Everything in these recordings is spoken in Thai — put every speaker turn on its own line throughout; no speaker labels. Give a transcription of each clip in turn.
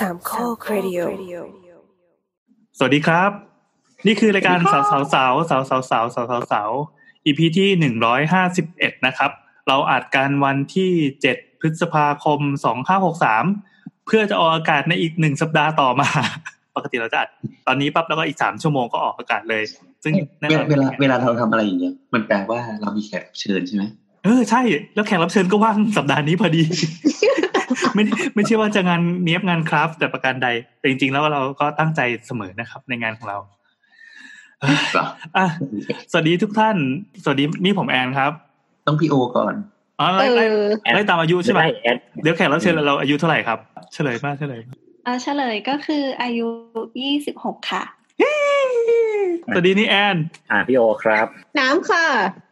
สามข้อครดิโอ
สวัสดีครับ นี่คือรายการสาวสาวสาวสาวสาวสาวสาวสาวสาว EP ที่หนึ่งร้อยห้าสิบเอ็ดนะครับ เราอัดกันวันที่เจ็ดพฤษภาคมสองห้าหกสามเพื่อจะออกอากาศในอีกหนึ่งสัปดาห์ต่อมา ปกติเราจะอัดตอนนี้ปั๊บแล้วก็อีกสามชั่วโมงก็ออกอากาศเลย ซึ่งแน่
เวน
อ
ลานเวลาเวลาเราทำอะไรอย่างเงี้ยมันแปลว่าเรามีแขกรับเชิญใช่ไหม
เออใช่ แล้วแขกรับเชิญก็ว่างสัปดาห์นี้พอดี ไม่ไม่ใช่ว่าจะงานเนี้ยบงานคราฟต์แต่ประการใด แต่จริง ๆ แล้วเราก็ตั้งใจเสมอนะครับ ในงานของเราเอ้ย
เหรอ
อะสวัสดีทุกท่าน สวัสดีนี่ผมแอนครับ
ต้องพี่โอก่อน
อ๋อไล่ไล่ไล่ตามอายุใช่ไหม
ได้แอด
เดี๋ยวแขกรับเชิญเราอายุเท่าไหร่ครับ เฉลยมาเฉลยมา
อ่าเฉลยก็คืออายุยี่สิบหกค่ะ
สวัสดีนี่แอน
อ่าพี่โอครับ
น้ำค่ะ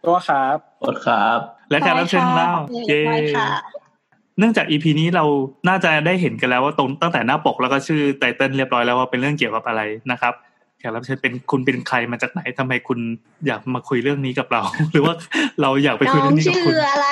ตัวครับ
โอดครับ
และแขกรับเชิญของเรา
เย้
เย้
ค่ะ
เนื่องจากอีพีนี้เราน่าจะได้เห็นกันแล้วว่าตรงตั้งแต่หน้าปกแล้วก็ชื่อไตเติ้ลเรียบร้อยแล้วว่าเป็นเรื่องเกี่ยวกับอะไรนะครับแขกรับเชิญเป็นคุณเป็นใครมาจากไหนทำไมคุณอยากมาคุยเรื่องนี้กับเรา หรือว่าเราอยากไป
น้
คุย
อ
เรื่
ง
องนี้กับ
ชื่
คุณ
ออะไร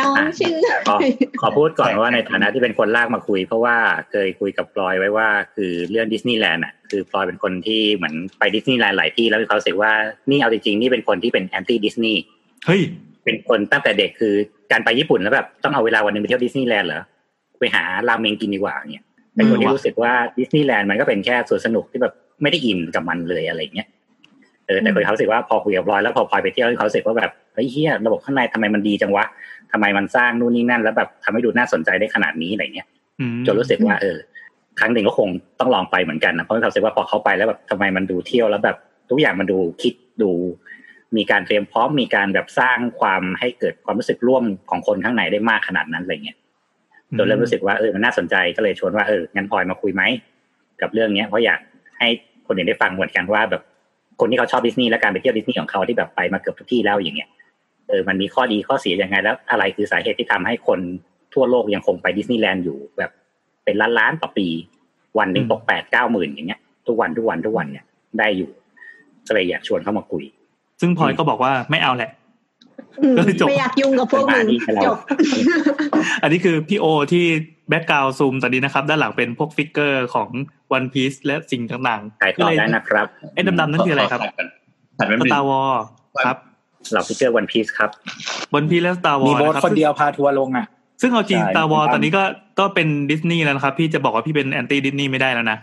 น้องชื่อ
ขอขอพูดก่อนว่าในฐานะที่เป็นคนลากมาคุย เพราะว่าเคยคุยกับพลอยไว้ว่า คือเรื่องดิสนีย์แลนด์อะคือพลอยเป็นคนที่เหมือนไปดิสนีย์แลนด์หลายที่แล้วมีความรู้สึกว่านี่เอาจริงๆนี่เป็นคนที่เป็น anti ดิสนีย์
เฮ้ย
เป็นคนตั้งแต่เด็กคือการไปญี่ปุ่นแล้วแบบต้องเอาเวลาวันหนึ่งไปเที่ยวดิสนีย์แลนด์เหรอไปหาราเมงกินดีกว่าเนี่ยเป็นคนที่รู้สึกว่าดิสนีย์แลนด์มันก็เป็นแค่สวนสนุกที่แบบไม่ได้อินกับมันเลยอะไรเงี้ยเออแต่เคยเขารู้สึกว่าพอคุยกับพลอยแล้วพอพลอยไปเที่ยวเขารู้สึกว่าแบบเฮ้ยเฮ้ยระบบข้างในทำไมมันดีจังวะทำไมมันสร้างนู่นนี่นั่น แล้วแบบทำให้ดูน่าสนใจได้ขนาดนี้อะไรเงี้ย
อืม
จนรู้สึกว่าเออ ครั้งหนึ่งก็คงต้องลองไปเหมือนกันนะเพราะเขารู้สึกว่าพอเขาไปแล้วแบบทำไมมันดูเที่ยวแล้วแบบทุกอย่างมันดูคิดดู มีการเตรียมพร้อมมีการแบบสร้างความให้เกิดความรู้สึกร่วมของคนข้างในได้มากขนาดนั้นอะไรเงี้ยจนเริ่มรู้สึกว่าเออมันน่าสนใจก็เลยชวนว่าเอองั้นพลอยมาคุยไหมกับเรื่องเนี้ยเพราะอยากให้คนอื่นได้ฟังเหมือนกันว่าแบบคนที่เขาชอบดิสนีย์และการไปเที่ยวดิสนีย์ของเขาที่แบบไปมาเกือบทุกที่แล้วอย่างเงี้ยเออมันมีข้อดีข้อเสียยังไงแล้ว อะไรคือสาเหตุที่ทำให้คนทั่วโลกยังคงไปดิสนีย์แลนด์อยู่แบบเป็นล้านล้านๆต่อปี วันหนึ่งตกแปดเก้าหมื่นอย่างเงี้ย ทุกวันทุกวันทุกวันเนี่ยได้อยู่ก็เลยอยากชวนเข้ามาคุย
ซึ่งพลอยก็บอกว่าไม่เอาแหละ
อืม
ก็คือจบ
ไม่อยากยุ่งกับพวกมึง
เป็นหน้าที่ให้เรา
จบ
อันนี้คือพี่โอที่แบ็กกราวซูมตอนนี้นะครับ ด้านหลังเป็นพวกฟิกเกอร์ของวันพีซและสิ่งต่าง
ขาย
ๆ
ต่อได้นะครับ
ไอ้ดำๆนั่นคืออะไรครับ
ขขัดกันขัดแป๊บ
ส
นึง
ตาร์วอลครับ
เราพิเจอร์วันพีซครับ
วันพีซและสตาร์วอ
มี
ล
โบสคนเดียวพาทัวร์ลงอะ
ซึ่งเอาจริง
ใช่
สตาร์วอล
มีบ้าง
ตอนนี้ก็ก็เป็นดิสนีย์แล้วนะครับ พี่จะบอกว่าพี่เป็นแอนตี้ดิสนีย์ไม่ได้แล้วนะ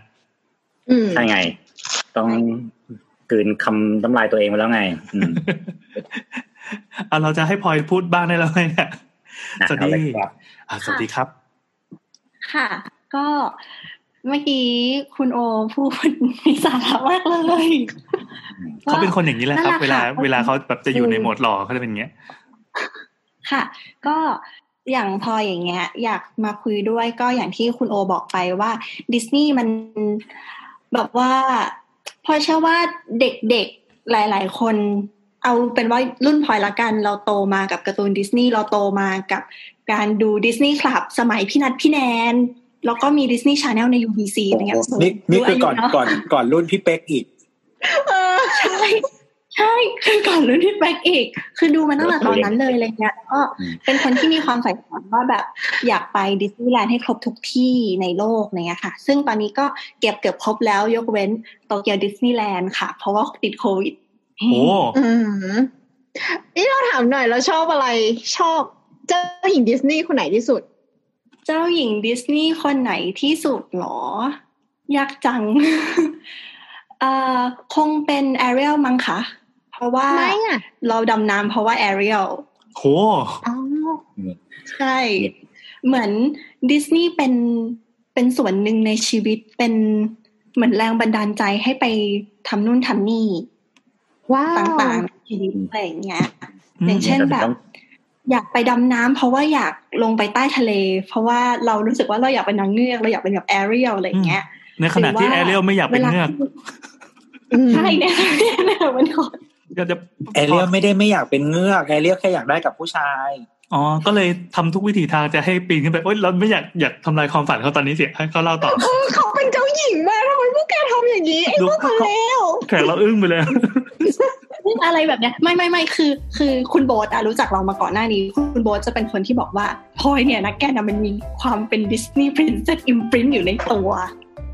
อืม
ใช่ไง ต้อง กลืนคำน้ำลายตัวเองมาแล้วไงอืม
เอาเราจะให้พลอยพูดบ้างได้แล้วไหมเนี่ย
อะ
สวัส
เอา
ดี
เลยครับ
อะสวัสดีครับ
ค่ะ ก็เมื่อกี้คุณโอพูดมีสาระมากเลย
เขาเป็นคนอย่างนี้แหละครับ
นั่น
เว
แห
ลา
ละค่ะ
เวลาเขาแบบจะอยู่
อืม
ในโหมดหล่อเขาจะเป็นอย่างเงี้ย
ค่ะ ก็อย่างพออย่างเงี้ย อยากมาคุยด้วยก็อย่างที่คุณโอบอกไปว่า ดิสนีย์มันแบบว่า พลอยเชื่อว่าเด็กๆหลาย ๆ คนเอาเป็นว่ารุ่นพลอยละกันเราโตมากับการ์ตูนดิสนีย์เราโตมากับการดูดิสนีย์คลับสมัยพี่นัทพี่แนน แล้วก็มี Disney Channel ใน UBC อะไรเงี้ย
นี่นี่คือก่อน
ดูายุเะ
ก่อนก่อนรุ่นพี่เป๊กอีก
เออ
ใช่ ใช่คือก่อนรุ่นพี่เป๊กอีก คือดูมาตั้งแต่ตอนนั้นเลยอะไรเงี้ยก็
อืม
เป็นคนที่มีความใฝ่ฝันว่าแบบอยากไปดิสนีย์แลนด์ให้ครบทุกที่ในโลกเนี้ยค่ะ ซึ่งตอนนี้ก็เก็บเกือบครบแล้วยกเว้นโตเกียวดิสนีย์แลนด์ค่ะ เพราะว่าติดโควิด
โอ้
อืมนี่เราถามหน่อยเราชอบอะไรชอบเจ้าหญิงดิสนีย์คนไหนที่สุด
เจ้าหญิงดิสนีย์คนไหนที่สุดหรอยากจังเอ่อคงเป็นแอเรียลมั้งคะ เพราะว่า
ไม่อะ
เราดำน้ำเพราะว่าแอเรียล
โห
อ๋อ
ใช่ เหมือนดิสนีย์เป็นเป็นส่วนหนึ่งในชีวิตเป็นเหมือนแรงบันดาลใจให้ไปทำนู่นทำนี่
ว้าว
ต่างๆในชีวิตอะไรอย่างเงี้ย
อืม
อย่างเช่นแบบ
ต้อง
อยากไปดำน้ำเพราะว่าอยากลงไปใต้ทะเล เพราะว่าเรารู้สึกว่าเราอยากเป็นนางเงือกเราอยากเป็นแบบแอเรียลอะไรอย่างเงี้ย
ในขณะที่
ห
แอ
ว่า
เรียลไม่อยากเป็นเงือก
อืม
ใช่เนี่ยเนี่ยมันคน
ก็จะ
แอเรียลไม่ได้ไม่อยากเป็นเงือกแอเรียลแค่อยากได้กับผู้ชาย
อ๋อ ก็เลยทำทุกวิถีทางจะให้ปีนขึ้นไปโอ๊ยเราไม่อยากอยากทำลายความฝันเขาตอนนี้เสียให้เขาเล่าต่อ
เออเขาเป็นเจ้าหญิงมากทำไมพวกแกทำอย่างนี้ไอ้
ดู
พวกคนเลว
แขกเราอึ้งไปเลย
อะไรแบบเนี้ยไม่ไม่ไม่คือ คือคุณโบ๊ทอะรู้จักเรามาก่อนหน้านี้ คุณโบ๊ทจะเป็นคนที่บอกว่าพลอยเนี่ยนะแกนะมันมีความเป็น Disney princess imprint อยู่ในตัว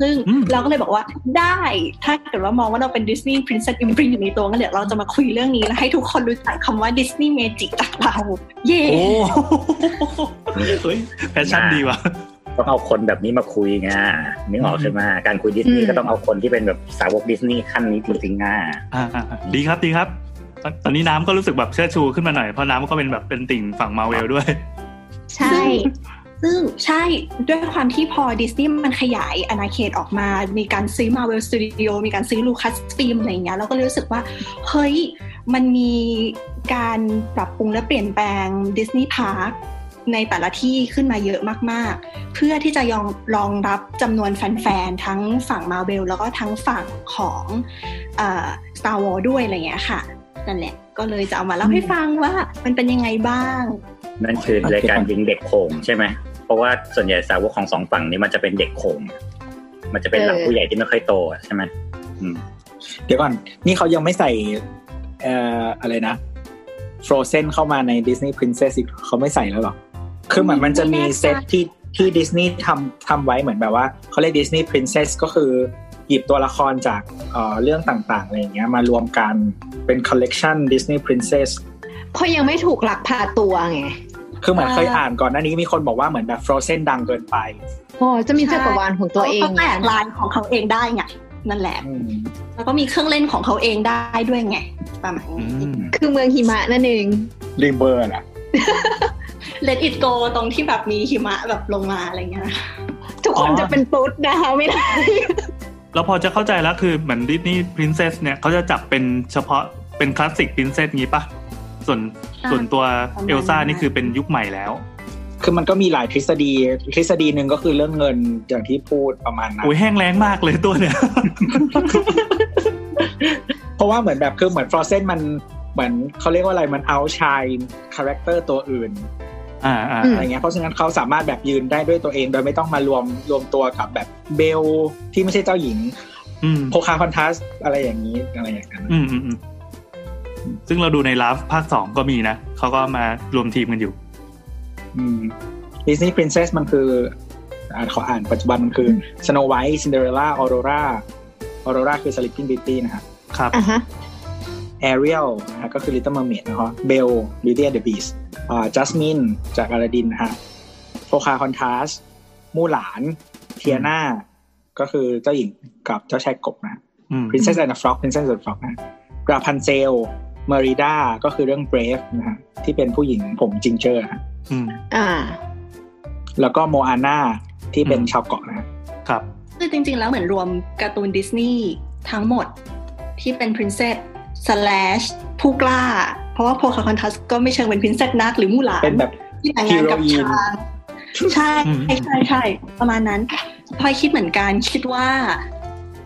ซึ่ง
อืม
เราก็เลยบอกว่าได้ถ้าเกิดว่ามองว่าเราเป็น Disney princess imprint อยู่ในตัวงั้นเดี๋ยวเราจะมาคุยเรื่องนี้แล้วให้ทุกคนรู้จักคำว่า Disney magic จากเรา เย่
โอ้เฮ้ย passion ดีว่ะ
ต้องเอาคนแบบนี้มาคุยไงนึกออกใช่ไหมการคุยดิสนีย์ก็ต้องเอาคนที่เป็นแบบสาวกดิสนีย์ขั้นนี้จริงๆอะ
อ่าอ่าอ่าดีครับดีครับ ตอนตอนนี้น้ำก็รู้สึกแบบเชิดชูขึ้นมาหน่อยเพราะน้ำก็เป็นแบบเป็นติ่งฝั่งมาเวลด้วย
ใช่
ซึ่งใช่ด้วยความที่พอดิสนีย์มันขยายอาณาเขตออกมา มีการซื้อ Marvel Studio มีการซื้อ Lucas Film อะไรอย่างเงี้ยเราก็เลยรู้สึกว่า เฮ้ย มันมีการปรับปรุงและเปลี่ยนแปลง Disney Park ในแต่ละที่ขึ้นมาเยอะมาก ๆ เพื่อที่จะยองรองรับจำนวนแฟน ๆ ทั้งฝั่ง Marvel แล้วก็ทั้งฝั่งของเอ่อ Star Wars ด้วยอะไรอย่างเงี้ยค่ะ นั่นแหละ ก็เลยจะเอามาเล่าให้ฟังว่ามันเป็นยังไงบ้าง
นั่นคือรายการยิงเด็กโขงใช่ไหม เพราะว่าส่วนใหญ่สาวกของสองฝั่งนี้มันจะเป็นเด็กโขงมันจะเป็นหลังผู้ใหญ่ที่ไม่ค่อยโตอะใช่ไหมอืม
เดี๋ยวก่อน นี่เขายังไม่ใส่ เอ่ออะไรนะ Frozen เข้ามาใน Disney Princess อีกเขาไม่ใส่แล้วหรอ คือเหมือนมันจะมีเซตที่ที่ดิสนีย์ทำทำไว้เหมือนแบบว่าเขาเรียก Disney Princess ก็คือ หยิบตัวละครจากเอ่อเรื่องต่างๆอะไรอย่างเงี้ยมารวมกันเป็น collection Disney Princess
เพราะยังไม่ถูกหลักพาตัวไง
คือเหมือน
อ่า
เคยอ่านก่อนหน้านี้มีคนบอกว่าเหมือนแบบ Frozen ดังเกินไป
โอ้จะมีจักรวาลของตัวเอง
เขา
ไง
แตกลายของเขาเองได้ไงนั่นแหละ
อืม
แล้วก็มีเครื่องเล่นของเขาเองได้ด้วยไงประมาณ
อื
นี้
ม
คือเมืองหิมะนั่นเอง
รีเบอร์อะ
Let it go ตรงที่แบบมีหิมะแบบลงมาอะไรเงี้ยนะ
ทุกคน
อ๋อ
จะเป็นตุ๊ดนะคะไม่ได้
เราพอจะเข้าใจแล้วคือเหมือน Disney princess เนี่ยเขาจะจับเป็นเฉพาะเป็น classic princess งี้ปะ ส่วน
อ่า
ส่วนตัว
ประมาณ
เอลซ่า
นั้น
นี่คือเป็นยุคใหม่แล้ว
คือมันก็มีหลายทฤษฎี ทฤษฎีหนึ่งก็คือเรื่องเงินอย่างที่พูดประมาณนั้น
โอ้ยแห้งแล้งมากเลยตัวเนี่ย
เพราะว่าเหมือนแบบคือเหมือน Frozen มันเหมือนเขาเรียกว่าอะไรมัน outshine character ตัวอื่น
อ่าอ่า
อืม
อะไรเงี้ยเพราะฉะนั้นเขาสามารถแบบยืนได้ด้วยตัวเองโดยไม่ต้องมารวมรวมตัวกับแบบเบลที่ไม่ใช่เจ้าหญิง
อืม
โพคาฮอนทัสอะไรอย่างนี้อะไรอย่างนั้น
อืมอืมอืม ซึ่งเราดูใน Ralph ภาคสองก็มีนะเขาก็มารวมทีมกันอยู่
ดิสนีย์พรินเซสมันคืออ่านขออ่านปัจจุบันมันคือ Snow White Cinderella Aurora Aurora คือ Sleeping Beauty นะครับ
ครับ
อะฮะ
Ariel นะฮะก็คือ Little Mermaid นะครับ Belle Beauty and the Beast อ่า Jasmine จากอลาดินนะฮะโฟคาคอนทัสมู่หลานเทียนาก็คือเจ้าหญิงกับเจ้าชายกบนะ
อืม
Princess and the Frog Princess and the Frog นะราพันเซล เมริดาก็คือเรื่อง Brave นะฮะที่เป็นผู้หญิงผม ginger ฮะ
อืม
อ่า
แล้วก็โมอาน่าที่เป็น
อืม
ชาวเกาะนะฮะ
ครับ
คือจริง ๆ แล้วเหมือนรวมการ์ตูนดิสนีย์ทั้งหมดที่เป็น princess slash ผู้กล้า เพราะว่าโพคาฮอนทัสก็ไม่เชิงเป็น princess นักหรือมู่หลาน
เป็นแบบ
ที่แต่งงานกับ
Heroine
ช้างใช่
อืม
ใช่ใช่ใช่ประมาณนั้นพลอยคิดเหมือนกันคิดว่า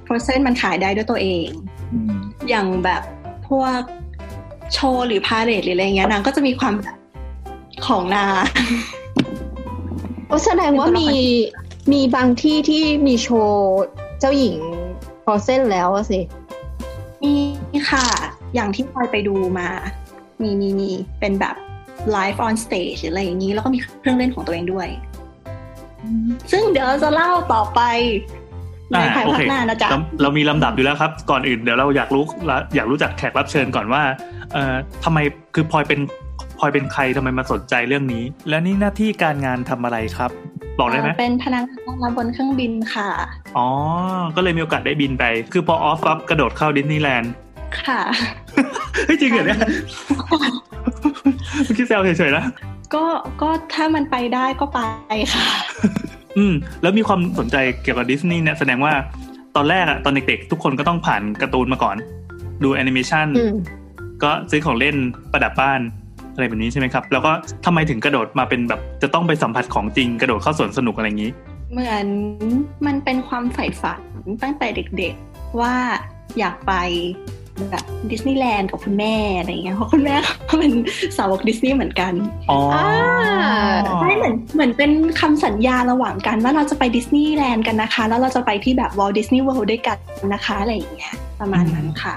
Frozen มันขายได้ด้วยตัวเอง
อืม
อย่างแบบพวก โชว์หรือพาเลทหรืออะไรเงี้ยนางก็จะมีความแบบของนาง
โอ้แสดงว่ามีมีบางที่ที่มีโชว์เจ้าหญิงพอเส้นแล้วอะสิ
มีค่ะ อย่างที่พลอยไปดูมา มีมีมีเป็นแบบ live on stage หรืออะไรอย่างนี้ แล้วก็มีเครื่องเล่นของตัวเองด้วย ซึ่งเดี๋ยวเราจะเล่าต่อไป ใน
อ่า
ภาย
โอ
ภาค
เค
หน้านะจ๊ะ
เราเรามีลำดับอยู่แล้วครับ ก่อนอื่นเดี๋ยวเราอยากรู้ละอยากรู้จักแขกรับเชิญก่อนว่าเอ่อทำไมคือพลอยเป็นพลอยเป็นใครทำไมมาสนใจเรื่องนี้ แล้วนี่หน้าที่การงานทำอะไรครับบอกได้ไหม
เป็นพนักงานต้อนรับบนเครื่องบินค่ะ
อ๋อ ก็เลยมีโอกาสได้บินไป คือพอออฟปั๊บกระโดดเข้าดิสนีย์แลนด์
ค่ะ
เฮ้ยจริงเหรอเนี่ยเมื่อกี้แซวเฉยๆนะ
ก็ ก็ถ้ามันไปได้ก็ไปค่ะ
อืม แล้วมีความสนใจเกี่ยวกับดิสนีย์เนี่ยแสดงว่าตอนแรกอะตอนเด็กๆ ทุกคนก็ต้องผ่านการ์ตูนมาก่อน ดูแอนิเมชัน
อืม
ก็ซื้อของเล่นประดับบ้านอะไรแบบนี้ใช่ไหมครับ แล้วก็ทำไมถึงกระโดดมาเป็นแบบจะต้องไปสัมผัสของจริงกระโดดเข้าสวนสนุกอะไรอย่างนี้
เหมือนมันเป็นความใฝ่ฝันตั้งแต่เด็กๆว่าอยากไป แบบดิสนีย์แลนด์กับคุณแม่อะไรอย่างเงี้ยเพราะคุณแม่ก็เป็นสาวกดิสนีย์เหมือนกัน
อ๋อ
ใช่เหมือนเหมือนเป็นคำสัญญาระหว่างกันว่าเราจะไปดิสนีย์แลนด์กันนะคะ แล้วเราจะไปที่แบบ Walt Disney World ด้วยกันนะคะอะไรอย่างเงี้ยประมาณนั้นค่ะ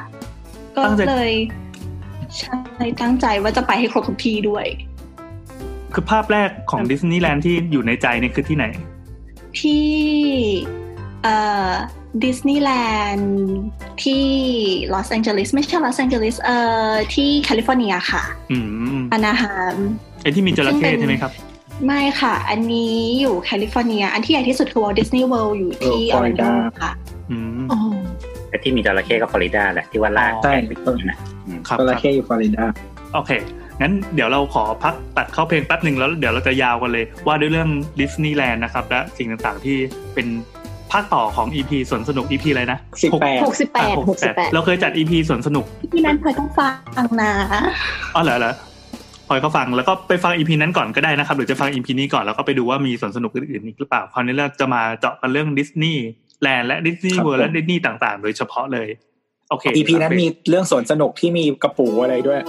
ก็เลยใช่ตั้งใจว่าจะไปให้ครบทุกที่ด้วย
คือภาพแรกของดิสนีย์แลนด์ที่อยู่ในใจเนี่ยคือที่ไหน
ที่เอ่อ ดิสนีย์แลนด์ที่ลอสแองเจลิสไม่ใช่ลอสแองเจลิสเอ่อที่แคลิฟอร์เนียค่ะ
อืม
อนาฮาม
ไอที่มีจระเข้ใช่ไหมครับ
ไม่ค่ะ อันนี้อยู่แคลิฟอร์เนีย อันที่ใหญ่ที่สุดคือ Walt Disney World อยู่ที่ออร์แลนโดค่ะ
อืม
อ๋อ
แต่ที่มีจระเข้ก็ฟลอริดาแหละที่ว่าลาก
ใช่
ไปตรงนั้นนะอืม
ครับ
จ
ค
ระ
รับ
เข้อยู่ฟลอริดา
โอเคงั้นเดี๋ยวเราขอพักตัดเข้าเพลงแป๊บหนึ่งแล้วเดี๋ยวเราจะยาวกันเลยว่าด้วยเรื่องดิสนีย์แลนด์นะครับและสิ่งต่างๆที่เป็น ภาคต่อของ EP สวนสนุก EP อะไรนะ
สิบแปด
หกสิบแปด
อะ
หกสิบแปด
เราเคยจัด EP สวนสนุก
ที่นั้นเคยต้องฟังนะ
อ๋อเหรอเหรอพลอยก็ฟังแล้วก็ไปฟัง EP นั้นก่อนก็ได้นะครับ หรือจะฟัง EP นี้ก่อนแล้วก็ไปดูว่ามีสวนสนุกอื่นๆอีกหรือเปล่าคราวนี้เราจะมาเจาะกันเรื่องดิสนีย์แลนด์และดิสนีย์เวิลด์และดิสนีย์ต่างๆ โดยเฉพาะเลยโอเค
EP นั้นมีเรื่องสวนสนุกที่มีกระปูอะไรด้วย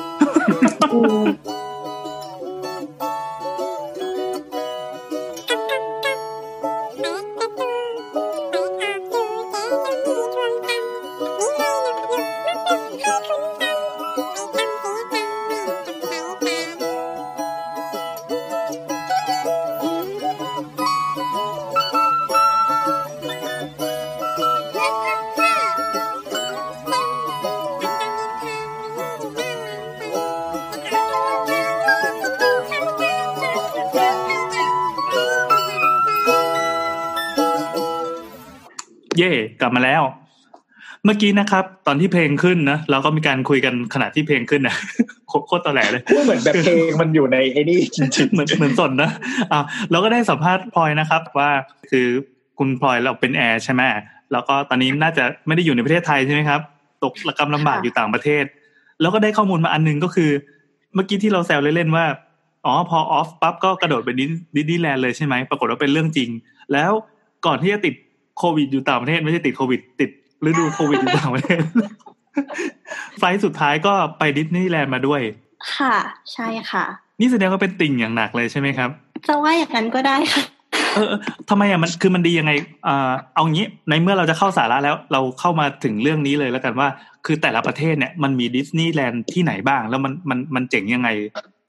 กลับมาแล้ว เมื่อกี้นะครับ ตอนที่เพลงขึ้นนะเราก็มีการคุยกันขณะที่เพลงขึ้นนะโคโคตรตอแหลเลย
เหมือนแบบเพลงมันอยู่ในไอ้นี่จริง
เหมือนเหมือนสนนะอ่าเราก็ได้สัมภาษณ์พลอยนะครับ ว่าคือคุณพลอยเราเป็นแอร์ใช่ไหมแล้วก็ตอนนี้น่าจะไม่ได้อยู่ในประเทศไทยใช่ไหมครับ ตกระกำลำบากอยู่ต่างประเทศ แล้วก็ได้ข้อมูลมาอันหนึงก็คือ เมื่อกี้ที่เราแซวเล่นๆว่าอ๋อพอออฟปั๊บก็กระโดดไปดิดิสนีย์แลนด์เลยใช่ไหมปรากฏว่าเป็นเรื่องจริง แล้วก่อนที่จะติด โควิดอยู่ต่างประเทศไม่ใช่ติดโควิด ติดฤดูโควิดอยู่ต่างประเทศไฟล์สุดท้ายก็ไปดิสนีย์แลนด์มาด้วย
ค่ะ ใช่ค่ะ
นี่แสดงว่าเป็นติ่งอย่างหนักเลยใช่ไหมครับ
จะว่าอย่างนั้นก็ได้ค่ะ
เออเออทำไมอะมันคือมันดียังไงอ่าเอางี้ในเมื่อเราจะเข้าสาระแล้วเราเข้ามาถึงเรื่องนี้เลยแล้วกันว่า คือแต่ละประเทศเนี่ยมันมีดิสนีย์แลนด์ที่ไหนบ้าง แล้วมันมันมันเจ๋งยังไง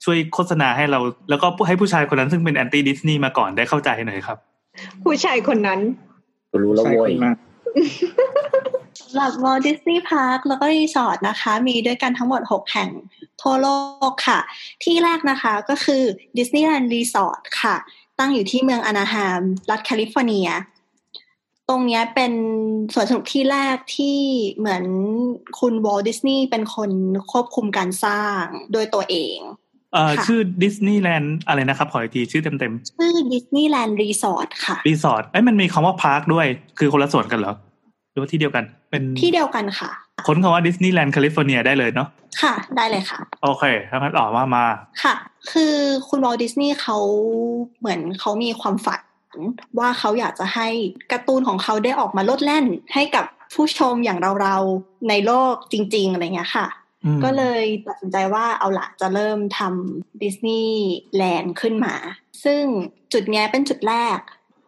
ช่วยโฆษณาให้เรา แล้วก็ให้ผู้ชายคนนั้นซึ่งเป็นแอนตี้ดิสนีย์มาก่อนได้เข้าใจหน่อยครับ
ผู้ชายคนนั้น
กูรู้แล้ว
ใช่
โว้
ค
ย
นมาก
สำหรับ Walt Disney Park แล้วก็รีสอร์ทนะคะ มีด้วยกันทั้งหมด 6 แห่งทั่วโลกค่ะ ที่แรกนะคะก็คือ Disneyland Resort ค่ะ ตั้งอยู่ที่เมืองอนาฮามรัฐแคลิฟอร์เนีย ตรงเนี้ยเป็นสวนสนุกที่แรกที่เหมือนคุณ Walt Disney เป็นคนควบคุมการสร้างโดยตัวเอง
เอ่อ
ค่ะ
ชื่อดิสนีย์แลนด์อะไรนะครับ ขออีกทีชื่อเต็มเต็ม
ชื่อ Disneyland Resort ค่ะ
รีสอร์ทไอ้ยมันมีคำว่า park ด้วย คือคนละส่วนกันเหรอ หรือว่าที่เดียวกัน เป็น
ที่เดียวกันค่ะ
ค้นคำว่าดิสนีย์แลนด์แคลิฟอร์เนียได้เลยเนาะ
ค่ะ ได้เลยค่ะ
โอเคถ้างั้นออกมามา
ค่ะ คือคุณ Walt Disney เขาเหมือนเขามีความฝัน ว่าเขาอยากจะให้การ์ตูนของเขาได้ออกมาโลดแล่นให้กับผู้ชมอย่างเราๆในโลกจริง ๆอะไรเงี้ยค่ะ
อืม
ก็เลยตัดสินใจว่าเอาละจะเริ่มทำดิสนีย์แลนด์ขึ้นมา ซึ่งจุดเนี้ยเป็นจุดแรก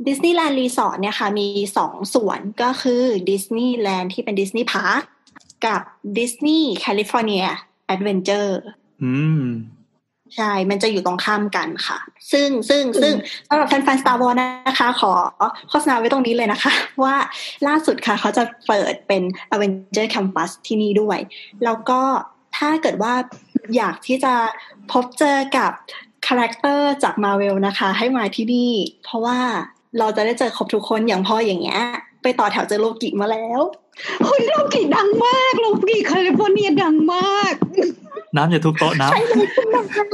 ดิสนีย์แลนด์รีสอร์ทเนี่ยค่ะมีสองส่วนก็คือดิสนีย์แลนด์ที่เป็น Disney Park กับ Disney California Adventure อื
ม
ใช่ มันจะอยู่ตรงข้ามกันค่ะ ซึ่งซึ่งซึ่งสำหรับแฟนๆ Star Wars นะคะ ขอโฆษณาไว้ตรงนี้เลยนะคะ ว่าล่าสุดค่ะเขาจะเปิดเป็น Avenger Campus ที่นี่ด้วย แล้วก็ถ้าเกิดว่าอยากที่จะพบเจอกับ character จาก Marvel นะคะ ให้มาที่นี่ เพราะว่าเราจะได้เจอครบทุกคนอย่างพ่ออย่างเงี้ย ไปต่อแถวเจอโลกิมาแล้ว
เฮ้ยโลกิดังมาก โลกิแคลิฟอร์เนียดังมาก
น้ำอย่าทุบโต๊ะน้ำ
ใช่เลยคุณหนังเขา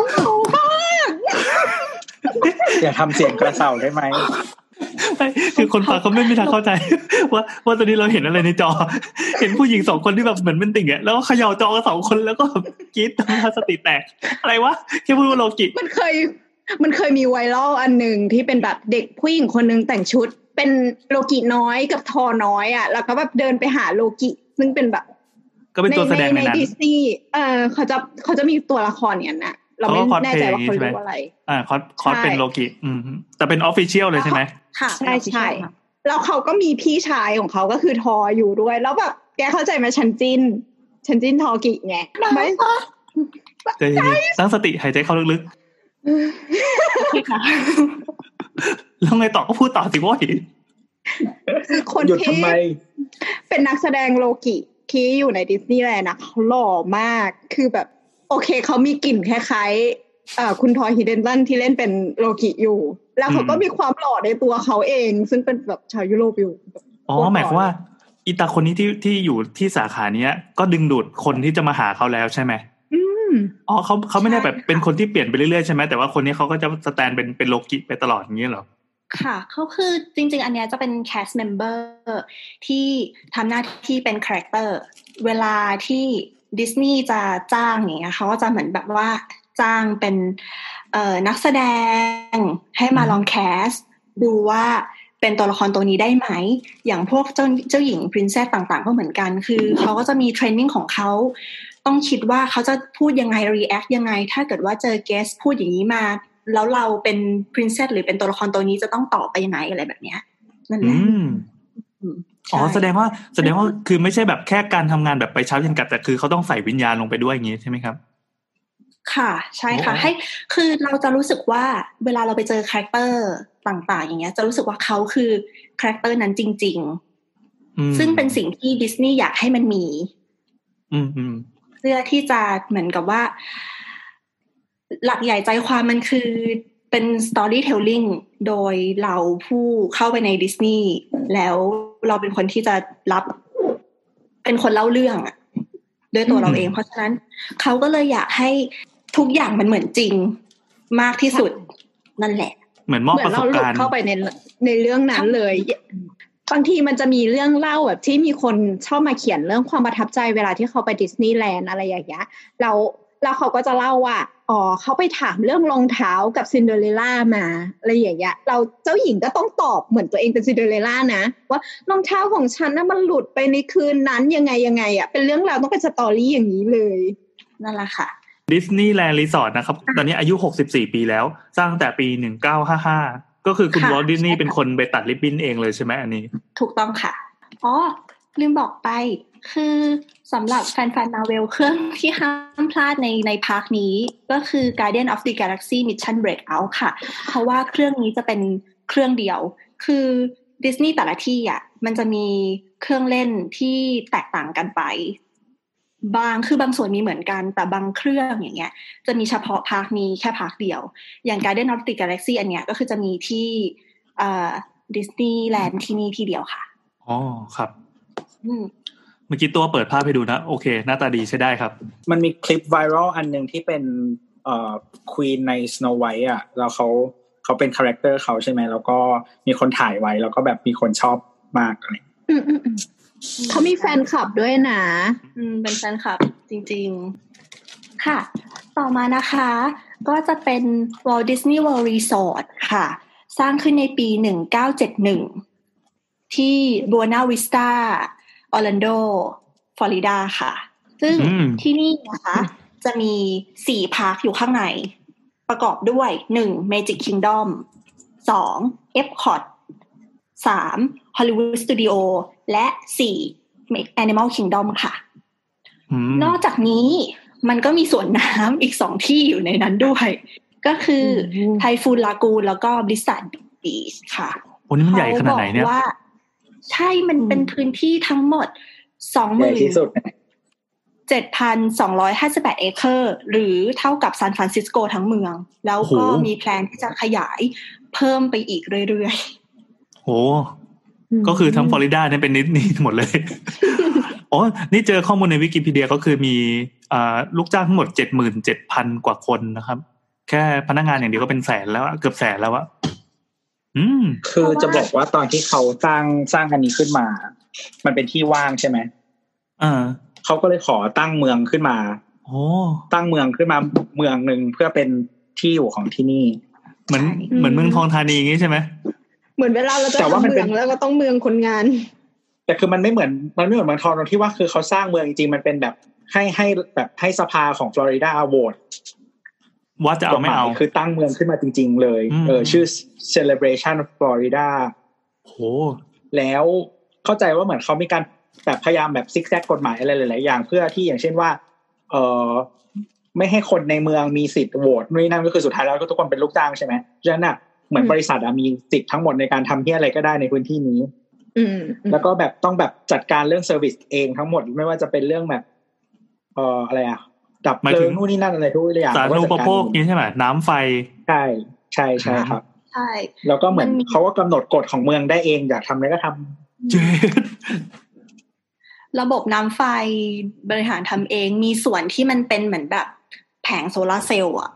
อย่าทำเสียงกระเสาได้ไหม
ไม่คือคนฟังเขาไม่มีทางเข้าใจ ว่าว่าตอนนี้เราเห็นอะไรในจอ เห็นผู้หญิงสองคนที่แบบเหมือนเป็นติ่งอะแล้วก็เขย่าจอกันสองคนแล้วก็แบบกรี๊ดทำท่าสติแตก อะไรวะแค่พูดว่าโลกิ
มันเคย มันเคยมีไวรัลอันหนึ่งที่เป็นแบบเด็กผู้หญิงคนหนึงแต่งชุด เป็นโลกิน้อยกับทอน้อยอะแล้วก็แบบเดินไปหาโลกิ ซึ่งเป็นแบบ
ก็เป็นตัวแสดงในนั้น
ดิสนีย์เออเขาจะเขาจะมีตัวละครอย่างนั้นนะเราไม่
เขาก็ cosplay
แน่ใจว่าเขา
อย่างงี้ใช่ไหม
เรียกว่าอะไร
อ่าคอสคอส
ใช่
เป็นโลกิอืมแต่เป็น official เลยใช่ไหม
ค่ะ
ใช่ใช่แล้วเขาก็มีพี่ชายของเขาก็คือธอร์อยู่ด้วย แล้วแบบแกเข้าใจไหมฉัน ship ฉัน ship Thorki ไงไม่
ใจเย็นๆตั้งสติหายใจเข้าลึก
ค่ะ
แล้วไงต่อก็พูดต่อสิโว้ย
คือคน
หยุด
ที่
ทำไม
เป็นนักแสดงโลกิ ที่อยู่ในดิสนีย์แลนด์นะเขาหล่อมาก คือแบบ โอเคเขามีกลิ่นคล้ายๆเอ่อคุณทอมฮิดเดิลสตันที่เล่นเป็นโลกิอยู่ แล้วเขาก็มีความหล่อในตัวเขาเอง ซึ่งเป็นแบบชาวยุโรปอยู่แบบ
อ๋อหมายความว่าอีตาคนนี้ที่ที่อยู่ที่สาขาเนี้ย ก็ดึงดูดคนที่จะมาหาเขาแล้วใช่ไหม
อืม
อ๋อเขาเขาไม่ได้แบบ
ใช่ค่ะ
เป็นคนที่เปลี่ยนไปเรื่อยๆใช่ไหมแต่ว่าคนนี้เขาก็จะ stand เป็นเป็นโลกิไปตลอดอย่างนี้เหรอ
ค่ะเขาคือจริง ๆ อันเนี้ยจะเป็น cast member ที่ทำหน้าที่เป็น character เวลาที่ดิสนีย์จะจ้างอย่างเงี้ยเขาก็จะเหมือนแบบว่าจ้างเป็นนักแสดงให้มาลอง cast ดูว่าเป็นตัวละครตัวนี้ได้ไหม อย่างพวกเจ้าเจ้าหญิง princess ต่างๆ ก็เหมือนกัน คือเขาก็จะมี training ของเขา ต้องคิดว่าเขาจะพูดยังไง react ยังไง ถ้าเกิดว่าเจอ guest พูดอย่างนี้มา แล้วเราเป็น princess หรือเป็นตัวละครตัวนี้จะต้องตอบไปยังไงอะไรแบบเนี้ยนั่นแห
อื
ละ
ม
อืม
อ๋อ
ใช่
แสดงว่าแสดงว่าคือไม่ใช่แบบแค่การทำงานแบบไปเช้าเย็นกลับแต่คือเขาต้องใส่วิญญาณลงไปด้วยอย่างนี้ใช่ไหมครับ
ค่ะ ใช่ค่ะ
โอ้
ให้คือเราจะรู้สึกว่าเวลาเราไปเจอ character ต่าง ๆ อย่างเงี้ย จะรู้สึกว่าเขาคือ character นั้นจริง
อืม
ๆซึ่งเป็นสิ่งที่ดิสนีย์อยากให้มันมี
อืมอืม
เพื่อที่จะเหมือนกับว่า หลักใหญ่ใจความมันคือเป็น storytelling โดยเราผู้เข้าไปในดิสนีย์แล้วเราเป็นคนที่จะรับ เป็นคนเล่าเรื่องอะด้วยตัวเราเอง เพราะฉะนั้นเขาก็เลยอยากให้ทุกอย่างมันเหมือนจริงมากที่สุดนั่นแหละ
เหมือนมอบ
เหมื
ป
อน
ระส
เรา
บ
หลุ
กา
ด
รณ์
เข้าไปในในเรื่องนั้นเลยบางทีมันจะมีเรื่องเล่าแบบที่มีคนชอบมาเขียนเรื่องความประทับใจเวลาที่เขาไปดิสนีย์แลนด์อะไรอย่างเงี้ยแล้วแล้วเขาก็จะเล่าว่า อ๋อเขาไปถามเรื่องรองเท้ากับซินเดอเรลล่ามาอะไรอย่างเงี้ยเราเจ้าหญิงก็ต้องตอบเหมือนตัวเองเป็นซินเดอเรลล่านะ ว่ารองเท้าของฉันน่ะมันหลุดไปในคืนนั้นยังไงยังไงอะเป็นเรื่องราวต้องเป็น story อย่างนี้เลย
นั่นแหละค่ะ
ดิสนีย์แลนด์รีสอร์ทนะครับ ตอนนี้อายุ 64 ปีแล้ว สร้างตั้งแต่ปี 1955 ก็คือคุณ
ค่ะ
วอลต์ดิสนีย์
ใช่ค่ะ
เป็นคนไปตัดริบบิ้นเองเลยใช่ไหมอันนี้
ถูกต้องค่ะ อ๋อ ลืมบอกไป คือสำหรับแฟนๆมาเวลเครื่องที่ห้ามพลาดในใน park นี้ก็คือ Guardian of the Galaxy Mission Breakout ค่ะ เพราะว่าเครื่องนี้จะเป็นเครื่องเดียว คือดิสนีย์แต่ละที่อะมันจะมีเครื่องเล่นที่แตกต่างกันไป บางคือบางส่วนมีเหมือนกันแต่บางเครื่องอย่างเงี้ย จะมีเฉพาะ park นี้แค่ park เดียว อย่าง Guardian of the Galaxy อันเนี้ยก็คือจะมีที่ดิสนีย์แลนด์ที่นี่ที่เดียวค่ะ
อ๋อครับ
อืม
เมื่อกี้ตัวเปิดภาพให้ดูนะ โอเค หน้าตาดีใช้ได้ครับ
มันมีคลิป viral อันหนึ่งที่เป็นเอ่อ queen ใน Snow White อะแล้วเขาเขาเป็น character เขาใช่ไหมแล้วก็มีคนถ่ายไว้ แล้วก็แบบมีคนชอบมากอะไร
อืมอืมอืมเขามีแฟนคลับด้วยนะ
อืมเป็นแฟนคลับจริง ๆ ค่ะ ต่อมานะคะ ก็จะเป็น Walt Disney World Resort ค่ะ สร้างขึ้นในปี 1971 ที่ Buena Vista Orlando ฟลอริดาค่ะ ซึ่ง
อืม
ที่นี่นะคะ จะมีสี่พาร์คอยู่ข้างใน ประกอบด้วยหนึ่ง Magic Kingdom สอง Epcot สาม Hollywood Studio และสี่ Animal Kingdom ค่ะ
อืม
นอกจากนี้มันก็มีสวนน้ำอีกสองที่อยู่ในนั้นด้วย ก็คืออ
ม
Typhoon Lagoon แล้วก็ Blizzard Beach ค่ะ
โอ้นี่มันใหญ่ขนาดไหนเนี่ย
ขบอกว่า ใช่มันเป็นพื้นที่ทั้งหมด
ใหญ่ที่สุดสองหมื่น
เจ็ดพันสองร้อยห้าสิบแปดเอเคอร์ หรือเท่ากับซานฟรานซิสโกทั้งเมือง แล้วก็
โอ้โห
มี plan ที่จะขยายเพิ่มไปอีกเรื่อย
โหก็คือทั้งฟลอริดาเนี่ยเป็นนิดนี่หมดเลยอ๋อนี่เจอข้อมูลในวิกิพีเดียก็คือมีอ่าลูกจ้างทั้งหมดเจ็ดหมื่นเจ็ดพันกว่าคนนะครับ แค่พนักงานอย่างเดียวก็เป็นแสนแล้วอะเกือบแสนแล้วอะอืม
คือจะบอกว่าตอนที่เขาสร้างสร้างอันนี้ขึ้นมา มันเป็นที่ว่างใช่ไหม
อ่า
เขาก็เลยขอตั้งเมืองขึ้นมา
โอ้
ตั้งเมืองขึ้นมาเมืองหนึ่งเพื่อเป็นที่อยู่ของที่นี่
เหมือนเหมือนเมืองทองธานีอย่างงี้ใช่ไหม
เหมือนเวลาเราจะ
แต่ว่า
ทำ
มัน
เมื
เป็
อนงแล้วก็ต้องเมืองคนงาน
แต่คือมันไม่เหมือนมันไม่เหมือนเมืองทองตรงที่ว่าคือเขาสร้างเมืองจริงๆมันเป็นแบบให้ให้แบบให้สภาของฟลอริดาโหวต
ว่าจะเอาไม่เอา
กฎหยคือตั้งเมืองขึ้นมาจริง ๆ เลย
อืม
เออ ชื่อ celebration of Florida
โห
แล้วเข้าใจว่าเหมือนเขามีการแบบพยายามแบบซิกแซกกฎหมายอะไรหลายๆอย่างเพื่อที่อย่างเช่นว่า เออไม่ให้คนในเมืองมีสิทธิ์โหวตนู่นนนั่นก็คือสุดท้ายแล้วก็ทุกคนเป็นลูกจ้างใช่ไหมฉะนั้นอะเหมือนบริษัทอะมีสิทธิ์ทั้งหมดในการทำที่อะไรก็ได้ในพื้นที่นี้
อืม
แล้วก็แบบต้องแบบจัดการเรื่อง service เองทั้งหมดไม่ว่าจะเป็นเรื่องแบบ เอ่ออะไรอะ ดับเพลิง
หมายถึง
นู่นนี่นั่นอะไรทุกอย่าง
สาธารณูปโภค
ก็จัดการ
นี้ใช่ไหมน้ำไฟ
ใช่ใช่ใช่ครับ
ใช่
แล้วก็เหมือน
มันมี
เขาก็กำหนดกฎของเมืองได้เองอยากทำอะไรก็ทำ
เจ็ด
ระบบน้ำไฟบริหารทำเองมีส่วนที่มันเป็นเหมือนแบบแผงโซลาร์เซลล์อะ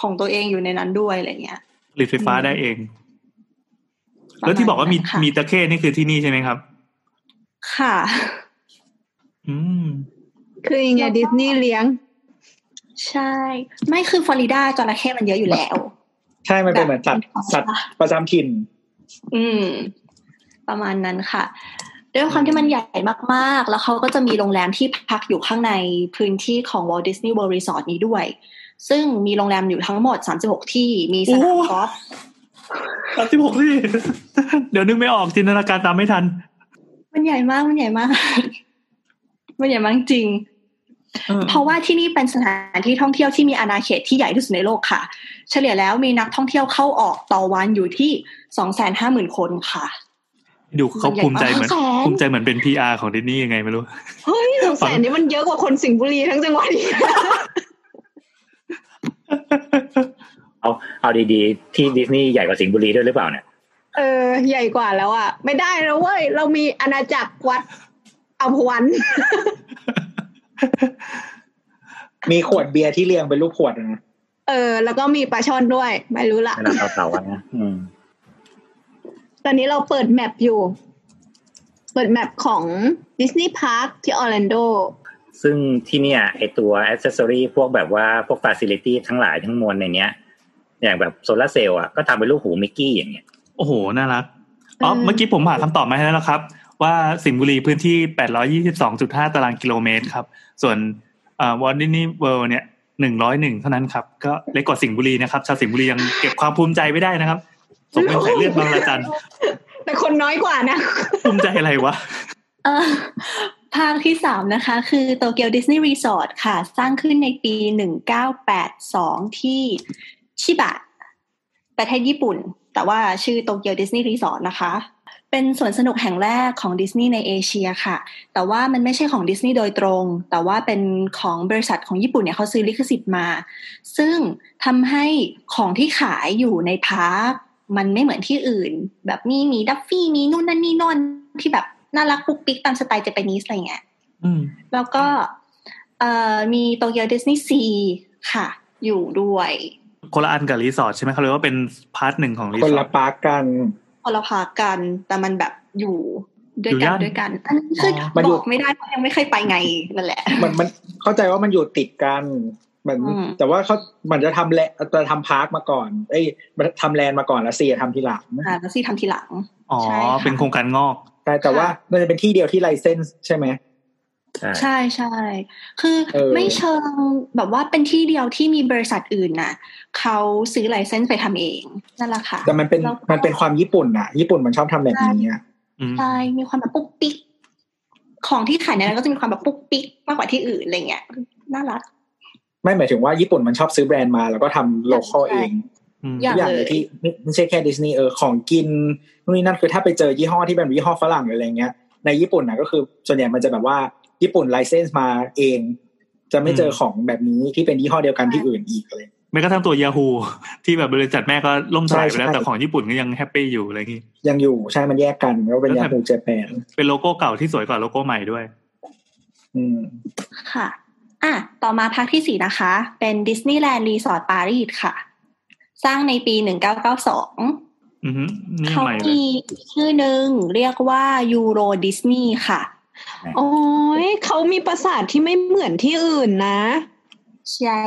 ของตัวเองอยู่ในนั้นด้วยอะไรเงี้ย
ผลิตไฟฟ้าได้เอง แล้วที่บอกว่ามี
ประณนั้นค่ะ
มีตะเข้นี่คือที่นี่ใช่ไหมครับ
ค่ะ
อืม
คือยังไงดิสนีย์เลี้ยง
ใช่ ไม่คือฟลอริดาจระเข้มันเยอะอยู่แล้ว
ใช่มันเป็นเหมือนสัตว์
แบบ
สัตว์ประจำถิ่น
อืม ประมาณนั้นค่ะด้วยความที่มันใหญ่มากๆ แล้วเขาก็จะมีโรงแรมที่พักอยู่ข้างในพื้นที่ของ Walt Disney World Resort นี้ด้วย ซึ่งมีโรงแรมอยู่ทั้งหมด 36 ที่ มีสนามกอล์ฟ
สามสิบหกที่ เดี๋ยวนึกไม่ออกจินตนาการตามไม่ทัน
มันใหญ่มาก มันใหญ่มาก มันใหญ่มากจริง เพราะว่าที่นี่เป็นสถานที่ท่องเที่ยวที่มีอาณาเขตที่ใหญ่ที่สุดในโลกค่ะ เฉลี่ยแล้วมีนักท่องเที่ยวเข้าออกต่อวันอยู่ที่สองแสนห้าหมื่นคนค่ะ
ดูเขาภูมิใจเหมือน
แสน
ภูมิใจเหมือนเป็น PR ของดิสนีย์ยังไงไม่รู้
เฮ้ยสองแสนนี่มันเยอะกว่าคนสิงห์บุรีทั้งจังหวัดอีก
เอาเอาดีๆ ที่ดิสนีย์ใหญ่กว่าสิงห์บุรีด้วยหรือเปล่าเนี่ย
เออใหญ่กว่าแล้วอะ ไม่ได้แล้วเว้ย เรามีอาณาจักรวัดอัมพวัน
มีขวดเบียร์ที่เรียงเป็นรูปขวดอะนะ
เออ แล้วก็มีปลาช่อนด้วย ไม่รู้ละ
ไม่น่าเต่าๆอะนะอืม
ตอนนี้เราเปิด map อยู่ เปิด map ของดิสนีย์ park ที่ออร์แลนโด
ซึ่งที่เนี่ยไอตัวอ c เซสซอรีพวกแบบว่าพวกฟ a ซิลิตี้ทั้งหลายทั้งมวลในเนี้ย อย่างแบบโซลาร์เซลล์อะก็ทำเป็นรูปหูมิกกี้อย่างเงี้ย
โอ้โห น่ารักอ๋อ
เออ
เมื่อกี้ผมหาคำตอบมาให้แล้วนะครับ ว่าสิงห์บุรีพื้นที่ 822.5 ตารางกิโลเมตรครับ ส่วนอ่าวอลดินี่เวิลด์เนี่ย101เท่านั้นครับ ก็เล็กกว่าสิงห์บุรีนะครับ ชาวสิงห์บุรียังเก็บความภูมิใจไว้ได้นะครับสมเป็นสายเลือดบางระจัน
แต่คนน้อยกว่านะ
ภูมิใจอะไรวะ
เอ่อ park ที่สามนะคะ คือโตเกียวดิสนีย์รีสอร์ทค่ะ สร้างขึ้นในปีหนึ่งเก้าแปดสองที่ชิบะ ประเทศญี่ปุ่น แต่ว่าชื่อโตเกียวดิสนีย์รีสอร์ทนะคะ เป็นสวนสนุกแห่งแรกของดิสนีย์ในเอเชียค่ะ แต่ว่ามันไม่ใช่ของดิสนีย์โดยตรง แต่ว่าเป็นของบริษัทของญี่ปุ่นเนี่ยเขาซื้อลิขสิทธิ์มา ซึ่งทำให้ของที่ขายอยู่ใน park มันไม่เหมือนที่อื่น แบบมีหมีดัฟฟี่มีนู่นนั่นนี่โน่นที่แบบน่ารักปุ๊กปิ๊กตามสไตล์ Japanese อะไรเงี้ย
อืม
แล้วก็เอ่อมีโตเกียวดิสนีย์ซีค่ะ อยู่ด้วย
คนละอันกับรีสอร์ทใช่ไหมเขาเรียกว่าเป็นพาร์ทหนึ่งของรี
ค
ส
น
อ
ละ
ร์ท
ปาร์กกัน
คนละพากัน แต่มันแบบอยู่ด้วย
อยู่
กัน
ย่าน
ด้วยกัน อันนี้คืออ
มันอยู่
บอกไม่ได้เพราะยังไม่เคยไปไงนั่นแหละ
มันมันเข้าใจว่ามันอยู่ติดกันเหมือน
อืม
แต่ว่าเขามันจะทำแลจะทำพาร์คมาก่อน เอ้ยทำแลนด์มาก่อนแล้วเซียทำทีหลัง
อ่าแล้วซีทำทีหลัง
อ๋อ
ใช่ค่ะ
เป็นโครงการงอก
แต่แต่ว่ามันจะเป็นที่เดียวที่ไลเซนส์ใช่ไหม
ใช่
ใช่ใช่คือ
เออ
ไม่เชิงแบบว่าเป็นที่เดียวที่มีบริษัทอื่นน่ะเขาซื้อไลเซนส์ไปทำเองนั่นแหละค่ะ
แต่มันเป็น
แล้วก็
มันเป็นความญี่ปุ่นอะญี่ปุ่นมันชอบทำแบบนี้อะ
อืม
ใช่มีความแบบปุ๊กปิ๊กของที่ขายในนั้นก็จะมีความแบบปุ๊กปิ๊กมากกว่าที่อื่นอะไรเงี้ยน่ารัก
ไม่หมายถึงว่าญี่ปุ่นมันชอบซื้อแบรนด์มา แล้วก็ทำโลคอล
ใช่
เอง
อืม
อย่า
ทุกอย่างเลยที่ไม่ไม่ใช่แค่ดิสนีย์เออของกินนู่นนี่นั่นคือถ้าไปเจอยี่ห้อที่เป็นยี่ห้อฝรั่งหรืออะไรเงี้ยในญี่ปุ่นนะก็คือส่วนใหญ่มันจะแบบว่า ญี่ปุ่น license มาเอง จะไม่เจอของแบบนี้ที่เป็นยี่ห้อเดียวกันที่อื่นอีกเลย
แม้กระทั่งตัวยาฮูที่แบบบริษัทแม่ก็ล่มสลายไปแล้ว
ใช่ใช่
แต่ของญี่ปุ่นก็ยัง happy อยู่อะไรอย่างงี้
ยังอยู่ใช่มันแยกกันแล้วเป็น
แล้วแบบ
Yahoo Japan
เป็นโลโก้เก่าที่สวยกว่าโลโก้ใหม่ด้วย
อืม
ค่ะ อะ ต่อมา park ที่สี่นะคะ เป็นดิสนีย์แลนด์รีสอร์ทปารีสค่ะ สร้างในปีหนึ่งเก้าเก้าสอง
อือฮึนี่
เขา
ใหม่เลย
มีชื่อหนึ่งเรียกว่ายูโรดิสนีย์ค่ะ
โอ้ยเขามีปราสาทที่ไม่เหมือนที่อื่นนะ
ใช่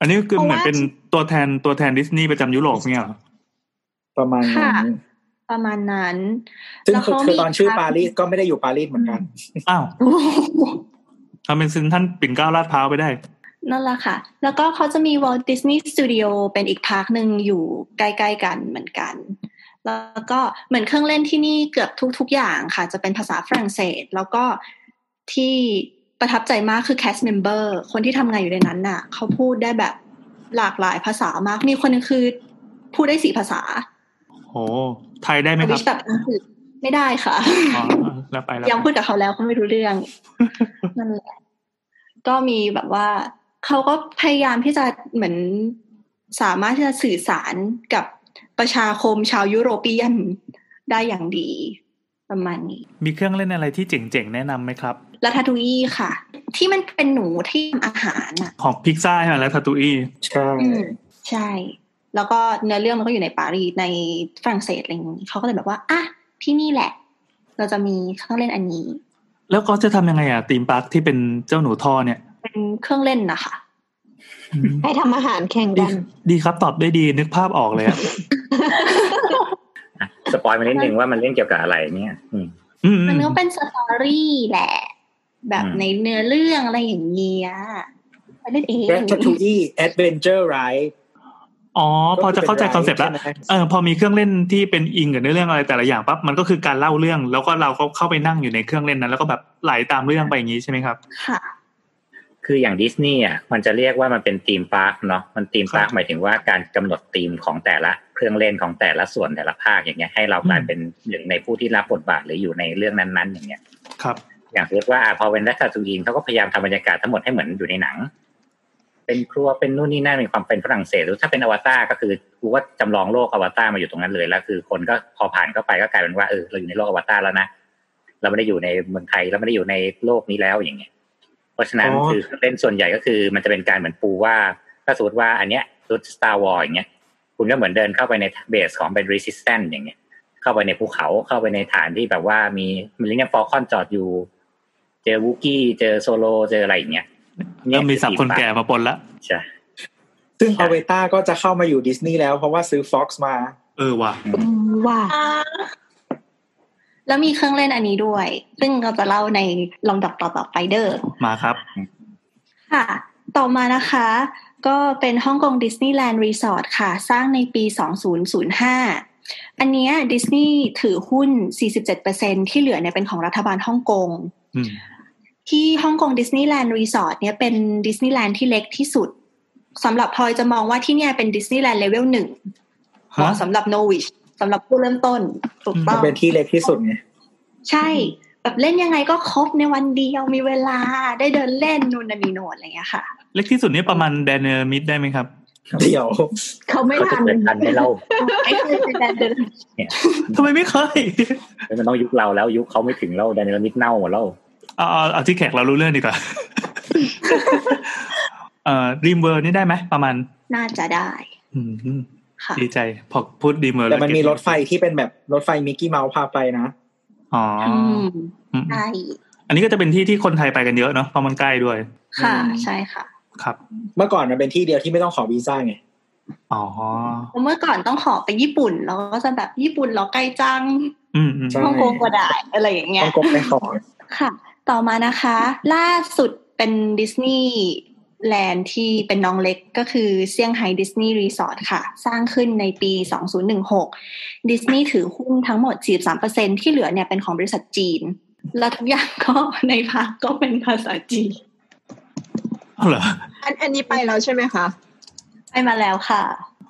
อันนี้คือ
เพราะ
เหมือน
ว่า
เป็นตัวแทนตัวแทนดิสนีย์ประจำยุโรปเนี่ยเหรอ
ประมาณนั้น
ประมาณนั้น
ซึ่ง
แล้ว
คือ
เขา
คือ
มี
ตอนชื่อ
ภาพ
ปารีสก็ไม่ได้อยู่ปารีสเหมือนกัน
อ้าวทำเป็นเซ็นทรัลปิ่นเกล้าลาดพร้าวไปได้
นั่นแหละค่ะ แล้วก็เขาจะมี Walt Disney Studio เป็นอีก park หนึ่งอยู่ใกล้ ๆ กันเหมือนกัน แล้วก็เหมือนเครื่องเล่นที่นี่เกือบทุก ๆ อย่างค่ะ จะเป็นภาษาฝรั่งเศส แล้วก็ที่ประทับใจมากคือ cast member คนที่ทำงานอยู่ในนั้นน่ะ เขาพูดได้แบบหลากหลายภาษามาก มีคนหนึงคือพูดได้สี่ภาษา
โอ้ไทยได้ไหมค
วิ
รับ
ชแบบอังกฤษไม่ได้ค่ะ
อ๋อแล้วไปแล้ว
ยังพูดกับเขาแล้วเขาไม่รู้เรื่องนั่นแหละก็มีแบบว่า เขาก็พยายามที่จะเหมือนสามารถที่จะสื่อสารกับ ประชาคมชาวยุโรปียนได้อย่างดีประมาณนี้
มีเครื่องเล่นอะไรที่เจ๋งๆ แนะนำไหมครับ
ลาทาทูอี้ค่ะ ที่มันเป็นหนูที่ทำอาหารอะ
ของพิกซ่าใช่ไหมแล้วทาตูอี้
ใช่
อืมใช่ แล้วก็เนื้อเรื่องมันก็อยู่ในปารีสในฝรั่งเศสอะไรอย่างนี้เขาก็เลยแบบว่าอะที่นี่แหละ เราจะมีเครื่องเล่นอันนี้
แล้วก็จะทำยังไงอะ theme park ที่เป็นเจ้าหนูท่อเนี่ย
เป็นเครื่องเล่นนะคะ
ให้ทำอาหารแข่ง
ดี
กัน
ดีครับตอบได้ดีนึกภาพออกเลยอะ
อะ spoil มานิดนึงว่ามันเล่นเกี่ยวกับอะไรเนี่ยอืม
อืม
มันก็เป็น story แหละ แบบ
อืม
ในเนื้อเรื่องอะไรอย่างเงี้ยไปเล่นเอง
แ a ททูอี้ adventure ไร
อ๋อ พอจะเข้าใจ concept แล้ว
ใช่ไหม
เออพอมีเครื่องเล่นที่เป็นอิงกับเนื้อเรื่องอะไรแต่ละอย่างปั๊บมันก็คือการเล่าเรื่อง แล้วก็เราก็เข้าไปนั่งอยู่ในเครื่องเล่นนั้น แล้วก็แบบไหลตามเรื่องไปอย่างนี้ใช่ไหมครับ
ค่ะ
คืออย่างดิสนีย์อะมันจะเรียกว่ามันเป็น theme park เนาะมันธีมพาร์ค
ครับ
หมายถึงว่าการกำหนดธีมของแต่ละ เครื่องเล่นของแต่ละส่วนแต่ละภาคอย่างเงี้ยให้เรากลาย
อืม
เป็นหนึ่งในผู้ที่รับบทบาทหรืออยู่ในเรื่องนั้นๆ อย่างเงี้ย
ครับ
อย่างสมมติว่าอะพอเป็น Ratatouille เขาก็พยายามทำบรรยากาศทั้งหมดให้เหมือนอยู่ในหนัง เป็นครัวเป็นนู่นนี่นั่นมีความเป็นฝรั่งเศสหรือถ้าเป็นอวตารก็คือกูก็จำลองโลกอวตารมาอยู่ตรงนั้นเลยแล้วคือคนก็พอผ่านเข้าไปก็กลายเป็นว่าเออเราอยู่ในโลกอวตารแล้วนะเราไม่ได้อยู่ในเมืองไทยเราไม่ได้อยู่ในโลกนี้แล้วอย่างเงี้ย เพราะฉะนั้น
อ๋อเค
รื่องเล่นส่วนใหญ่ก็คือมันจะเป็นการเหมือนปูว่าถ้าสมมติว่าอันเนี้ยรุด Star Wars อย่างเงี้ย คุณก็เหมือนเดินเข้าไปใน base ของเป็น Resistance อย่างเงี้ย เข้าไปในภูเขาเข้าไปในฐานที่แบบว่ามี Millennium Falcon จอดอยู่ เจอวูกี้เจอโซโลเจออะไรอย่างเงี้ย
เริ่มมีศัพท์คนแก่มาปนละ
ใช่
ซึ่งอเวต้าก็จะเข้ามาอยู่ดิสนีย์แล้วเพราะว่าซื้อ Fox มา
เออว่ะ
อืมว่า
แล้วมีเครื่องเล่นอันนี้ด้วย ซึ่งเราจะเล่าในลำดับต่อๆไปเด้อ
มาครับ
ค่ะ ต่อมานะคะ ก็เป็นฮ่องกงดิสนีย์แลนด์รีสอร์ทค่ะ สร้างในปี 2005 อันเนี้ยดิสนีย์ถือหุ้น 47%ที่เหลือเนี่ยเป็นของรัฐบาลฮ่องกง
อืม
ที่ฮ่องกงดิสนีย์แลนด์รีสอร์ทเนี่ยเป็นดิสนีย์แลนด์ที่เล็กที่สุดสำหรับพลอยจะมองว่าที่เนี่ยเป็นดิสนีย์แลนด์เลเวลหนึ่งเหมาะ
ฮะ
สำหรับ novice สำหรับผู้เริ่มต้นถูกต้
มั
อน
เป็นที่เล็กที่สุดไง
ใช่แบบเล่นยังไงก็ครบในวันเดียวมีเวลาได้เดินเล่นนู่นนี่โน่นอะไรอย่างเงี้ยค่ะ
เล็กที่สุดนี่ประมาณแดนเนอร์มิดได้ไหมครับ
เดี๋ยว
เขาไม่
เขาจะ
ทัน
เกิดทันให้เรา
ไอ้คือเป็นการเดิน
ทำไมไม่เคย
มันต้องยุคเราแล้วยุคเขาไม่ถึงแล้วแดนเนรมิตเน่าหมดแล้ว
เอาเอาเอาที่แขกเรารู้เรื่องดีกว่าเอ่อดรีมเวิลด์นี่ได้ไหมประมาณ
น่าจะได้
อืม
ค่ะ
ดีใจพอพูดดรีมเวิลด์
แต่มันมีรถไฟที่เป็นแบบรถไฟมิกกี้เมาส์พาไปนะ
อ๋อ
อืม
อืม
ใช่
อันนี้ก็จะเป็นที่ที่คนไทยไปกันเยอะเนาะเพราะมันใกล้ด้วย
ค่ะใช่ค่ะ
ครับ
เมื่อก่อนมันเป็นที่เดียวที่ไม่ต้องขอวีซ่าไง
อ๋อ
เมื่อก่อนต้องขอไปญี่ปุ่นแล้วก็จะแบบญี่ปุ่นเหรอไกลจัง
อืมอืม
ใช่
ฮ่องกงก็ได้อะไรอย่างเงี้ย ต้
องกดไปขอ
ค่ะ ต่อมานะคะ ล่าสุดเป็นดิสนีย์แลนด์ที่เป็นน้องเล็กก็คือเซี่ยงไฮ้ดิสนีย์รีสอร์ทค่ะ สร้างขึ้นในปี 2016 ดิสนีย์ถือหุ้นทั้งหมด 43%ที่เหลือเนี่ยเป็นของบริษัทจีน แล้วทุกอย่างก็ใน park ก็เป็นภาษาจีน
เอาเหรอ
อันอันนี้ไปแล้วใช่ไหมคะ
ไปมาแล้วค่ะ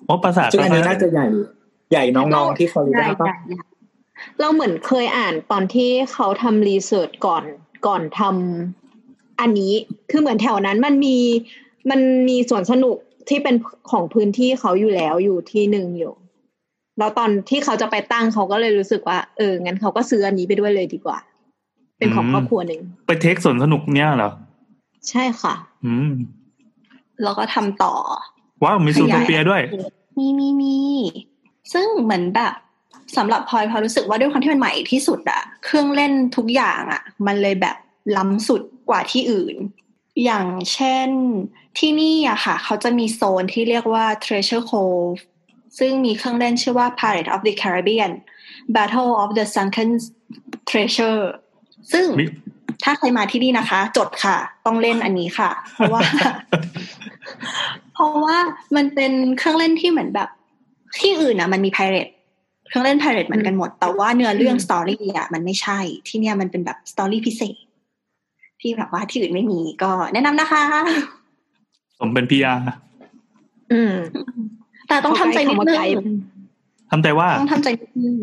โอ้ภาษา
ซึ่งอันนี้น่าจะใหญ่ ใหญ่น้องๆที่ฟลอริ
ดา
ได้ปะ
ได้
เราเหมือนเคยอ่านตอนที่เขาทำรีเสิร์ชก่อนก่อนทำอันนี้คือเหมือนแถวนั้นมันมีมันมีสวนสนุกที่เป็นของพื้นที่เขาอยู่แล้วอยู่ที่หนึ่งอยู่ แล้วตอนที่เขาจะไปตั้งเขาก็เลยรู้สึกว่า เอองั้นเขาก็ซื้ออันนี้ไปด้วยเลยดีกว่า เป็นของครอบครัวหนึ่ง
ไปเทคสวนสนุกเนี่ยเหรอ
ใช่ค่ะ
อืม
แล้วก็ทำต่อ
ว้าวมีซูโทเปียด้วย
มีมีมี ซึ่งเหมือนแบบสำหรับพลอยพลอยรู้สึกว่าด้วยความที่มันใหม่ที่สุดอะเครื่องเล่นทุกอย่างอะมันเลยแบบล้ำสุดกว่าที่อื่น อย่างเช่นที่นี่อะค่ะ เขาจะมีโซนที่เรียกว่า Treasure Cove ซึ่งมีเครื่องเล่นชื่อว่า Pirate of the Caribbean Battle of the Sunken Treasure ซึ่ง
มี
ถ้าใครมาที่นี่นะคะ จดค่ะ ต้องเล่นอันนี้ค่ะ เพราะว่า เพราะว่ามันเป็นเครื่องเล่นที่เหมือนแบบ ที่อื่นอะ มันมี pirate เครื่องเล่น pirate เหมือนกันหมด แต่ว่าเนื้อเรื่อง
อืม
story อะมันไม่ใช่ ที่เนี่ยมันเป็นแบบ story พิเศษ ที่แบบว่าที่อื่นไม่มีก็แนะนำนะคะ
ผมเป็น PRอื
ม
แต่ต้องทำใจนิดนึ
เข้าใกล้คำว่าไกด์
ทำใจว่า
ต้องทำใจนิดนึง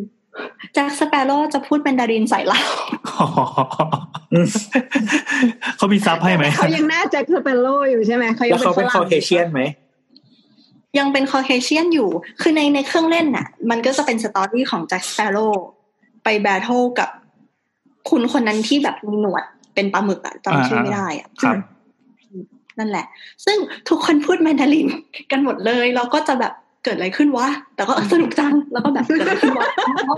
แจ็คสแปร์โรว์จะพูดเป็นแมนดารินใส่เรา
เขามีซับให้ไหม
เขายังน่าจะคือเป็นโลอยู่ใช่ไหมเขายั
แล้วเขาเป็น
ฝรั่ง
Caucasian ไหม
ยังเป็น Caucasian อยู่ คือในในเครื่องเล่นน่ะ มันก็จะเป็น story ของ Jack Sparrow ไป battle กับคุณคนนั้นที่แบบมีหนวดเป็นปลาหมึกอะจำชื่อไม่ได้อะ
ครับ
นั่นแหละ ซึ่งทุกคนพูดแมนดารินกันหมดเลย เราก็จะแบบ เกิดอะไรขึ้นวะ แต่ก็สนุกจัง แล้วก็แบบเกิดอะไรขึ้นวะ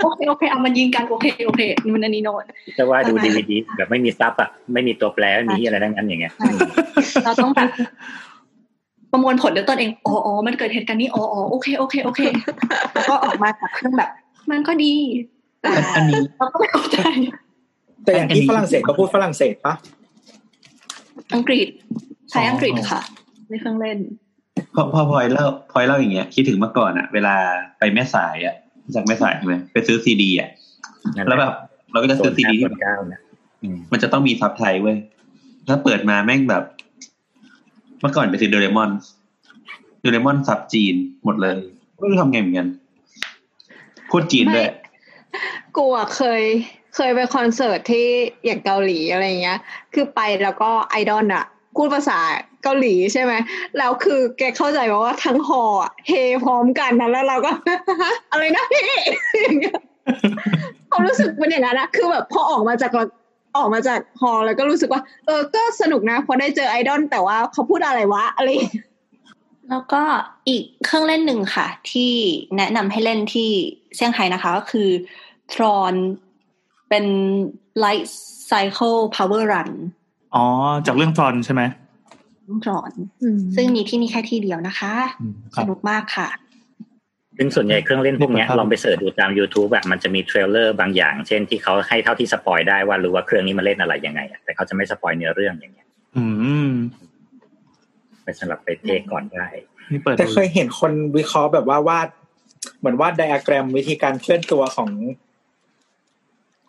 โอเคโอเคเอามันยิงกันโอเคโอเคมันอันนี้โนด
แต่ว่าดู
ประมาณ
ดีวดีแบบไม่มีซับอะไม่มีตัวแปลไม่มีอะไรทั้งนั้นอย่างเงี้ย
เราต้องแบบประมวลผลด้วยตนเอง อ๋ออ๋อมันเกิดเหตุการณ์นี้ อ๋ออ๋อโอเคโอเคโอเค แล้วก็ออกมาจากเครื่องแบบ มันก็ดีแต่
อันนี้
เราก็ไม่เข้าใจ
แต่อย่างที่ฝรั่งเศสก็พูดฝรั่งเศสปะ
อังกฤษใช้อังกฤษค่ะในเครื่องเล่น
พอพอพลอยเล่าพลอยเล่าอย่างเงี้ยคิดถึงเมื่อก่อนอะเวลาไปแม่สายอะจากแม่สายใช่ไหมไปซื้อซีดีอะแล้วแบบเราก็จะ
ซื้อ
ซีดีที่โซน
ห้า
ดี
โซนเก้านะอืม
มันจะต้องมีซับไทยเว้ยแล้วเปิดมาแม่งแบบ เมื่อก่อนไปซื้อโดเรมอนโดเรมอนซับจีนหมดเลยไม่รู้ทำไงเหมือนกันพูดจีนด้วย
กูอะเคย เคยไปคอนเสิร์ตที่อย่างเกาหลีอะไรเงี้ย คือไปแล้วก็ไอดอลอะ พูดภาษาเกาหลีใช่ไหมแล้วคือแกเข้าใจไหมว่าทั้งฮอลล์เฮพร้อมกันนะแล้วเราก็ อะไรนะพี่อย่างเงี้ยความรู้สึกเป็นอย่างนั้นนะคือแบบพอออกมาจากออกมาจากฮอร์แล้วก็รู้สึกว่า เออก็สนุกนะเพราะได้เจอไอดอลแต่ว่าเขาพูดอะไรวะอะไร
แล้วก็อีกเครื่องเล่นหนึ่งค่ะ ที่แนะนำให้เล่นที่เซี่ยงไฮ้นะคะก็คือ Tron เป็น Light Cycle Power Run
อ๋อ จากเรื่อง Tron ใช่ไหม
Tron ซึ่งมีที่นี่แค่ที่เดียวนะคะ
อืมครับส
นุกมากค่ะ
ซึ่งส่วนใหญ่เครื่องเล่นพวกเนี้ย
ครับ
ลองไป search ดูตาม YouTube แบบมันจะมี trailer บางอย่าง เช่นที่เขาให้เท่าที่ spoil ได้ว่ารู้ว่าเครื่องนี้มันเล่นอะไรยังไงอะแต่เขาจะไม่ spoil เนื้อเรื่องอย่างเงี้ย
อืม
ไปสำหรับไป take ก่อนได้
นี่เปิด
แต่
ดู
เคยเห็นคนวิเคราะห์แบบว่าวาด เหมือนวาดไดอะแกรมวิธีการเคลื่อนตัวของ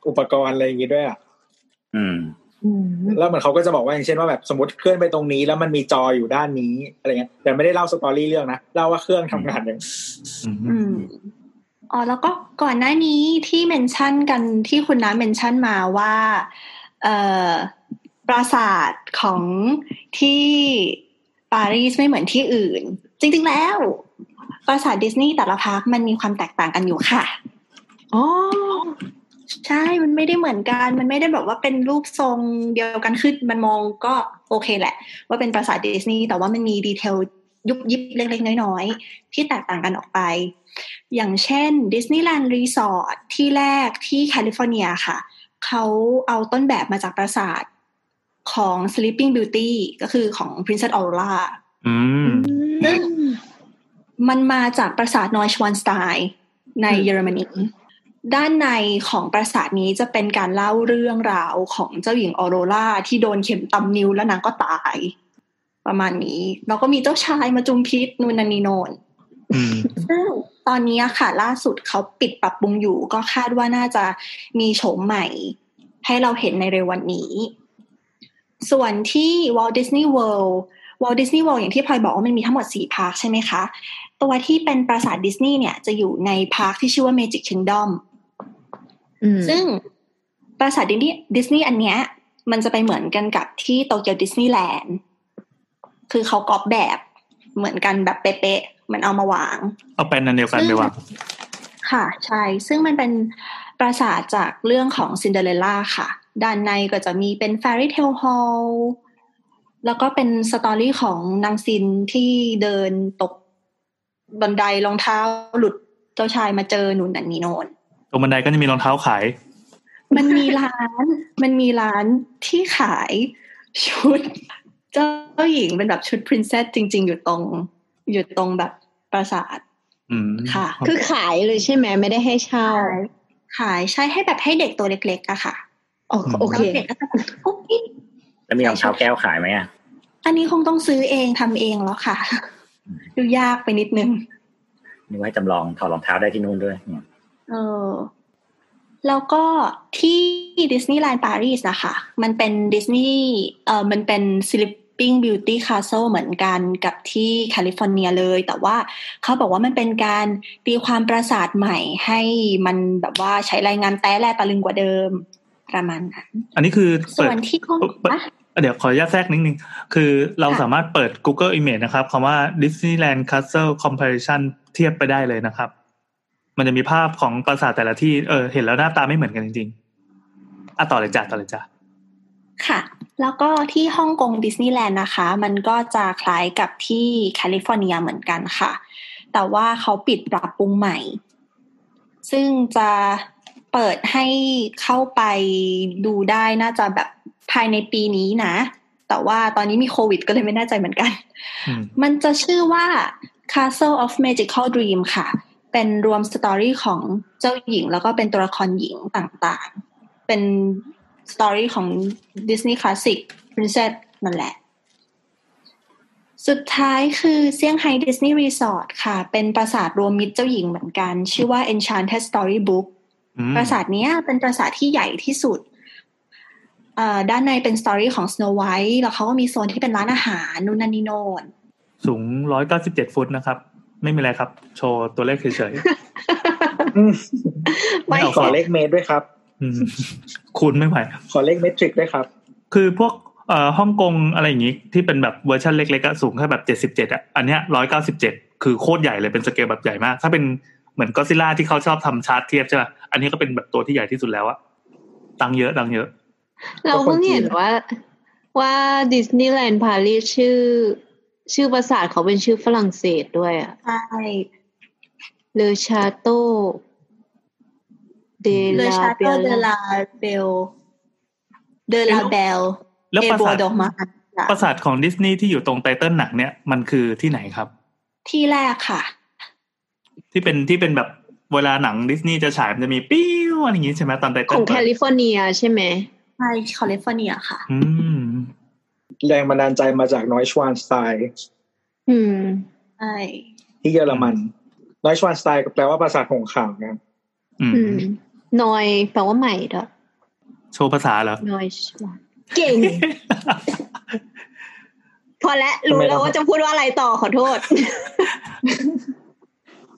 อุปกรณ์อะไรอย่างงี้ด้วยอะ
อืม
แล้วเหมือนเขาก็จะบอกว่าอย่างเช่นว่าแบบสมมติเคลื่อนไปตรงนี้ แล้วมันมีจออยู่ด้านนี้อะไรเงี้ยแต่ไม่ได้เล่า story เรื่องนะเล่าว่าเครื่องทำงานอย่าง
อืม
อืมอ๋อแล้วก็ก่อนหน้านี้ที่ mention กันที่คุณน้า mention มาว่า เอ่อปราสาทของที่ปารีสไม่เหมือนที่อื่น จริง ๆ แล้ว ปราสาทดิสนีย์แต่ละ park มันมีความแตกต่างกันอยู่ค่ะ
อ๋อ
ใช่ มันไม่ได้เหมือนกัน มันไม่ได้แบบว่าเป็นรูปทรงเดียวกันคือมันมองก็โอเคแหละ ว่าเป็นปราสาทดิสนีย์แต่ว่ามันมี detail ยุบยิบเล็กๆ น้อยๆ ที่แตกต่างกันออกไป อย่างเช่นดิสนีย์แลนด์รีสอร์ทที่แรกที่แคลิฟอร์เนียค่ะ เขาเอาต้นแบบมาจากปราสาทของ Sleeping Beauty ก็คือของ Princess Aurora
อืม
ซึ่งมันมาจากปราสาทนอยชวานสไตน์ในเยอรมนี ด้านในของปราสาทนี้จะเป็นการเล่าเรื่องราวของเจ้าหญิงออโรราที่โดนเข็มตำนิ้วแล้วนางก็ตาย ประมาณนี้แล้วก็มีเจ้าชายมาจุมพิษนูนนันนีโนน
อืม
ซึ่งตอนนี้ค่ะ ล่าสุดเขาปิดปรับปรุงอยู่ ก็คาดว่าน่าจะมีโฉมใหม่ ให้เราเห็นในเร็ววันนี้ ส่วนที่ Walt Disney World Walt Disney World อย่างที่พลอยบอกว่ามันมีทั้งหมดสี่ park ใช่ไหมคะ ตัวที่เป็นปราสาทดิสนีย์เนี่ยจะอยู่ใน park ที่ชื่อว่า Magic Kingdom ซึ่งปราสาทดิสนีย์ดิสนีย์อันเนี้ย มันจะไปเหมือนกันกับที่โตเกียวดิสนีย์แลนด์คือเขาก๊อปแบบเหมือนกันแบบเป๊ะๆเหมือนเอามาวาง
เอาเป็นอันเดียวกันไปวาง
ค่ะ ใช่ ซึ่งมันเป็นปราสาทจากเรื่องของซินเดอเรลล่าค่ะ ด้านในก็จะมีเป็น Fairy Tale Hall แล้วก็เป็นสตอรี่ของนางซินที่เดินตกบันไดรองเท้าหลุดเจ้าชายมาเจอหนุนนันนีโนน
ตรงบันไดก็จะมีรองเท้าขาย
มันมีร้าน มันมีร้านที่ขายชุด เจ้าหญิงเป็นแบบชุดพรินเซสจริง ๆ อยู่ตรง อยู่ตรงแบบปราสาท
อืม
ค่ะ
คือขายเลยใช่ไหมไม่ได้ให้เช่า
ขายใช่ให้แบบให้เด็กตัวเล็กๆอะค่ะ
โอโอเค
แล้วเด็กก็จะกุ๊กกิ๊ก
แล้วมีรองเท้าแก้วขายไหมอะ
อันนี้คงต้องซื้อเองทำเองแล้วค่ะ ดูยากไปนิดนึง
มีไว้จำลองถอดรองเท้าได้ที่นู่นด้วยเนี่ย
เออแล้วก็ที่ดิสนีย์แลนด์ปารีสนะคะมันเป็นดิสนีย์เอ่อมันเป็น Sleeping Beauty Castle เหมือนกันกับที่แคลิฟอร์เนียเลย แต่ว่าเขาบอกว่ามันเป็นการตีความปราสาทใหม่ให้มันแบบว่าใช้รายงานแต้แลตะลึงกว่าเดิมประมาณนั้น
อันนี้คือ
ส่
เปิด
วนที่ห้อง
เปิด
อะ
เดี๋ยวขออนุญาตแทรกนิดนึง คือเรา
ค่ะ
สามารถเปิด Google Image นะครับคำว่า Disneyland Castle Comparison เทียบไปได้เลยนะครับ มันจะมีภาพของปราสาทแต่ละที่เออเห็นแล้วหน้าตาไม่เหมือนกันจริงๆอะต่อเลยจ้ะต่อเลยจ้ะ
ค่ะ แล้วก็ที่ฮ่องกงดิสนีย์แลนด์นะคะ มันก็จะคล้ายกับที่แคลิฟอร์เนียเหมือนกันค่ะ แต่ว่าเขาปิดปรับปรุงใหม่ ซึ่งจะเปิดให้เข้าไปดูได้น่าจะแบบภายในปีนี้นะ แต่ว่าตอนนี้มีโควิดก็เลยไม่แน่ใจเหมือนกัน
อืม
มันจะชื่อว่า Castle of Magical Dream ค่ะ เป็นรวม story ของเจ้าหญิง แล้วก็เป็นตัวละครหญิงต่างๆ เป็น story ของ Disney Classic Princess นั่นแหละ สุดท้ายคือเซี่ยงไฮ้ดิสนีย์รีสอร์ทค่ะ เป็นปราสาทรวมมิตรเจ้าหญิงเหมือนกัน ชื่อว่า Enchanted Storybook
อืม
ปราสาทเนี้ยเป็นปราสาทที่ใหญ่ที่สุดเอ่อด้านในเป็น story ของ Snow White แล้วเขาก็มีโซนที่เป็นร้านอาหารนู่นนั่นนี่โน่น
สูงร้อยเก้าสิบเจ็ดฟุตนะครับ ไม่มีอะไรครับ โชว์ตัวเลขเฉย
อืม
ไม่เอา
ขอเลขเมตรด้วยครับ
ๆอืมคูณไม่ไหว
ขอเลขเมตริกด้วยครับ
คือพวกเอ่อฮ่องกงอะไรอย่างงี้ที่เป็นแบบเวอร์ชันเล็กๆอะสูงแค่แบบเจ็ดสิบเจ็ดอะอันเนี้ยร้อยเก้าสิบเจ็ดคือโคตรใหญ่เลยเป็นสเกลแบบใหญ่มาก ถ้าเป็นเหมือนก็อดซิลล่าที่เขาชอบทำชาร์ตเทียบใช่ป่ะอันนี้ก็เป็นแบบตัวที่ใหญ่ที่สุดแล้วอะตังค์เยอะตังค์เยอะ
เราเพิ่งเห็นว่าว่าดิสนีย์แลนด์ปารีสชื่อ ชื่อปราสาทเขาเป็นชื่อฝรั่งเศสด้วยอะ
ใช่
เลอชาโตเด
เล
ลา
ชา
เบ
โต
ล
เดลาเบลเดลาเบล
แล้ว
เอ
ปรา
โบ
สาท
ดอกมา
ปราสาทของดิสนีย์ที่อยู่ตรงไตเติ้ลหนังเนี่ยมันคือที่ไหนครับ
ที่แรกค่ะ
ที่เป็นที่เป็นแบบเวลาหนังดิสนีย์จะฉายมันจะมีปิ้วอะไรอย่างงี้ใช่ไหมตอนไต
ข
เติ้
อ
ล
งแคลิฟอร์เนียใช่ไหม
ใช่แคลิฟอร์เนียค่ะ
อืม
แรงบันดาลใจมาจากน้อยชวานสไตล์
อืม
ใช่
ที่เยอรมัน น้อยชวานสไตล์ก็แปลว่าปราสาทหงส์ขาวนะ
อืม
อืมนอยแปลว่าใหม่ด้วย
โชว์ภาษาเหรอ
นอยชวานเก่ง พอแล้วรู้แล้วว่าจะพูดว่าอะไรต่อขอโทษ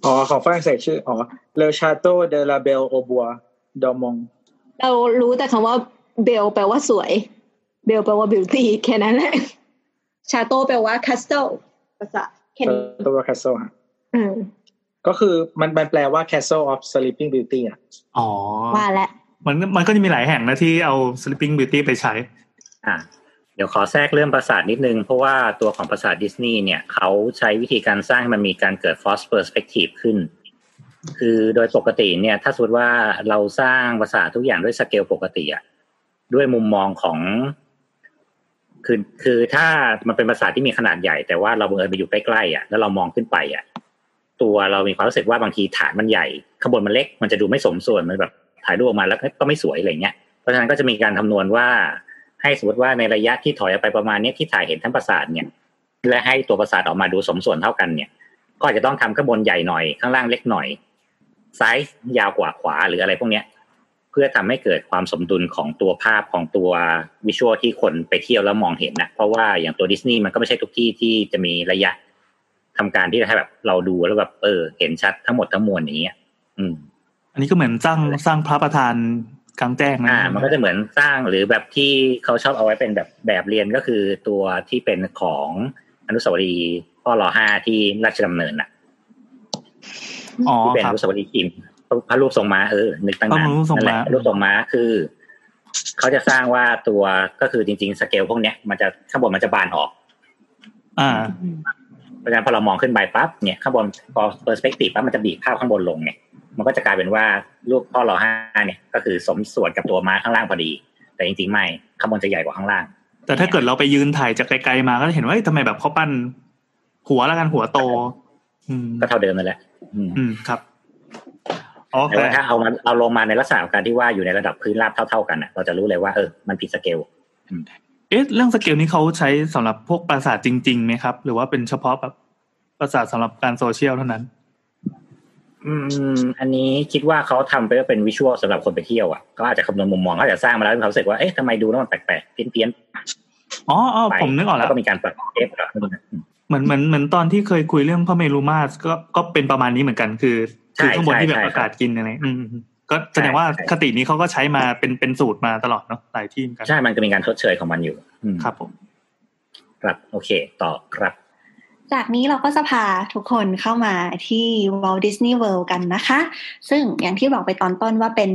อ๋อของฝรั่งเศสชื่อ อ๋อเลชาโตเดลาเบลโอบัวดอมง
เรารู้แต่คำว่าเบลแปลว่าสวย Belle แปลว่า beauty แค่นั้นแหละ château แปลว่า castle ภาษาแค่นี้
ตัว castle ฮะ
อืม
ก็คือมันมันแปลว่า Castle of Sleeping Beauty อะ
อ๋อ
ว่าแล้ว
มันมันก็จะมีหลายแห่งนะที่เอา Sleeping Beauty ไปใช้
อะเดี๋ยวขอแทรกเรื่องปราสาทนิดนึง เพราะว่าตัวของปราสาทดิสนีย์เนี่ยเขาใช้วิธีการสร้างให้มันมีการเกิด false perspective ขึ้น คือโดยปกติเนี่ย ถ้าสมมติว่าเราสร้างปราสาททุกอย่างด้วยสเกลปกติอะด้วยมุมมองของ คือคือถ้ามันเป็นปราสาทที่มีขนาดใหญ่แต่ว่าเราบังเอิญไปอยู่ใกล้ๆอะแล้วเรามองขึ้นไปอะตัวเรามีความรู้สึกว่าบางทีฐานมันใหญ่ข้างบนมันเล็ก มันจะดูไม่สมส่วนมันแบบถ่ายรูปออกมาแล้วก็ไม่สวยอะไรเงี้ยเพราะฉะนั้นก็จะมีการคำนวณว่า ให้สมมติว่าในระยะที่ถอยออกไปประมาณเนี้ยที่ถ่ายเห็นทั้งปราสาทเนี่ย และให้ตัวปราสาทออกมาดูสมส่วนเท่ากันเนี่ย ก็อาจจะต้องทำข้างบนใหญ่หน่อยข้างล่างเล็กหน่อยซ้ายยาวกว่าขวาหรืออะไรพวกเนี้ย เพื่อทำให้เกิดความสมดุลของตัวภาพของตัววิชวลที่คนไปเที่ยวแล้วมองเห็นนะเพราะว่าอย่างตัวดิสนีย์มันก็ไม่ใช่ทุกที่ที่จะมีระยะทำการที่จะให้แบบเราดูแล้วแบบเออ เห็นชัดทั้งหมดทั้งมวลอย่างเงี้ยอืม
อันนี้ก็เหมือนสร้างสร้างพระประธานกลางแจ้งนะ
อ่า มันก็จะเหมือนสร้างหรือแบบที่เขาชอบเอาไว้เป็นแบบแบบเรียนก็คือตัวที่เป็นของอนุสาวรีย์พ่อรอห้าที่ราชดำเนินน่ะ
อ๋อ
ที่เป็น
ค
อ
รับ
นุสาวรีย์พิม พ์พระรูปทรงม้าเออนึกตั้งนาน
พระรูปทรงม้า
นั่นแหละรูปทรงม้าคือ เขาจะสร้างว่าตัวก็คือจริง ๆ สเกลพวกเนี้ยมันจะข้างบนมันจะบานออก
อ่า
เพราะฉะนั้นพอเรามองขึ้นไปปั๊บเนี่ยข้างบนพอเปอร์สเปกทีฟปั๊บมันจะบีบภาพข้างบนลงเนี่ย มันก็จะกลายเป็นว่ารูปพ่อรอห้าเนี่ย ก็คือสมส่วนกับตัวม้าข้างล่างพอดี แต่จริงๆไม่ข้างบนจะใหญ่กว่าข้างล่าง
แต่ถ้าเกิดเราไปยืนถ่ายจากไกลๆมาก็จะเห็นว่าเอ้ยทำไมแบบเขาปั้นหัวแล้วกันหัวโตอืม
ก็เท่าเดิมนั่นแหละ อืม
อืมครับโอเค
แต่ว่าถ้าเอามาเอาลงมาในลักษณะของการที่ว่าอยู่ในระดับพื้นราบเท่าๆกันน่ะเราจะรู้เลยว่าเออมันผิดสเกล
เอ๊ะเรื่องสเกลนี้เขาใช้สำหรับพวกปราสาทจริงๆไหมครับ หรือว่าเป็นเฉพาะแบบปราสาทสำหรับการโซเชียลเท่านั้น
อืม อันนี้คิดว่าเขาทำไปว่าเป็นวิชวลสำหรับคนไปเที่ยวอะก็อาจจะคำนวณมุมมองเขาอาจจะสร้างมาแล้วเขารู้สึกว่าเอ๊ะทำไมดูแล้วมันแปลกๆเพี้ยน
อ๋ออ๋อ
ๆไป
ผมนึกออก
แล้
แล้วว
ก็มีการปรับเอฟเหรอไม่รู้นะอืม
เหมือนเหมือนเหมือนตอนที่เคยคุยเรื่องพระเมรุมาสก็ก็เป็นประมาณนี้เหมือนกันคือ
ใช่
คือข้างบนที่แบบ
ใช่
อากาศกินอะไรอืมอืมก็แสดง
ใช่
ว่า
ใช่
คตินี้เขาก็ใช้มาเป็นเป็นสูตรมาตลอดเนาะหลายที่เหมือนกัน
ใช่มันจะมีการชดเชยของมันอยู่อืม
ครับผม
ครับโอเค ต่อครับ
จากนี้เราก็จะพาทุกคนเข้ามาที่ Walt Disney World กันนะคะ ซึ่งอย่างที่บอกไปตอนต้นว่าเป็น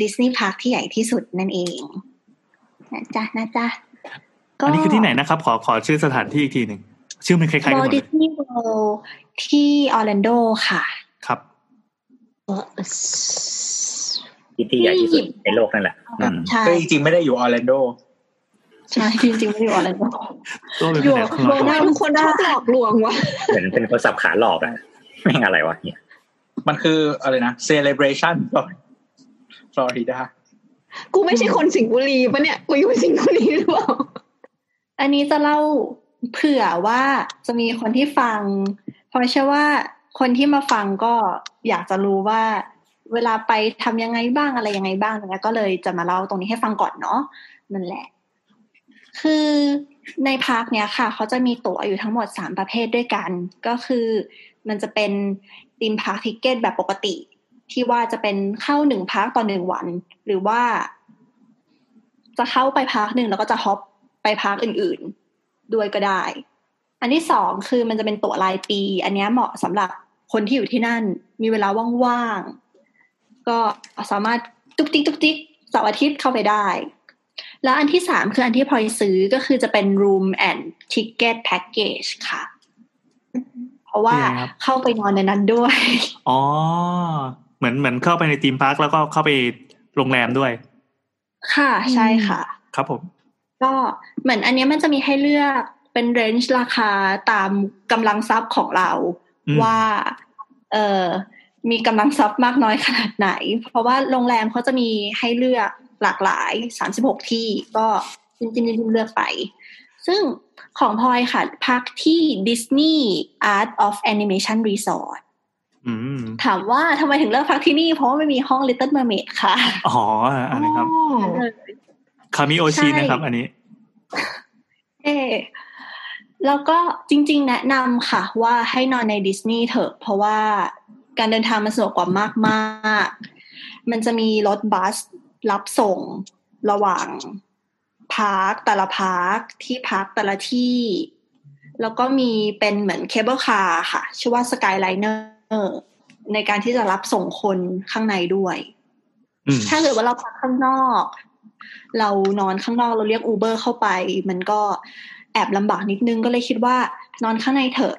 ดิสนีย์ park ที่ใหญ่ที่สุดนั่นเองนะจ๊ะนะจ๊ะก็
อันนี้คือที่ไหนนะครับ ขอขอชื่อสถานที่อีกทีหนึ่ง ชื่อมันคล้ายๆกันหม
Walt
ดเลย
Disney World ที่ออร์แลนโดค่ะ
ครับ
ที่ที่ใหญ่ที่สุดในโลกนั่นแหละอืม
ใช่
ก็จริงๆไม่ได้อยู่ออร์แลนโด
ใช่จริงๆไม่ได้อยู่ออร์แลนโด
ตัวเป็น
อยู่
แผนกของเรา
ทำไมทุกคนชอบหลอกลวงวะ
เหมือนเป็นคนสับขาหลอกอะแม่งอะไรวะเนี่ย
มันคืออะไรนะ celebration ฟลอริดา
กูไม่ใช่คนสิงห์บุรีปะเนี่ยกูอยู่สิงห์บุรีหรือเปล่า
อันนี้จะเล่าเผื่อว่าจะมีคนที่ฟังเพราะเชื่อว่า คนที่มาฟังก็อยากจะรู้ว่าเวลาไปทำยังไงบ้างอะไรยังไงบ้างนะก็เลยจะมาเล่าตรงนี้ให้ฟังก่อนเนาะนั่นแหละ คือใน park เนี้ยค่ะ เขาจะมีตั๋วอยู่ทั้งหมดสามประเภทด้วยกัน ก็คือมันจะเป็น theme park ticket แบบปกติ ที่ว่าจะเป็นเข้าหนึ่ง park ต่อหนึ่งวัน หรือว่า จะเข้าไป park หนึ่งแล้วก็จะ hop ไป park อื่น ๆ ด้วยก็ได้ อันที่สองคือมันจะเป็นตั๋วรายปี อันนี้เหมาะสำหรับ คนที่อยู่ที่นั่นมีเวลาว่างๆ ก็สามารถตุกติ๊กตุกติ๊กเสาร์อาทิตย์เข้าไปได้ แล้วอันที่สามคืออันที่พลอยซื้อก็คือจะเป็น room and ticket package ค่ะ เพราะว่า
คือไงครับ
เข้าไปนอนในนั้นด้วย
อ๋อ เหมือนเหมือนเข้าไปใน theme park แล้วก็เข้าไปโรงแรมด้วย
ค่ะใช่ค่ะ
ครับผม
ก็เหมือนอันเนี้ยมันจะมีให้เลือกเป็น range ราคาตามกำลังทรัพย์ของเรา
อืม
ว่า เออมีกำลังทรัพย์มากน้อยขนาดไหน เพราะว่าโรงแรมเขาจะมีให้เลือกหลากหลายสามสิบหกที่ก็จิ้มจิ้มจิ้มเลือกไป ซึ่งของพลอยค่ะ พักที่ Disney Art of Animation Resort
อืม
ถามว่าทำไมถึงเลือกพักที่นี่ เพราะว่าไม่มีห้อง Little Mermaid ค่ะ
อ๋อ อันนี้ครับ คามิโอชิ
ใช่
นะครับ อันนี้
เออ แล้วก็จริง ๆ แนะนำค่ะ ว่าให้นอนในดิสนีย์เถอะเพราะว่าการเดินทางมันสะดวกกว่ามาก ๆ มันจะมีรถบัสรับส่งระหว่าง park แต่ละ park ที่พักแต่ละที่ แล้วก็มีเป็นเหมือน cable car ค่ะ ชื่อว่า Skyliner ในการที่จะรับส่งคนข้างในด้วย
อืม
ถ้าเกิดว่าเราพักข้างนอก เรานอนข้างนอกเราเรียก Uber เข้าไป มันก็แอบลำบากนิดนึงก็เลยคิดว่า นอนข้างในเถอะ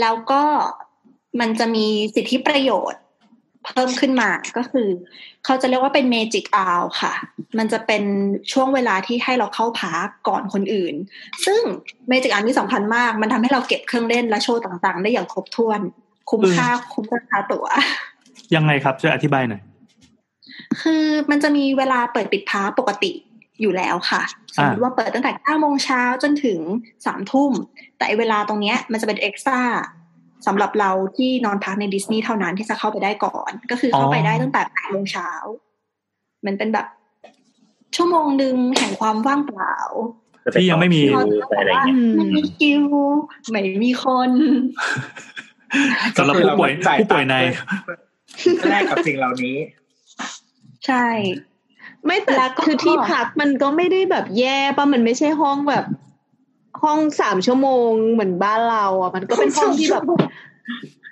แล้วก็มันจะมีสิทธิประโยชน์เพิ่มขึ้นมาก็คือ เขาจะเรียกว่าเป็นเมจิกอ r วค่ะ มันจะเป็นช่วงเวลาที่ให้เราเข้า park ก่อนคนอื่น ซึ่งเมจิกอ r นี่สำคัญมาก มันทำให้เราเก็บเครื่องเล่นและโชว์ต่างๆ ได้อย่างครบถ้วน คุ้มค่าคุ้มราคาตั๋ว
ยังไงครับช่วยอธิบายหน่อย
คือมันจะมีเวลาเปิดปิด park ปกติ อยู่แล้วค่ะสมมติว่าเปิดตั้งแต่9โมงเช้าจนถึง3ทุ่ม แต่ไอ้เวลาตรงเนี้ยมันจะเป็น extra สำหรับเราที่นอนพักในดิสนีย์เท่านั้นที่จะเข้าไปได้ก่อน ก็คือเข้าไปได้ตั้งแต่8โมงเช้าเหมันเป็นแบบชั่วโมงหนึ่งแห่งความว่างเปล่า
ที่ยังไม่มี
ไปต่อคิวไปอะไรเงี้ย
ไม่มีคิวไม่มีคน
สำหรับผู้ป่วยผู้ป่วยใน
แรกกับสิ่งเหล่านี้
ใช่
ไม่แต่
แล้วก็
คือที่พักมันก็ไม่ได้แบบแย่ป่ะมันไม่ใช่ห้องแบบ ห้องสามชั่วโมงเหมือนบ้านเราอะ มันก็เป็นห้องที่แบบ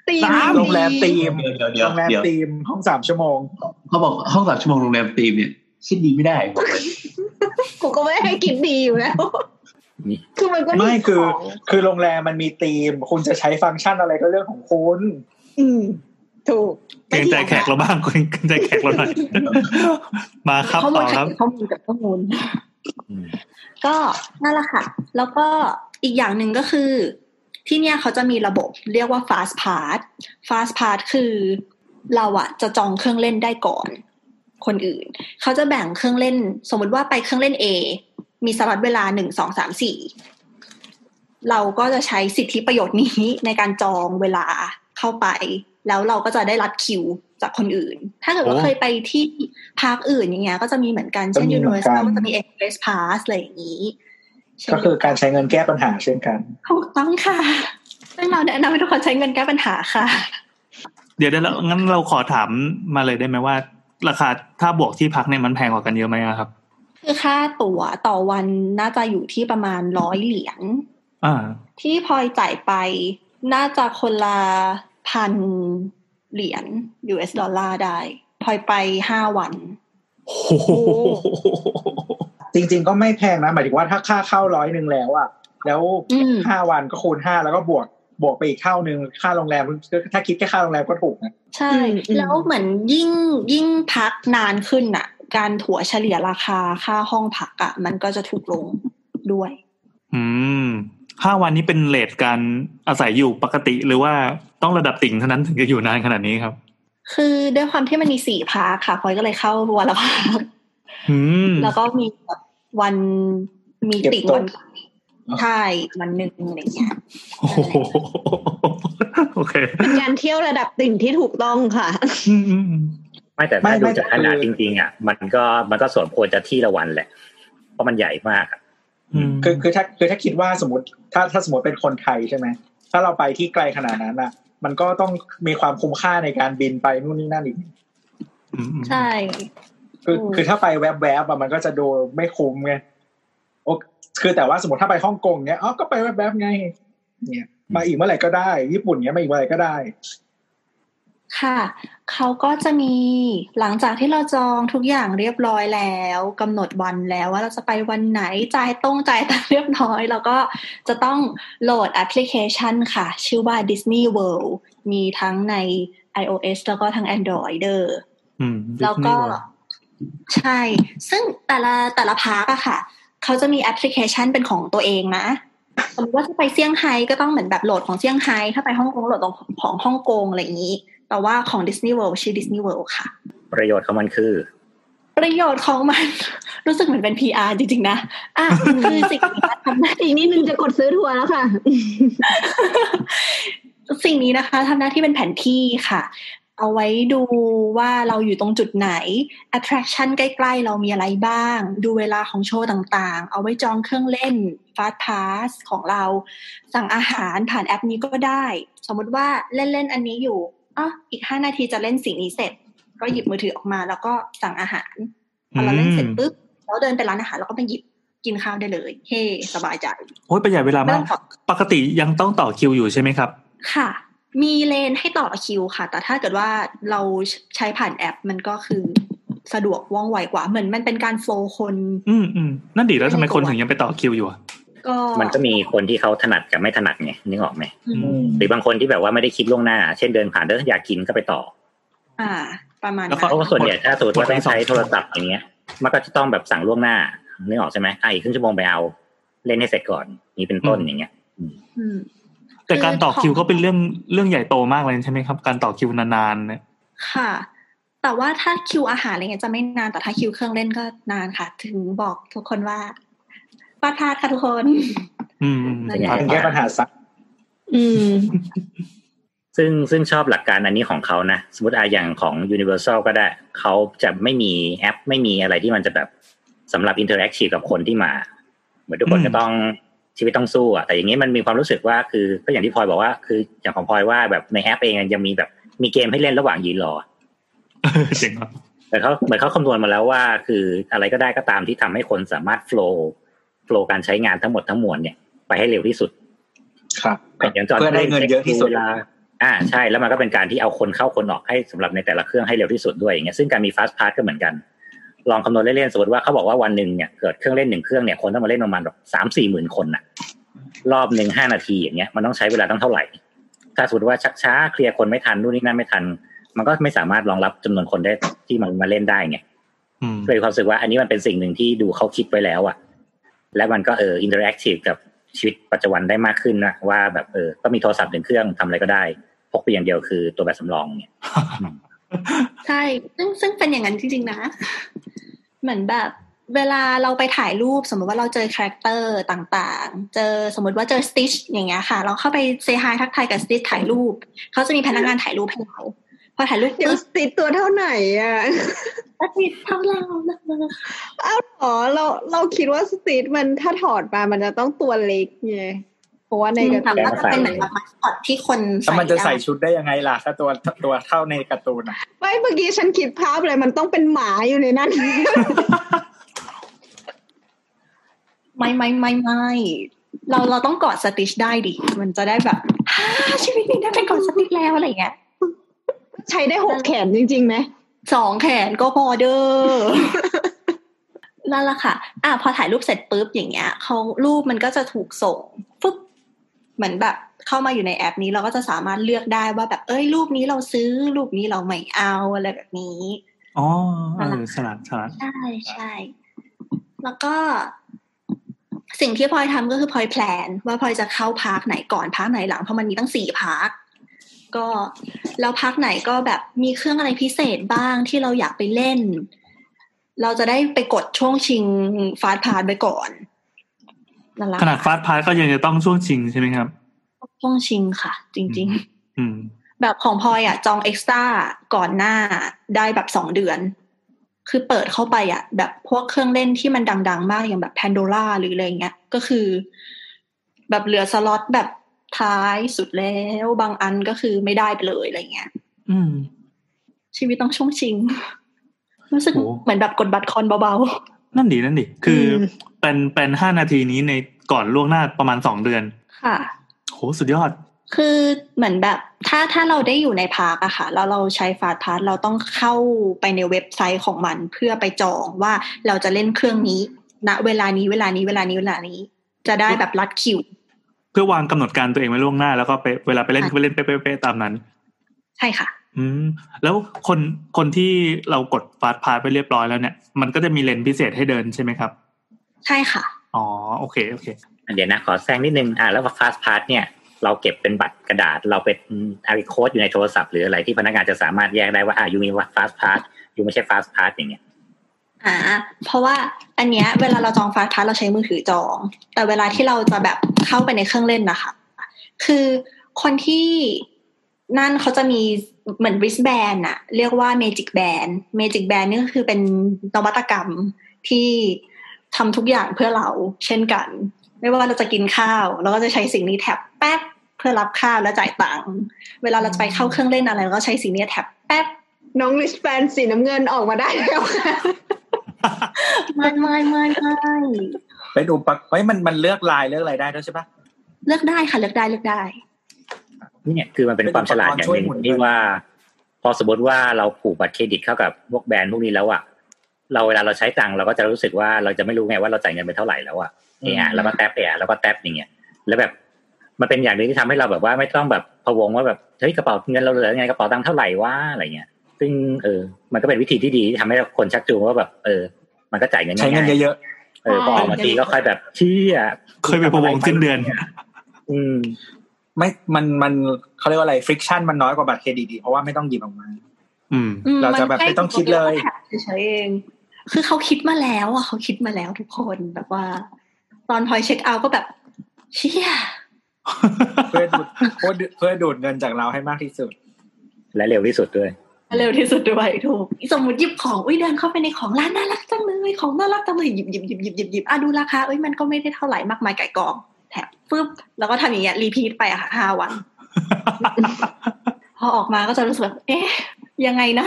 ตีม
สามโรงแรมตีม
เดี๋ยวเดี๋ยวเดี๋ย
โร
ว
งแรม
เดี๋ยว
ตีมห้องสามชั่วโมง
เขาบอกห้องสามชั่วโมงโรงแรมตีมเนี่ยคิดดีไม่ได้
กูก็ไม่ได้ให้กินดีอยู่แล้วคือมันก็
ไม่คือ
ของ
คือโรงแรมมันมีธีม คุณจะใช้ฟังก์ชันอะไรก็เรื่องของคุณ
อืม ถูก
เกรงใจแขกเราบ้างเกรงใจแขกเราหน่อยมาครับ
ข้อมู
ต่
ล
อครับ
ข้อมูลกับข้อมูล
อืม
ก็นั่นแหละค่ะ แล้วก็อีกอย่างหนึ่งก็คือ ที่เนี่ยเขาจะมีระบบเรียกว่า fast pass fast pass คือเราอะจะจองเครื่องเล่นได้ก่อน คนอื่น เขาจะแบ่งเครื่องเล่น สมมติว่าไปเครื่องเล่น A มีสล็อตเวลาหนึ่งสองสามสี่เราก็จะใช้สิทธิประโยชน์นี้ในการจองเวลาเข้าไป แล้วเราก็จะได้รัดคิวจากคนอื่น ถ้าเกิดว่า
โอ้
เคยไปที่พาร์คอื่นอย่างเงี้ย ก็จะมีเหมือนกัน เช่น
ก็มีเหมือนกัน
Universal ก็จะมี Express Pass อะไรอย่างนี้เช่น
ก็คือการใช้เงินแก้ปัญหาเช่นกัน
ถูกต้องค่ะซึ่งเราแนะนำให้ทุกคนใช้เงินแก้ปัญหาค่ะ
เดี๋ยวเดี๋ยวเรางั้นเราขอถามมาเลยได้ไหมว่า ราคาถ้าบวกที่พักเนี่ยมันแพงกว่ากันเยอะไหมอะครับ
คือค่าตั๋วต่อวันน่าจะอยู่ที่ประมาณร้อยเหรียญ
อ่า
ที่พลอยจ่ายไปน่าจะคนละ พันเหรียญ US ดอลลาร์ได้พลอยไปห้าวัน
โอ้โห
จริง ๆ ก็ไม่แพงนะ หมายถึงว่าถ้าค่าเข้าร้อยหนึ่งแล้วอะแล้ว
อืม
ห้าวันก็คูณห้าแล้วก็บวกบวกไปอีกเท่าหนึ่งค่าโรงแรมถ้าคิดแค่ค่าโรงแรมก็ถูกนะ
ใช่
อืมอืม
แล้วเหมือนยิ่งยิ่งพักนานขึ้นน่ะการถัวเฉลี่ยราคาค่าห้องพักอะมันก็จะถูกลงด้วย
อืม ห้าวันนี้เป็นเลทการอาศัยอยู่ปกติหรือว่าต้องระดับติ่งเท่านั้นถึงจะอยู่นานขนาดนี้ครับ
คือด้วยความที่มันมีสี่พักค่ะพลอยก็เลยเข้าวันละพัก
อืม
แล้วก็มีแบบวันมี
เก็บ
ติ่ง
ตก
วันใช่วันหนึ่งอะไรเงี้ย
โอ้โหโอเค
เป็นการเที่ยวระดับติ่งที่ถูกต้องค่ะ
อืมอืม
ไม่แต่
ไม่
ถ้าดู
ไม่
จากขนาด
คือ
จริง ๆ อะ มันก็มันก็สมควรจะที่ละวันแหละ เพราะมันใหญ่มากอะ
อืม
คือคือถ้าคือถ้าคิดว่าสมมติ ถ้าถ้าสมมติเป็นคนไทยใช่ไหมถ้าเราไปที่ไกลขนาดนั้นอะ มันก็ต้องมีความคุ้มค่าในการบินไปนู่นนี่นั่นอีก
อืม
ใช่
คือ
อืม
คือถ้าไปแวบๆอะมันก็จะดูไม่คุ้มไงโอคือแต่ว่าสมมติถ้าไปฮ่องกงเนี้ยอ๋อก็ไปแวบๆไง เนี่ย มาอีกเมื่อไหร่ก็ได้ ญี่ปุ่นเนี้ยมาอีกเมื่อไหร่ก็ได้
ค่ะ เขาก็จะมีหลังจากที่เราจองทุกอย่างเรียบร้อยแล้วกำหนดวันแล้วว่าเราจะไปวันไหนจ่ายต้องจ่ายตังค์เรียบร้อย แล้วก็จะต้องโหลดแอปพลิเคชันค่ะ ชื่อว่า Disney World มีทั้งใน iOS แล้วก็ทั้ง Android เด้อ
อืม
แล้วก็
Disney World
ใช่ ซึ่งแต่ละแต่ละ park อะค่ะ เขาจะมีแอปพลิเคชันเป็นของตัวเองนะสมมติว่าถ้าไปเซี่ยงไฮ้ก็ต้องเหมือนแบบโหลดของเซี่ยงไฮ้ถ้าไปฮ่องกงโหลดของของฮ่องกงอะไรอย่างนี้ แต่ว่าของ Disney World ชื่อ Disney World ค่ะ
ประโยชน์ของมันคือ
ประโยชน์ของมัน รู้สึกเหมือนเป็น PR จริงๆนะ อะ คือสิ่งนี้ทำหน้า
อีกนิดนึงจะกดซื้อทัวร์แล้วค่ะ
สิ่งนี้นะคะทำหน้าที่เป็นแผนที่ค่ะเอาไว้ดูว่าเราอยู่ตรงจุดไหน attraction ใกล้ๆ เรามีอะไรบ้าง ดูเวลาของโชว์ต่างๆ เอาไว้จองเครื่องเล่น fast pass ของเรา สั่งอาหารผ่านแอปนี้ก็ได้ สมมติว่าเล่นๆ อันนี้อยู่ อะอีกห้านาทีจะเล่นสิ่งนี้เสร็จ ก็หยิบมือถือออกมา แล้วก็สั่งอาหารพอเราเล่นเสร็จปุ๊บเราเดินไปร้านอาหารเราก็ไปหยิบกินข้าวได้เลย เฮ้สบายใจ
โอ้ยประหยัดเวลา
ไม่
มา
ต้
ก
องต่อ
ปกติยังต้องต่อคิวอยู่ใช่ไหมครับ
ค่ะ มีเลนให้ต่อคิวค่ะ แต่ถ้าเกิดว่าเราใช้ผ่านแอปมันก็คือสะดวกว่องไวกว่าเหมือนมันเป็นการโฟล์คน
อืมอืมนั่นดีแล้วทำไมคนถึงยังไปต่อคิวอยู่อะ
ก็
มันก็มีคนที่เขาถนัดกับไม่ถนัดไงนึกออกไหม
อืม
หรือบางคนที่แบบว่าไม่ได้คิดล่วงหน้า เช่นเดินผ่านแล้วอยากกินก็ไปต่อ
อ่า ประมาณ
แล้ว
นั้
ก็
น
เพราะว่าส่วนใหญ่ถ้าสมมติว่าต้องใช้โทรศัพท์อย่างเงี้ย มันก็จะต้องแบบสั่งล่วงหน้านึกออกใช่ไหมอะอีกครึ่งชั่วโมงไปเอา เล่นให้เสร็จก่อนนี่เป็นต้นอย่างเงี้ย
อืม
แต่การต่อคิว
คือของ
ก็เป็นเรื่องเรื่องใหญ่โตมากเลยใช่ไหมครับ การต่อคิวนานๆเนี่ย
ค่ะ แต่ว่าถ้าคิวอาหารอะไรเงี้ยจะไม่นานแต่ถ้าคิวเครื่องเล่นก็นานค่ะ ถึงบอกทุกคนว่า ปาทาดค่ะทุกคน
อืม
ส่วนใหญ่
เป็นแก้ปัญหาซัก
อืม
ซึ่งซึ่งชอบหลักการอันนี้ของเขานะ สมมติอะอย่างของ Universal ก็ได้ เขาจะไม่มีแอป ไม่มีอะไรที่มันจะแบบสำหรับ interactive กับคนที่มา เหมือนทุกคน
อืม
ก็ต้องชีวิตต้องสู้อะแต่อย่างนี้มันมีความรู้สึกว่าคือก็อย่างที่พลอยบอกว่า คืออย่างของพลอยว่าแบบในแอปเองยังมีแบบมีเกมให้เล่นระหว่างยืนรอ
เจ๋งครับ
แต่เขาเหมือนเขาคำนวณมาแล้วว่า คืออะไรก็ได้ก็ตามที่ทำให้คนสามารถ flow flow การใช้งานทั้งหมดทั้งมวลเนี่ยไปให้เร็วที่สุด
ครับ
อย่างจอ
เพื่อได้เงินเยอะที่สุด
เวลาอ่าใช่แล้วมันก็เป็นการที่เอาคนเข้าคนออกให้สำหรับในแต่ละเครื่องให้เร็วที่สุดด้วยอย่างเงี้ยซึ่งการมี fast pass ก็เหมือนกัน ลองคำนวณเล่นๆสมมติว่าเขาบอกว่าวันหนึ่งเนี่ยเกิดเครื่องเล่นหนึ่งเครื่องเนี่ยคนต้องมาเล่นประมาณแบบสามสี่หมื่นคนน่ะ รอบหนึ่งห้านาทีอย่างเงี้ยมันต้องใช้เวลาตั้งเท่าไหร่ ถ้าสมมติว่าชักช้าเคลียร์คนไม่ทันนู่นนี่นั่นไม่ทัน มันก็ไม่สามารถรองรับจำนวนคนได้ที่มันมาเล่นได้ไง
อืม
เลยความรู้สึกว่าอันนี้มันเป็นสิ่งหนึ่งที่ดูเขาคิดไว้แล้วอะ และมันก็เออ interactive กับชีวิตปัจจุบันได้มากขึ้นนะว่าแบบเออก็มีโทรศัพท์หนึ่งเครื่องทำอะไรก็ได้ พกไปอย่างเดียวคือตัวแบตสำรองเนี่ย
ใช่ซึ่งซึ่งเป็นอย่างนั้นจริงๆนะ เหมือนแบบเวลาเราไปถ่ายรูปสมมติว่าเราเจอ character ต่างๆ เจอสมมติว่าเจอ Stitch อย่างเงี้ยค่ะ เราเข้าไป say hi ทักทายกับ Stitch ถ่ายรูป เขาจะมีพนักงานถ่ายรูปให้เรา อถ่ายรูป
เดี๋ยว
ปุ๊บ
Stitch ตัวเท่าไหนอะ
Stitch เท่าเรานะ
อ้าวเหรอเราเราคิดว่าสติดมันถ้าถอดมามันจะต้องตัวเล็กไงเพราะว่าในกระ
แต่
ตุ้น
ว่าจะเป็นเหมือนแบบมาสคอตที่คน
แล้ว
ใส่
มันจะใส่
ได้
ชุดได้ยังไงล่ะ ถ้าตัวตัวเท่าในการ์ตูนอะ
ไม่เมื่อกี้ฉันคิดภาพเลยมันต้องเป็นหมาอยู่ในนั้น
ไม่ไม่ไม่ไม่เราเราต้องกอดสติชได้ดิมันจะได้แบบฮ่าชีวิตนี้ได้เป็นกอดสติชแล้วอะไรเงี้ย
ใช้ได้หกแขนจริงๆไหม
สองแขนก็พอเด้อนั่นแหละค่ะ อะพอถ่ายรูปเสร็จปุ๊บอย่างเงี้ยเขารูปมันก็จะถูกส่งฟึบเหมือนแบบเข้ามาอยู่ในแอปนี้เราก็จะสามารถเลือกได้ว่าแบบเอ้ย รูปนี้เราซื้อ รูปนี้เราไม่เอาอะไรแบบนี้
อ๋อเออฉลาดฉลาด
ใช่ใช่แล้วก็ สิ่งที่พลอยทำก็คือพลอย plan ว่าพลอยจะเข้า park ไหนก่อน park ไหนหลังเพราะมันมีตั้งสี่ park ก็แล้ว park ไหนก็แบบมีเครื่องอะไรพิเศษบ้างที่เราอยากไปเล่น เราจะได้ไปกดช่วงชิง fast pass ไปก่อนนั่นแหละ
ขนาด fast pass ก็ยังจะต้องช่วงชิงใช่ไหมครับ
ช่วงชิงค่ะ จริง ๆ
อืม
แบบของพลอยอะ จอง extra ก่อนหน้าได้แบบสองเดือน คือเปิดเข้าไปอะ แบบพวกเครื่องเล่นที่มันดัง ๆ มากอย่างแบบ Pandora หรืออะไรเงี้ย ก็คือ แบบเหลือสล็อตแบบ ท้ายสุดแล้ว บางอันก็คือไม่ได้ไปเลยอะไรเงี้ย
อืม
ชีวิตต้องช่วงชิง รู้สึก
โอ้
เหมือนแบบกดบัตรคอนเบา
นั่นดีนั่นดี คืออ
ม
เป็นเป็นห้านาทีนี้ในก่อนล่วงหน้าประมาณสองเดือน
ๆค่ะ
โหสุดยอด
คือเหมือนแบบถ้าถ้าเราได้อยู่ใน park อะค่ะแล้วเราใช้ fast pass เราต้องเข้าไปในเว็บไซต์ของมัน เพื่อไปจองว่าเราจะเล่นเครื่องนี้ณเวลานี้เวลานี้เวลานี้เวลานี้ จะได้แบบรัดคิว
เพื่อวางกำหนดการตัวเองไว้ล่วงหน้า แล้วก็ไปเวลาไปเล่น
ค่ะ
ก็ไปเล่นเป๊ะๆๆตามนั้น
ใช่ค่ะ
อืม แล้วคนคนที่เรากดฟาสต์พาสไปเรียบร้อยแล้วเนี่ย มันก็จะมีเลนพิเศษให้เดินใช่ไหมครับ
ใช่ค่ะ
อ๋อโอเคโอเค
เดี๋ยวนะขอแซงนิดนึงอ่าแล้วฟาสพาสเนี่ยเราเก็บเป็นบัตรกระดาษ เราเป็นอาริโค้ดอยู่ในโทรศัพท์หรืออะไรที่พนักงานจะสามารถแยกได้ว่าอ่ายูมีฟาสพาสยูไม่ใช่ฟาสพาสอย่างเงี้ย
อ่าเพราะว่าอันเนี้ยเวลาเราจองฟาสต์พาสเราใช้มือถือจอง แต่เวลาที่เราจะแบบเข้าไปในเครื่องเล่นนะคะ คือคนที่นั่นเขาจะมีเหมือน wristband อะเรียกว่า magic band magic band นี่ก็คือเป็นนวัตกรรมที่ทำทุกอย่างเพื่อเราเช่นกัน ไม่ว่าเราจะกินข้าว เราก็จะใช้สิ่งนี้แท็บแป๊บเพื่อรับข้าวแล้วจ่ายตังค์เวลาเราจะไปเข้าเครื่องเล่นอะไรเราก็ใช้สิ่งนี้แท็บแป๊บ
น้องลิชแฟนสีน้ำเงินออกมาได้แล้วค่ะ
ไม่ไม่ไม่ไม่
เป็นอุปกรณ์เฮ้ยมันมันเลือกลายเลือกอะไรได้ด้วยใช่ปะ
เลือกได้ค่ะเลือกได้เลือกได้
เนี่ยคือมันเป็นความฉลาดอย่างหนึ่งที่ว่า พอสมมติว่าเราผูกบัตรเครดิตเข้ากับพวกแบรนด์พวกนี้แล้วอะเราเวลาเราใช้ตังค์เราก็จะรู้สึกว่าเราจะไม่รู้ไงว่าเราจ่ายเงินไปเท่าไหร่แล้วอะเนี่ยแล้วก็แท็บเนี่ยแล้วก็แท็บอย่างเงี้ยแล้วแบบมันเป็นอย่างหนึ่งที่ทำให้เราแบบว่าไม่ต้องแบบพะวงว่าแบบเฮ้ยกระเป๋าเงินเราเหลือไงกระเป๋าตังค์เท่าไหร่วะอะไรเงี้ย ซึ่งเออมันก็เป็นวิธีที่ดีที่ทำให้คนชักจูงว่าแบบเออ มันก็จ่ายเงิน
ใช้เงิน
ง่าย
เยอะ
ๆเออพอออกมาทีก็ค่อยแบบเชี่ย
เคยไปพะวงสิ้นเดือน
อืม
ๆไม่มันมันเขาเรียกว่าอะไรฟริกชันมันน้อยกว่าบัตรเครดิตอีกเพราะว่าไม่ต้องหยิบออกมา
อืม
อื
เราจะแบบไม่ต้องคิดเลย
มันแค่เฉยๆเอง คือเขาคิดมาแล้วอะเขาคิดมาแล้วทุกคนแบบว่า ตอนพลอยเช็คเอาท์ก็แบบเชี่ย
เพื่อดูดเพื่อดูเพื่อดูดเงินจากเราให้มากที่สุด
และเร็วที่สุดด้วย
เร็วที่สุดด้วยถูกสมมติหยิบของอุ้ยเดินเข้าไปในของร้านน่ารักจังเลยของน่ารักจังเลยหยิบหยิบหยิบหยิบหยิบหยิบอะดูราคาเอ้ยมันก็ไม่ได้เท่าไหร่มากมายไก่กองแถบฟึบแล้วก็ทำอย่างเงี้ยรีพีทไปอะค่ะห้าวัน พอออกมาก็จะรู้สึกเอ๊ะ ยังไงนะ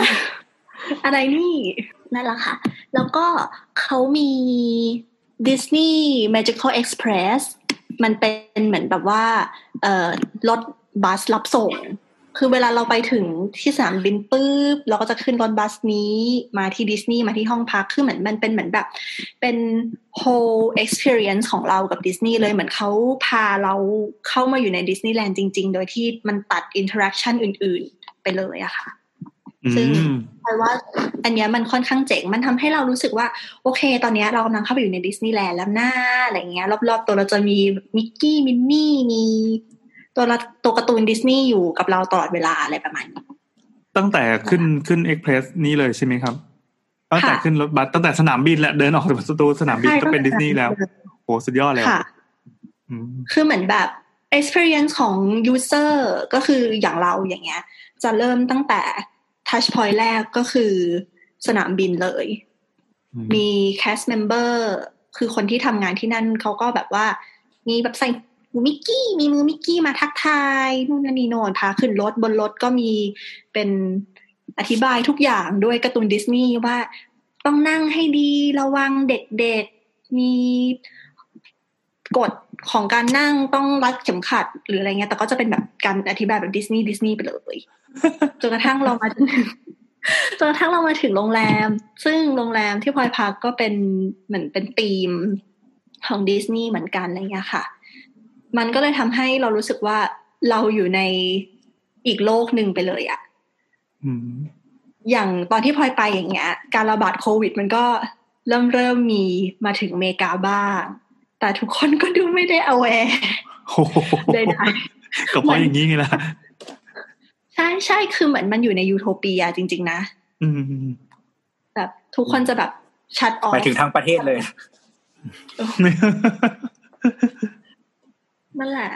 อะไรนี่นั่นแหละค่ะ แล้วก็เขามี Disney Magical Express มันเป็นเหมือนแบบว่า เอ่อรถบัสรับส่ง คือเวลาเราไปถึงที่สนามบินปุ๊บเราก็จะขึ้นรถบัสนี้มาที่ดิสนีย์มาที่ห้องพักคือเหมือนมันเป็นเหมือนแบบ เป็น whole experience ของเรากับดิสนีย์เลยเหมือนเขาพาเราเข้ามาอยู่ในดิสนีย์แลนด์จริง ๆ โดยที่มันตัด interaction อื่น ๆ ไปเลยอะค่ะ
อื
ซึ่ง
ม
เพราะว่า อันเนี้ยมันค่อนข้างเจ๋ง มันทำให้เรารู้สึกว่า โอเค ตอนเนี้ยเรากำลังเข้าไปอยู่ในดิสนีย์แลนด์แล้วหน้าอะไรเงี้ย รอบๆตัวเราจะมีมิกกี้มินนี่มี ตัวละตัวการ์ตูนดิสนีย์อยู่กับเราตลอดเวลาอะไรประมาณนี้
ตั้งแต่ขึ้นขึ้น Express นี่เลยใช่ไหมครับ ตั้งแต่
ค่ะ
ขึ้นรถบัสตั้งแต่สนามบินแหละเดินออกจากประตูสนามบิน
ใช่
ก็เป็นดิสนีย์แล้วโหสุดยอดเลย
ค่ะ
อืม
คือเหมือนแบบ experience ของ user ก็คืออย่างเราอย่างเงี้ย จะเริ่มตั้งแต่ touch point แรกก็คือสนามบินเลย
อืม
มี cast member คือคนที่ทำงานที่นั่นเขาก็แบบว่า มีแบบใส่ หูมิกกี้มีมือมิกกี้มาทักทายนู่นนั่นนี่โนพาขึ้นรถบนรถก็มีเป็นอธิบายทุกอย่างด้วยการ์ตูนดิสนีย์ว่าต้องนั่งให้ดีระวังเด็กๆมีกฎของการนั่งต้องรัดเข็มขัด หรืออะไรเงี้ย แต่ก็จะเป็นแบบการอธิบายแบบดิสนีย์ดิสนีย์ไปเลยจนกระทั่งเรามาจนกระทั่งเรามาถึงโรงแรม ซึ่งโรงแรมที่พลอยพักก็เป็นเหมือนเป็นธีมของดิสนีย์เหมือนกันอะไรเงี้ยค่ะ มันก็เลยทำให้เรารู้สึกว่าเราอยู่ในอีกโลกหนึ่งไปเลยอะ
อืม
อย่างตอนที่พลอยไปอย่างเงี้ย การระบาดโควิด มันก็เริ่มเริ่มมีมาถึงอเมริกาบ้าง แต่ทุกคนก็ดูไม่ได้ aware
โอ้โห
ใด
ก็เพราะอย่างนี้ไงล่ะ
ๆใช่ใช่คือเหมือนมันอยู่ในยูโทเปียจริง ๆ นะ
อืม
แบบทุกคนจะแบบชัดออ
ไป
ฟ
ถึงทั้งประเทศเลย
นั่นแหละ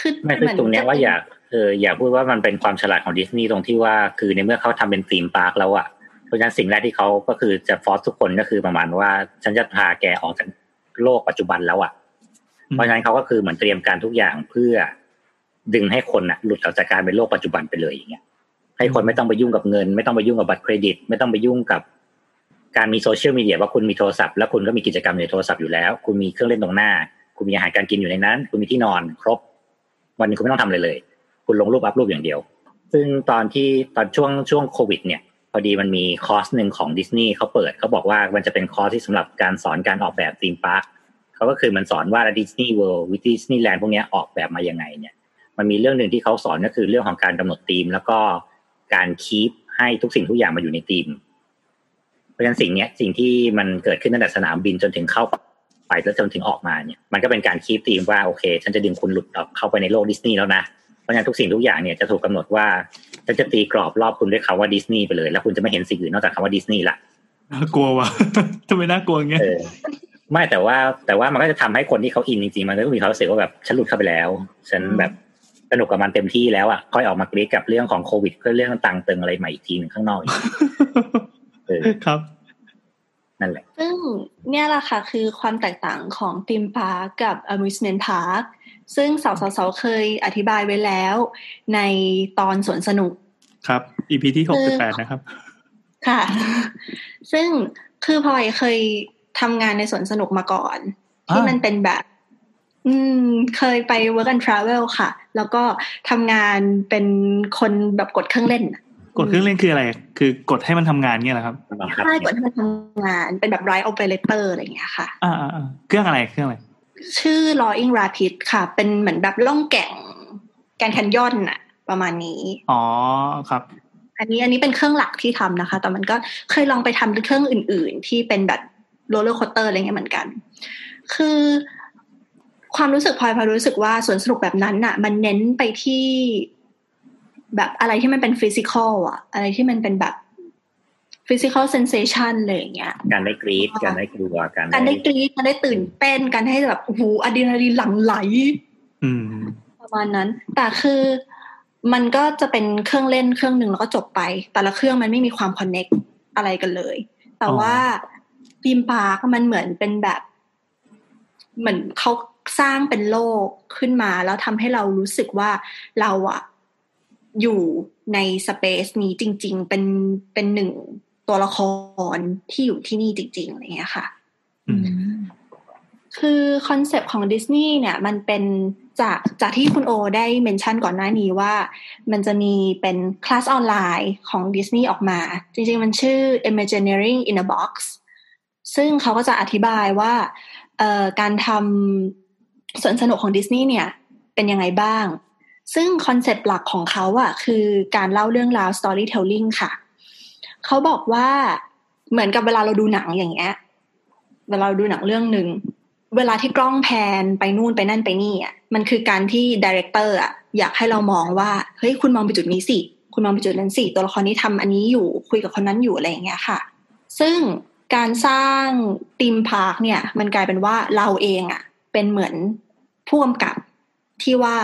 คือ
ไม่คือตรงเนี้ย
จะ
ว่าอยากเอออยากพูดว่ามันเป็นความฉลาดของดิสนีย์ตรงที่ว่าคือในเมื่อเขาทำเป็นธีมพาร์คแล้วอะเพราะฉะนั้นสิ่งแรกที่เขาก็คือจะ force ทุกคนก็คือประมาณว่า ฉันจะพาแกออกจากโลกปัจจุบันแล้วอะเพราะฉะนั้นเขาก็คือเหมือนเตรียมการทุกอย่างเพื่อดึงให้คนอะหลุดออกจากการเป็นโลกปัจจุบันไปเลยอย่างเงี้ยให้คนไม่ต้องไปยุ่งกับเงิน ไม่ต้องไปยุ่งกับบัตรเครดิต ไม่ต้องไปยุ่งกับการมีโซเชียลมีเดียว่าคุณมีโทรศัพท์แล้วคุณก็มีกิจกรรมในโทรศัพท์อยู่แล้ว คุณมีเครื่องเล่นตรงหน้า คุณมีอาหารการกินอยู่ในนั้น คุณมีที่นอนครบ วันนึงคุณไม่ต้องทำอะไรเลย คุณลงรูปอัพรูปอย่างเดียว ซึ่งตอนที่ตอนช่วงช่วงโควิด เนี่ยพอดีมันมีคอร์สหนึ่งของดิสนีย์เขาเปิดเขาบอกว่ามันจะเป็นคอร์สที่สำหรับการสอนการออกแบบธีมพาร์คเขาก็คือมันสอนว่าดิสนีย์เวิลด์วิดิสนีย์แลนด์พวกนี้ออกแบบมายังไงเนี่ย มันมีเรื่องหนึ่งที่เขาสอนก็คือเรื่องของการกำหนดธีม แล้วก็การ keep ให้ทุกสิ่งทุกอย่างมาอยู่ในธีม เพราะฉะนั้นสิ่งนี้สิ่งที่มันเกิดขึ้นตั้งแต่สนามบินจนถึงเข้า ไปแล้วจนถึงออกมาเนี่ยมันก็เป็นการคีปธีมว่าโอเค ฉันจะดึงคุณหลุดออกเข้าไปในโลกดิสนีย์แล้วนะเพราะฉะนั้นทุกสิ่งทุกอย่างเนี่ยจะถูกกาหนดว่าฉันจะตีกรอบรอบคุณด้วยคำว่าดิสนีย์ไปเลย แล้วคุณจะไม่เห็นสิ่งอื่นนอกจากคำว่าดิสนีย์ละ
น่ากลัวว่ะทำไมน่ากลัวอย่างเงี้ย
เออไม่แต่ว่าแต่ว่ามันก็จะทำให้คนที่เขาอินจริงๆ มันก็มีความรู้สึกว่าแบบฉันหลุดเข้าไปแล้ว ฉันแบบสนุกกับมันเต็มที่แล้วอะค่อยออกมากรีดกับเรื่องของโควิดเพื่อเรื่องต่างเติงอะไรใหม่อีกทีหนึ่งข้างนอกอีกเออ
ครับ
นั่นแหละ
ซึ่งเนี่ยแหละค่ะคือความแตกต่างของธีมพาร์คกับ amusement park ซึ่งเสาเสาเสาเคยอธิบายไว้แล้ว ในตอนสวนสนุก
ครับ EP ที่หกสิบแปดนะครับ
ค่ะ ซึ่งคือพลอยเคยทำงานในสวนสนุกมาก่อน ที่
อ่ามั
มันเป็นแบบ อืม เคยไป work and travel ค่ะ แล้วก็ทำงานเป็นคนแบบกดเครื่องเล่นน่ะ
กดเครื่องเล่นคืออะไร คือกดให้มันทำงานเงี้ยเหรอครับ
บังคับ
ใช่กดให้มันทำงานเป็นแบบ ride operator อะไรอย่างเงี้ยค่ะ
อ่าอ่าอ่าเครื่องอะไรเครื่องอะไร
ชื่อ Roaring Rapids ค่ะ เป็นเหมือนแบบล่องแก่งแกรนด์แคนยอนน่ะ ประมาณนี้
อ๋อครับ
อันนี้อันนี้เป็นเครื่องหลักที่ทำนะคะ แต่มันก็เคยลองไปทำเครื่องอื่น ๆ ที่เป็นแบบโรลเลอร์คอสเตอร์อะไรเงี้ยเหมือนกัน คือความรู้สึกพลอยพลอยรู้สึกว่าสวนสนุกแบบนั้นน่ะ มันเน้นไปที่ แบบอะไรที่มันเป็น physical อะอะไรที่มันเป็นแบบ physical sensation เลยอย่างเงี้ย
การได้กรี๊ดการได้กลัวการ
การได้กรี๊ดการได้ตื่นเต้นการให้แบบโอ้โหอะดรีนาลีนหลั่งไหล
อืม
ประมาณนั้น แต่คือมันก็จะเป็นเครื่องเล่นเครื่องหนึ่งแล้วก็จบไป แต่ละเครื่องมันไม่มีความ connect อะไรกันเลย แต่
อ๋อ
ว่าธีมพาร์คมันเหมือนเป็นแบบ เหมือนเขาสร้างเป็นโลกขึ้นมา แล้วทำให้เรารู้สึกว่าเราอะ อยู่ใน space นี้จริง ๆ เป็นเป็นหนึ่งตัวละครที่อยู่ที่นี่จริงๆอะไรอย่างเงี้ยค่ะ
อืม
คือคอนเซปต์ของดิสนีย์เนี่ย มันเป็นจากจากที่คุณโอได้ mention ก่อนหน้านี้ว่า มันจะมีเป็นคลาสออนไลน์ของดิสนีย์ออกมา จริงๆ มันชื่อ Imagineering in a Box ซึ่งเขาก็จะอธิบายว่าเอ่อการทำสวนสนุกของดิสนีย์เนี่ย เป็นยังไงบ้าง ซึ่งคอนเซปต์หลักของเขาอะคือการเล่าเรื่องราว storytelling ค่ะ เขาบอกว่าเหมือนกับเวลาเราดูหนังอย่างเงี้ย เวลาเราดูหนังเรื่องหนึ่ง เวลาที่กล้องแพนไปนู่นไปนั่นไปนี่อะ มันคือการที่ director อะอยากให้เรามองว่า เฮ้ยคุณมองไปจุดนี้สิ คุณมองไปจุดนั้นสิ ตัวละครนี้ทำอันนี้อยู่ คุยกับคนนั้นอยู่อะไรอย่างเงี้ยค่ะ ซึ่งการสร้างธีมพาร์คเนี่ย มันกลายเป็นว่าเราเองอะ เป็นเหมือนผู้กำกับที่ว่า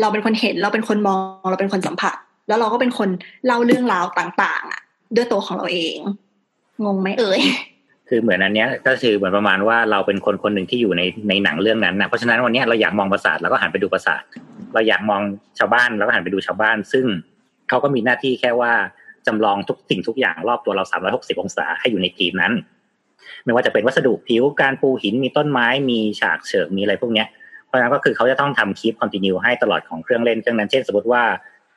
เราเป็นคนเห็น เราเป็นคนมอง เราเป็นคนสัมผัส แล้วเราก็เป็นคนเล่าเรื่องราวต่าง ๆอะด้วยตัวของเราเอง งงไหมเอ่ย
คือเหมือนอันเนี้ยก็คือเหมือนประมาณว่าเราเป็นคนคนหนึ่งที่อยู่ในในหนังเรื่องนั้นนะเพราะฉะนั้นวันนี้เราอยากมองปราสาทเราก็หันไปดูปราสาท เราอยากมองชาวบ้านเราก็หันไปดูชาวบ้าน ซึ่งเขาก็มีหน้าที่แค่ว่าจำลองทุกสิ่งทุกอย่างรอบตัวเรา 360 องศาให้อยู่ในทีมนั้น ไม่ว่าจะเป็นวัสดุผิวการปูหินมีต้นไม้มีฉากเฉิงมีอะไรพวกเนี้ย ราะฉะนั้นก็คือเขาจะต้องทำคลิปคอนติเนียให้ตลอดของเครื่องเล่นเครื่องนั้น เช่นสมมติว่า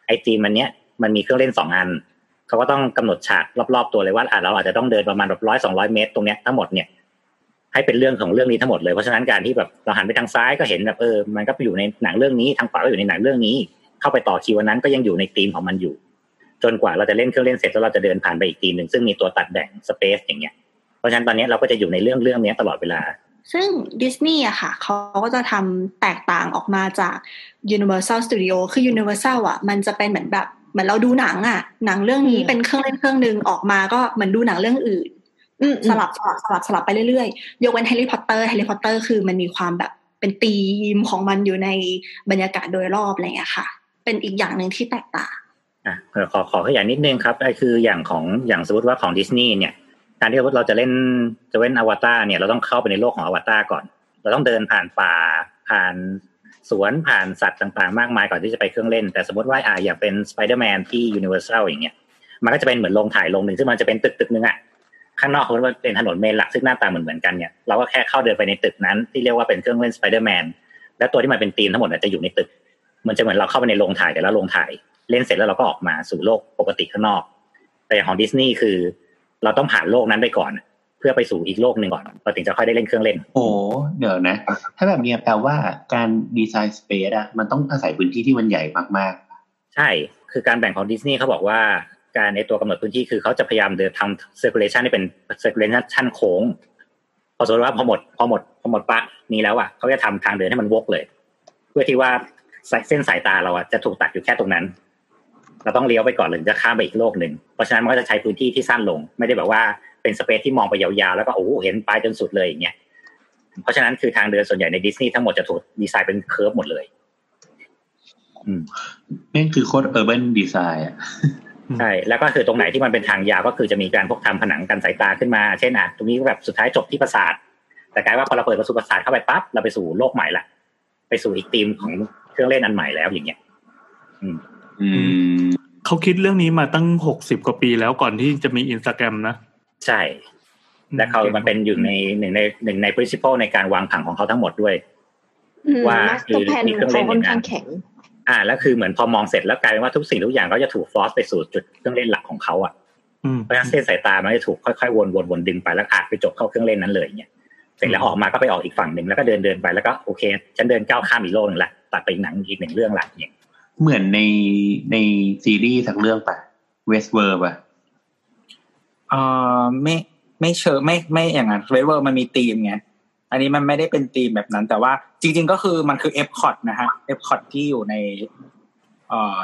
ไอทีมมันเนี้ยมันมีเครื่องเล่นสองอัน เขาก็ต้องกำหนดฉากรอบๆตัวเลยว่าอะเราอาจจะต้องเดินประมาณแบบร้อยสองร้อยเมตรตรงเนี้ยทั้งหมดเนี่ยให้เป็นเรื่องของเรื่องนี้ทั้งหมดเลยเพราะฉะนั้นการที่แบบเราหันไปทางซ้ายก็เห็นแบบเออมันก็อยู่ในหนังเรื่องนี้ทางขวาก็อยู่ในหนังเรื่องนี้ เข้าไปต่อคิววันนั้นก็ยังอยู่ในธีมของมันอยู่ จนกว่าเราจะเล่นเครื่องเล่นเสร็จแล้วเราจะเดินผ่านไปอีกทีมหนึ่งซึ่งมีตัวตัดแบ่งสเปซอย่างเงี้ยเพราะฉะนั้นตอนนี้เราก็จะอยู่ในเรื่องเรื่องนี้ตลอดเวลา
ซึ่งดิสนีย์อะค่ะเขาก็จะทำแตกต่างออกมาจาก Universal Studio คือ Universal อะมันจะเป็นเหมือนแบบเหมือนเราดูหนังอะหนังเรื่องนี้
อืม
เป็นเครื่องเล่นเครื่องหนึ่งออกมาก็เหมือนดูหนังเรื่องอื่น
อืม
สลับสลับสลับสลับไปเรื่อยๆ ยกเว้นแฮร์รี่พอตเตอร์แฮร์รี่พอตเตอร์คือมันมีความแบบเป็นธีมของมันอยู่ในบรรยากาศโดยรอบอะไรอย่างเงี้ยค่ะ เป็นอีกอย่างหนึ่งที่แตกต่าง
อะขอขอขยายนิดนึงครับไอ้คืออย่างของอย่างสมมติว่าของดิสนีย์เนี่ย การที่เราจะเล่นจะเล่นอวตารเนี่ย เราต้องเข้าไปในโลกของอวตารก่อน เราต้องเดินผ่านป่าผ่านสวนผ่านสัตว์ต่างๆ มากมายก่อนที่จะไปเครื่องเล่น แต่สมมติว่าอ่าอย่างเป็นสไปเดอร์แมนที่ยูนิเวอร์แซลอย่างเงี้ยมันก็จะเป็นเหมือนโรงถ่ายโรงหนึ่งซึ่งมันจะเป็นตึกตึกๆนึงอะข้างนอกเขาเป็นถนนเมนหลักซึ่งหน้าตาเหมือนเหมือนๆกันเนี่ยเราก็แค่เข้าเดินไปในตึกนั้นที่เรียกว่าเป็นเครื่องเล่นสไปเดอร์แมนและตัวที่มันเป็นธีมทั้งหมดจะอยู่ในตึก มันจะเหมือนเราเข้าไปในโรงถ่ายแต่ละโรงถ่าย เล่นเสร็จแล้วเราก็ออกมาสู่โลกปกติข้างนอก แต่ของดิสนีย์คือ เราต้องผ่านโลกนั้นไปก่อน เพื่อไปสู่อีกโลกหนึ่งก่อนเราถึงจะค่อยได้เล่นเครื่องเล่น
โอ้เดี๋ยวนะ ถ้าแบบเนี้ยแปลว่าการดีไซน์สเปซอะมันต้องอาศัยพื้นที่ที่มันใหญ่มาก
ใช่คือการแบ่งของดิสนีย์เขาบอกว่าการในตัวกำหนดพื้นที่คือเขาจะพยายามเดินทำ circulation ให้เป็น circulation โค้งพอสมมติว่าพอหมดพอหมดพอหมดปะนี้แล้วอะเขาจะทำทางเดินให้มันวกเลย เพื่อที่ว่าเส้นสายตาเราอะจะถูกตัดอยู่แค่ตรงนั้น เราต้องเลี้ยวไปก่อนหรือจะข้ามไปอีกโลกหนึ่งเพราะฉะนั้นมันก็จะใช้พื้นที่ที่สั้นลง ไม่ได้แบบว่าเป็นสเปซที่มองไปยาวๆแล้วก็โอ้โหเห็นปลายจนสุดเลยอย่างเงี้ยเพราะฉะนั้นคือทางเดินส่วนใหญ่ในดิสนีย์ทั้งหมดจะถูกดีไซน์เป็นเคิร์ฟหมดเลยอืม
ๆนี่คือโคตรเออร์เบนดีไซน์อะ
ใช่แล้วก็คือตรงไหนที่มันเป็นทางยาวก็คือจะมีการพวกทำผนังกันสายตาขึ้นมา เช่นอะตรงนี้ก็แบบสุดท้ายจบที่ปราสาท แต่กลายว่าพอเราเปิดประตูปราสาทเข้าไปปั๊บเราไปสู่โลกใหม่ละไปสู่อีกธีมของเครื่องเล่นอันใหม่แล้วอย่างเงี้ย อืม
อืม
เขาคิดเรื่องนี้มาตั้งหกสิบกว่าปีแล้วก่อนที่จะมีอินสตาแกรมนะ
ใช่ และเขามันเป็นอยู่ในหนึ่งในหนึ่งใน principle ในการวางผังของเขาทั้งหมดด้วย
อืม
ว่า
มาสเตอร์แพลน
มีเครื่อง
เขา
เล่น
ค่อน
อย่างนั้
ข้าง
น
แข็ง
อ่า แล้วคือเหมือนพอมองเสร็จแล้วกลายเป็นว่าทุกสิ่งทุกอย่างก็จะถูกฟอสไปสู่จุดเครื่องเล่นหลักของเขาอะ
อืม
เพราะฉะนั้นเส้นสายตามันจะถูกค่อยๆวนวนวนดึงไปแล้วอาจไปจบเข้าเครื่องเล่นนั้นเลยเนี่ยเสร็จแล้วออกมาก็ไปออกอีกฝั่งหนึ่งแล้วก็เดินเดินไปแล้วก็โอเค ฉันเดินก้าวข้ามอีกโลกหนึ่งละตัดไปอีกหนังอีกหนึ่งเรื่องละเนี่ย
เหมือนในในซีรีส์สักเรื่องปะเวสเวอร์ปะ
เออไม่ไม่เชิงไม่ไม่อย่างนั้นเวเวอร์มันมีธีมไงอันนี้มันไม่ได้เป็นธีมแบบนั้น แต่ว่าจริง ๆ ก็คือมันคือ Epcot นะฮะ Epcot ที่อยู่ในเอ่อ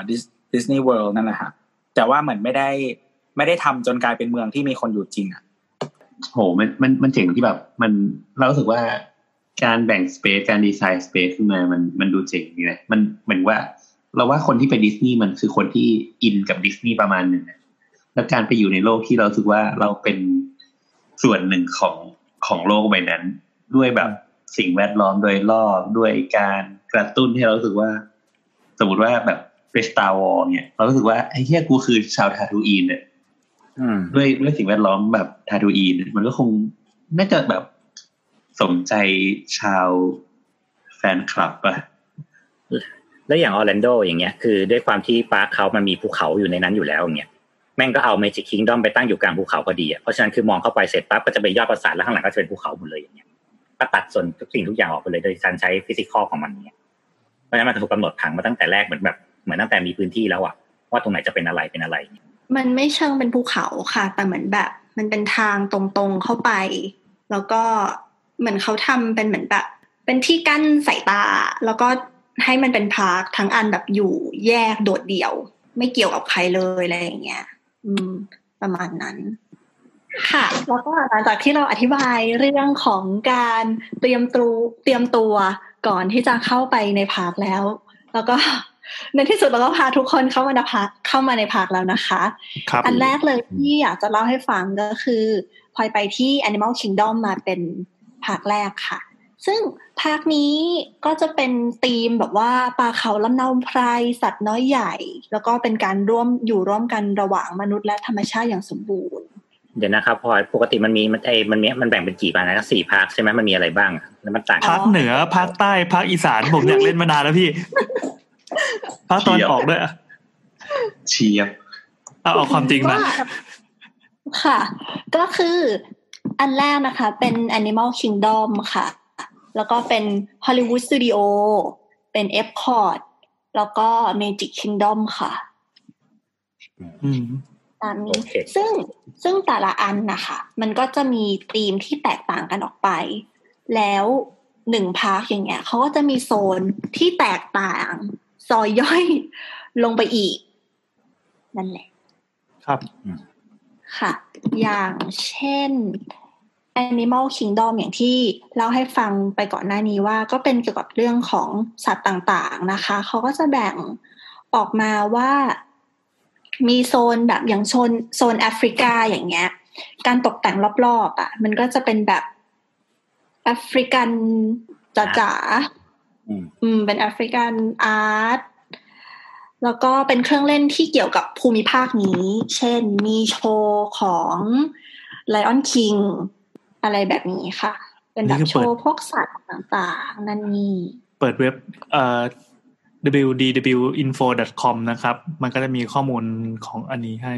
ดิสนีย์เวิลด์นั่นแหละฮะแต่ว่าเหมือนไม่ได้ไม่ได้ทำจนกลายเป็นเมืองที่มีคนอยู่จริงอะ
โหมันมันมันเจ๋งที่แบบ มันเรารู้สึกว่าการแบ่ง space การดีไซน์ space ขึ้นมามันมันดูเจ๋งดีนะมันเหมือนว่า เราว่าคนที่ไปดิสนีย์มันคือคนที่อินกับดิสนีย์ประมาณหนึ่งนะแล้วการไปอยู่ในโลกที่เรารู้สึกว่าเราเป็นส่วนหนึ่งของของโลกใบนั้น ด้วยแบบสิ่งแวดล้อมโดยรอบด้วยการกระตุ้นให้เรารู้สึกว่า สมมติว่าแบบ Star Wars เนี่ย เรารู้สึกว่าไอ้เหี้ยกูคือชาว Tatooine เนี่ย
อืม
ด้วยด้วยสิ่งแวดล้อมแบบ Tatooine มันก็คงน่าจะแบบสมใจชาวแฟนคลับอะ
แล้วอย่างออร์แลนโดอย่างเงี้ยคือด้วยความที่ park เขามันมีภูเขาอยู่ในนั้นอยู่แล้วอย่างเงี้ยแม่งก็เอา Magic Kingdom ไปตั้งอยู่กลางภูเขาพอดีอะเพราะฉะนั้นคือมองเข้าไปเสร็จปั๊บก็จะเป็นยอดปราสาทแล้วข้างหลังก็จะเป็นภูเขาหมดเลยอย่างเงี้ยก็ตัดส่วนทุกสิ่งทุกอย่างออกไปเลยโดยการใช้ physical ของมันเนี่ยเพราะฉะนั้นมันถูกกำหนดผังมาตั้งแต่แรกเหมือนแบบเหมือนตั้งแต่มีพื้นที่แล้วอะว่าตรงไหนจะเป็นอะไรเป็นอะไร
มันไม่เชิงเป็นภูเขาค่ะ แต่เหมือนแบบ มันเป็นทางตรงๆเข้าไป แล้วก็เหมือนเขาทำเป็นเหมือนแบบ เป็นที่กั้นสายตา แล้วก็ ให้มันเป็น park ทั้งอันแบบอยู่แยกโดดเดี่ยว ไม่เกี่ยวกับใครเลยอะไรอย่างเงี้ย อืม ประมาณนั้น ค่ะ แล้วก็หลังจากที่เราอธิบายเรื่องของการเตรียมตัวเตรียมตัวก่อนที่จะเข้าไปใน park แล้ว แล้วก็ในที่สุดเราก็พาทุกคนเข้ามาใน park เข้ามาใน park แล้วนะคะ
ครับ
อันแรกเลยที่อยากจะเล่าให้ฟังก็คือพลอยไปที่ Animal Kingdom มาเป็น park แรกค่ะ ซึ่งภาคนี้ก็จะเป็นธีมแบบว่าปลาเขาลำเนาไพรสัตว์น้อยใหญ่ แล้วก็เป็นการร่วมอยู่ร่วมกันระหว่างมนุษย์และธรรมชาติอย่างสมบูรณ์
เดี๋ยวนะครับพลอยปกติมันมีมันไอมันมีมันแบ่งเป็นกี่ภาคนะสี่ภาคใช่ไหมมันมีอะไรบ้างแล้วมันต่างกั
ภานคเหนือภาคใต้ภาคอีสานผมอยากเล่นมานานแล้วพี่ภาคตอนออกด้วยอะ
เชียบ
เอาเอาความจริงมา
ค่ะ ก็คืออันแรกนะคะ เป็น Animal Kingdom ค่ะ แล้วก็เป็น Hollywood Studio เป็น Epcot แล้วก็ Magic Kingdom ค่ะ
อืม
ตาม
โอ
นี้
เค
ซึ่งซึ่งแต่ละอันนะคะมันก็จะมีธีมที่แตกต่างกันออกไป แล้วหนึ่งพาร์คอย่างเงี้ยเขาก็จะมีโซนที่แตกต่าง ซอยย่อยลงไปอีก นั่นแหละ
ครับ
ค่ะ อย่างเช่น Animal Kingdom อย่างที่เล่าให้ฟังไปก่อนหน้านี้ว่าก็เป็นเกี่ยวกับเรื่องของสัตว์ต่างๆนะคะ เขาก็จะแบ่งออกมาว่ามีโซนแบบอย่างโซนโซนแอฟริกาอย่างเงี้ย การตกแต่งรอบๆอะ มันก็จะเป็นแบบแอฟริกันจ๋าๆ
อืม
อืม เป็นแอฟริกันอาร์ตแล้วก็เป็นเครื่องเล่นที่เกี่ยวกับภูมิภาคนี้ เช่นมีโชว์ของ Lion King อะไรแบบนี้ค่ะ เป็นแบบ
นี่คือ
โช
เปิด
ว์พวกสัตว์ต่างๆ นั่นนี่
เปิดเว็บเอ่อ www.info.com นะครับ มันก็จะมีข้อมูลของอันนี้ให้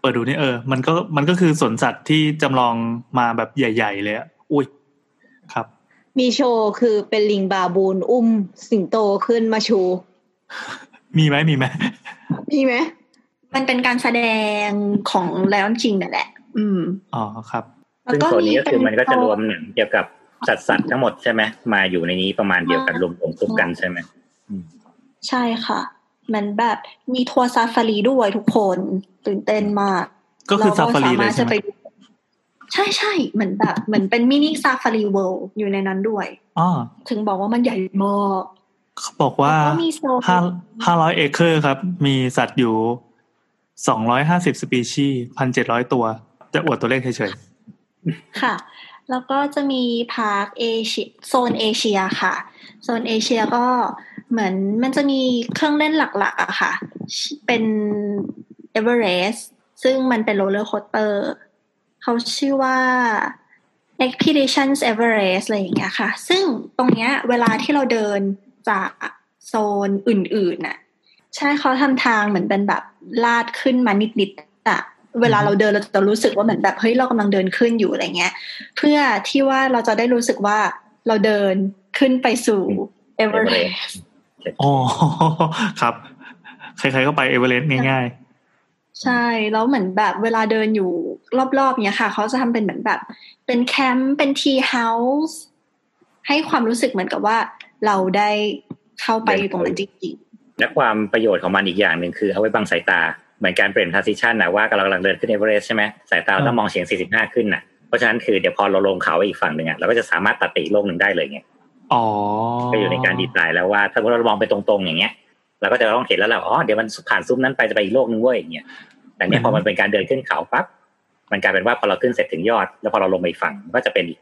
เปิดดูนี่เออ มันก็มันก็คือสวนสัตว์ที่จำลองมาแบบใหญ่ ๆ เลยอะอุ้ยครับ
มีโชว์คือเป็นลิงบาบูนอุ้มสิงโตขึ้นมาชู
มีไหมมีไหม
มีไหม
มันเป็นการแสดงของ Lion King นั่นแหละ อืม
อ๋อครับ
แล้ว
ซึ่ง
ก็
โซนนี้ก็คือ
เป็
มันก็จะรวมหนังเกี่ยวกับสัตว์สัตว์ทั้งหมดใช่ไหมมาอยู่ในนี้ประมาณเดียวกันรวมรวมทุกกันใช่ไหม
ใช่ค่ะ มันแบบมีทัวร์ซาฟารีด้วยทุกคนตื่นเต้นมาก
ก็คือซาฟารีเลย
สมถ
ใช่
จะ
ไหม
ไปดูใช่ใช่เหมือนแบบเหมือนเป็นมินิซาฟารีเวิลด์อยู่ในนั้นด้วย
อ๋อ
ถึงบอกว่ามันใหญ่มาก
เขาบอกว่า
แล้วก็มีโซน
ห้าห้าร้อยเอเคอร์ครับ มีสัตว์อยู่สองร้อยห้าสิบสปีชีพันเจ็ดร้อยตัว จะอวดตัวเลขเฉย
ค่ะ แล้วก็จะมี park เอเชียโซนเอเชียค่ะ โซนเอเชียก็เหมือนมันจะมีเครื่องเล่นหลักๆอะค่ะ เป็นเอเวอเรสต์ซึ่งมันเป็น roller coaster เขาชื่อว่า Expeditions Everest อะไรอย่างเงี้ยค่ะ ซึ่งตรงเนี้ยเวลาที่เราเดินจากโซนอื่นๆน่ะ ใช่เขาทำทางเหมือนเป็นแบบลาดขึ้นมานิดๆอะ เวลาเราเดินเราจะรู้สึกว่าเหมือนแบบเฮ้ยเรากำลังเดินขึ้นอยู่อะไรเงี้ย เพื่อที่ว่าเราจะได้รู้สึกว่าเราเดินขึ้นไปสู่เอเวอเรสต์
ๆอ๋อครับ ใครๆก็ไปเอเวอเรสต์ง่าย
ใช่แล้วเหมือนแบบเวลาเดินอยู่รอบๆเนี้ยค่ะ เขาจะทำเป็นเหมือนแบบ เป็นแคมป์เป็น tea house ให้ความรู้สึกเหมือนกับว่า เราได้เข้าไปอยู่ตรงนั้นจริง
และความประโยชน์ของมันอีกอย่างหนึ่งคือเอาไว้บังสายตา เหมือนการเปลี่ยน transition นะว่ากำลังเดินขึ้นเอเวอเรสต์ใช่ไหมสายตาเราต้องมองเฉียง 45 ขึ้นน่ะเพราะฉะนั้นคือเดี๋ยวพอเราลงเขาอีกฝั่งหนึ่งอะเราก็จะสามารถตัดตีโลกหนึ่งได้เลยไง
ๆอ๋อ
ก็อยู่ในการดีไซน์แล้วว่าถ้าเรามองไปตรงๆ อย่างเงี้ยเราก็จะต้องเห็นแล้วแหละอ๋อเดี๋ยวมันผ่านซุ้มนั้นไปจะไปอีกโลกนึงเว้ยอย่างเงี้ยแต่เนี้ยพอมันเป็นการเดินขึ้นเขาปั๊บมันกลายเป็นว่าพอเราขึ้นเสร็จถึงยอด แล้วพอเราลงไปอีกฝั่งมันก็จะเป็นอีก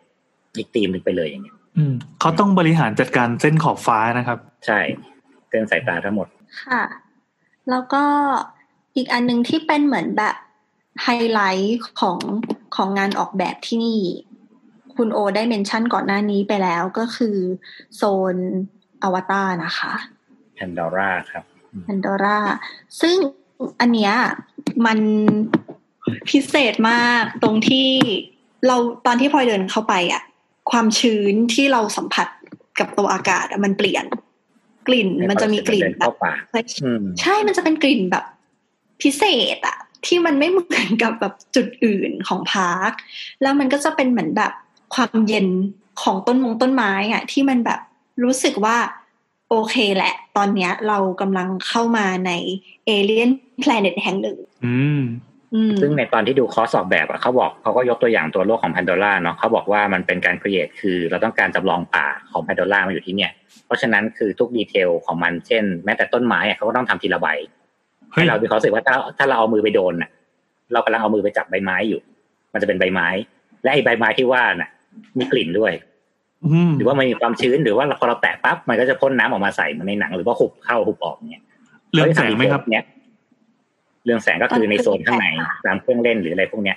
อีกธีมหนึ่งไปเลยอย่างเงี้ย
อืมเขาต้องบริหารจัดการเส้นขอบฟ้านะครับ
ใช่เส้นสายตาทั้งหมด
ๆค่ะ แล้วก็ อีกอันหนึงที่เป็นเหมือนแบบไฮไลท์ของของงานออกแบบที่นี่ คุณโอได้เมนชั่นก่อนหน้านี้ไปแล้วก็คือโซนอวตารนะคะ
แพนดอร่าครับ
แพนโดราซึ่งอันเนี้ยมันพิเศษมากตรงที่เราตอนที่พลอยเดินเข้าไปอะความชื้นที่เราสัมผัสกับตัวอากาศอะมันเปลี่ยน กลิ่นมันจะมีกลิ่น
เดิน
แบ
เข้า
บ
ป่าอืม
ใช่ มันจะเป็นกลิ่นแบบ พิเศษอะที่มันไม่เหมือนกับแบบจุดอื่นของ park แล้วมันก็จะเป็นเหมือนแบบความเย็นของต้นมงต้นไม้อะที่มันแบบรู้สึกว่าโอเคแหละ ตอนเนี้ยเรากำลังเข้ามาใน alien planet แห่งหนึ่ง
อืม
อืม
ซึ่งในตอนที่ดูคอร์สออกแบบอะเขาบอกเขาก็ยกตัวอย่างตัวโลกของแพนโดร่าเนาะเขาบอกว่ามันเป็นการ create คือเราต้องการจำลองป่าของแพนโดร่ามาอยู่ที่เนี่ย เพราะฉะนั้นคือทุก detail ของมันเช่น แม้แต่ต้นไม้อะเขาก็ต้องทำทีละใบ
เฮ้ย
ให้เรามีความรู้สึกว่าถ้าถ้าเราเอามือไปโดนน่ะ เรากำลังเอามือไปจับใบไม้อยู่ มันจะเป็นใบไม้ และไอ้ใบไม้ที่ว่าน่ะ มีกลิ่นด้วย
อืม
หรือว่ามันมีความชื้นหรือว่าพอเราแตะปั๊บมันก็จะพ่นน้ำออกมาใส่เหมันในหนัง หรือว่าหุบเข้าหุบออกเนี่ย
เรื่องแสงไหมครับ
เนี่ยเรื่องแสงก็คือในโซนข้างในตามเครื่องเล่นหรืออะไรพวกเนี้ย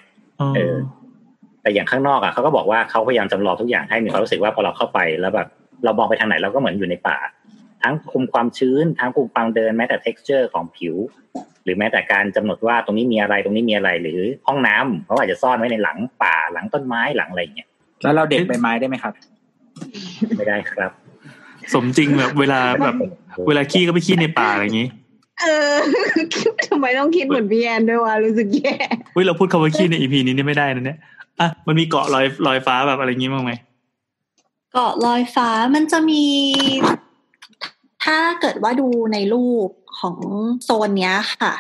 เออ แต่อย่างข้างนอกอะเขาก็บอกว่าเขาพยายามจำลองทุกอย่างให้มีความรู้สึกว่าพอเราเข้าไปแล้วแบบเรามองไปทางไหนเราก็เหมือนอยู่ในป่า ทั้งคุมความชื้น ทั้งคุมความเดินแม้แต่ t e x t อร์ของผิว หรือแม้แต่การกำหนดว่าตรงนี้มีอะไรตรงนี้มีอะไร หรือห้องน้ำเขาอาจจะซ่อนไว้ในหลังป่าหลังต้นไม้หลังอะไรอย่างเงี้ย
แล้วเราเด็ดใบไม้ได้ไหมครับ
ไม่ได้ครับ
สมจริงแบบเวลาแบบ เวลาขี้ก็ไปขี้ในป่าอะไรอย่างนี้
เออทำไมต้องคิดเหมือนพี่แอนด้วยวะรู้สึกแย่
เฮ้ยเราพูดคำว่าขี้ในอีพีนี้นี่ไม่ได้นะเนี่ยอะมันมีเกาะลอยลอยฟ้าแบบอะไรอย่างงี้บ้างไหม
เกาะลอยฟ้ามันจะมี ถ้าเกิดว่าดูในรูปของโซนเนี้ยค่ะ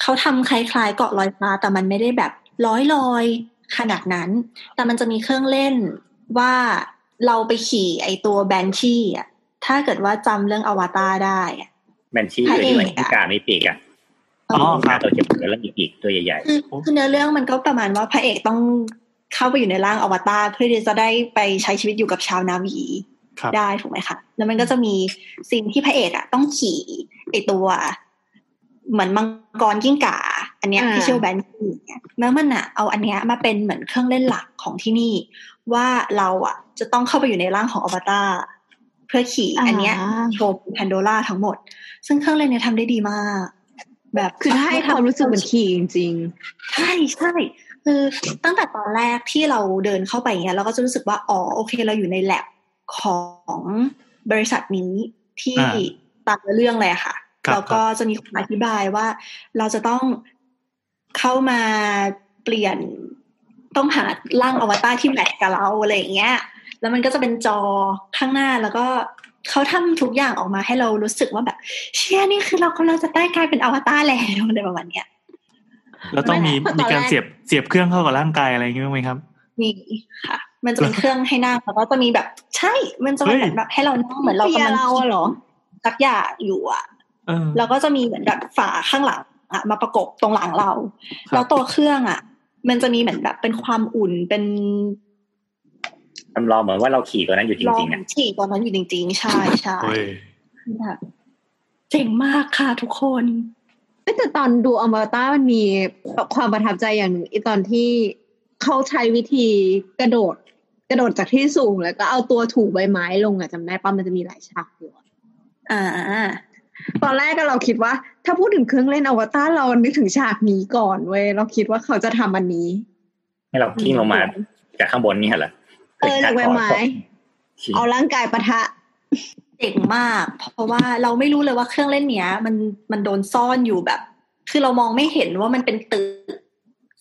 เขาทำคล้ายๆเกาะลอยฟ้า แต่มันไม่ได้แบบร้อยลอยขนาดนั้น แต่มันจะมีเครื่องเล่นว่าเราไปขี่ไอตัวแบนชี่อะ ถ้าเกิดว่าจำเรื่องอวตารได้อะ
แมนชี่เลยที่เหมือนกิ้งก่ามีปีกอะ
อ๋อครับ
ตัวเจ็บๆแล้วมีปีกตัวใหญ่
คือคือเนื้อเรื่องมันก็ประมาณว่าพระเอกต้องเข้าไปอยู่ในร่างอวตารเพื่อที่จะได้ไปใช้ชีวิตอยู่กับชาวนาวี
ครับ
ได้ถูกไหมคะแล้วมันก็จะมีสิ่งที่พระเอกอะต้องขี่ไอตัว เหมือนมังกรกิ้งก่า อันเนี้ยที่ชื่อว่าแบนชี่เนี่ยแล้วมันอะเอาอันเนี้ยมาเป็นเหมือนเครื่องเล่นหลักของที่นี่ ว่าเราอะจะต้องเข้าไปอยู่ในร่างของอวตารเพื่อขี่อันเนี้ยโชว์แพนโดล่าทั้งหมด ซึ่งเครื่องเล่นเนี้ยทำได้ดีมาก แบบ
คือถ้าให้ความรู้สึกเหมือนขี่จริง
ใช่ใช่คือตั้งแต่ตอนแรกที่เราเดินเข้าไปเนี้ยเราก็จะรู้สึกว่าอ๋อโอเค เราอยู่ในแลบ ของบริษัทนี้ที่
อ่า
ตามเรื่องเลยอะค่ะ
ครับ
แล้วก็จะมีคนอธิบายว่าเราจะต้องเข้ามาเปลี่ยนต้องหาร่างอวตารที่แมทช์กับเราอะไรอย่างเงี้ย แล้วมันก็จะเป็นจอข้างหน้าแล้วก็เขาทำทุกอย่างออกมาให้เรารู้สึกว่าแบบ เชี่ยนี่คือเรากำลังจะได้กลายเป็นอวตารแล้วอะไรประมาณเนี้ย
แล้วต้องมี
ไม่
มี
ตอนแรก
การเสียบเสียบเครื่องเข้ากับร่างกายอะไรอย่างงี้บ้างไหมครับ
มีค่ะ มันจะเป็นเครื่องให้นั่งแล้วก็จะมีแบบ ใช่ มันจะเป็น
เฮ้ย
แบบให้เรานั่งเหมือน
ๆ
เรา
เฟีย
กำลัง
เราอะเหรอ
สักอย่างอยู่อะ
เออ
แล้วก็จะมีเหมือนแบบฝาข้างหลังอะมาประกบตรงหลังเรา
ครับ
แล้วตัวเครื่องอะ มันจะมีเหมือนแบบเป็นความอุ่นเป็น
ๆทำรองเหมือนว่าเราขี่ตัวนั้นอยู่จ
ลอ
ริ
ง
งๆอะ
ฉี่ตอนนั้นอยู่จริงๆ ใช่ใช่
เฮ้ย
แบบเจ๋งมากค่ะทุกคน
แต่ตอนดูอมตะมันมีความประทับใจอย่างหนึ่งอีตอนที่เขาใช้วิธีกระโดด กระโดดจากที่สูงแล้วก็เอาตัวถูใบไม้ลงอะจำได้ป่ะมันจะมีหลายฉากอยู่อะ
อ่า
ตอนแรกก็เราคิดว่า ถ้าพูดถึงเครื่องเล่นอวตารเรานึกถึงฉากนี้ก่อนเว้ยเราคิดว่าเขาจะทำอันนี้
ให้เราทิ้งลงมาจากข้างบนนี่เหรอ
เออจากใบไม้
ชิง
เอาร่างกายปะทะ
เจ๋งมาก เพราะว่าเราไม่รู้เลยว่าเครื่องเล่นเนี้ย มันมันโดนซ่อนอยู่แบบ คือเรามองไม่เห็นว่ามันเป็นตึก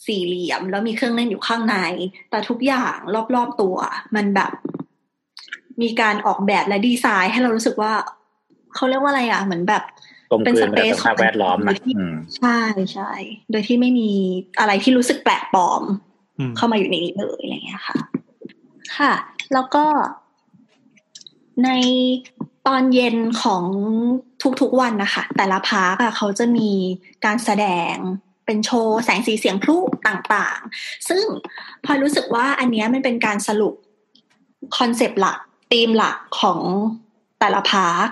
สี่เหลี่ยม แล้วมีเครื่องเล่นอยู่ข้างใน แต่ทุกอย่างรอบๆตัว มันแบบ มีการออกแบบและดีไซน์ ให้เรารู้สึกว่าเขาเรียกว่าอะไรอะ เหมือนแบบ
กลมก
เป็น
ลื
ส
น
เป
กับ
ซ
สภาพแวดล้อม
ขงมั
นะ
นที่
อืม
ใช่ใช่โดยที่ไม่มีอะไรที่รู้สึกแปลกปลอม
อืม
เข้ามาอยู่ในนี้เลยอะไรเงี้ยค่ะ ค่ะ แล้วก็ในตอนเย็นของทุกๆวันนะคะ แต่ละ park อะเขาจะมีการแสดง เป็นโชว์แสงสีเสียงพลุต่างๆ ซึ่งพลอยรู้สึกว่าอันนี้มันเป็นการสรุปคอนเซปต์หลักธีมหลักของแต่ละพาร์ค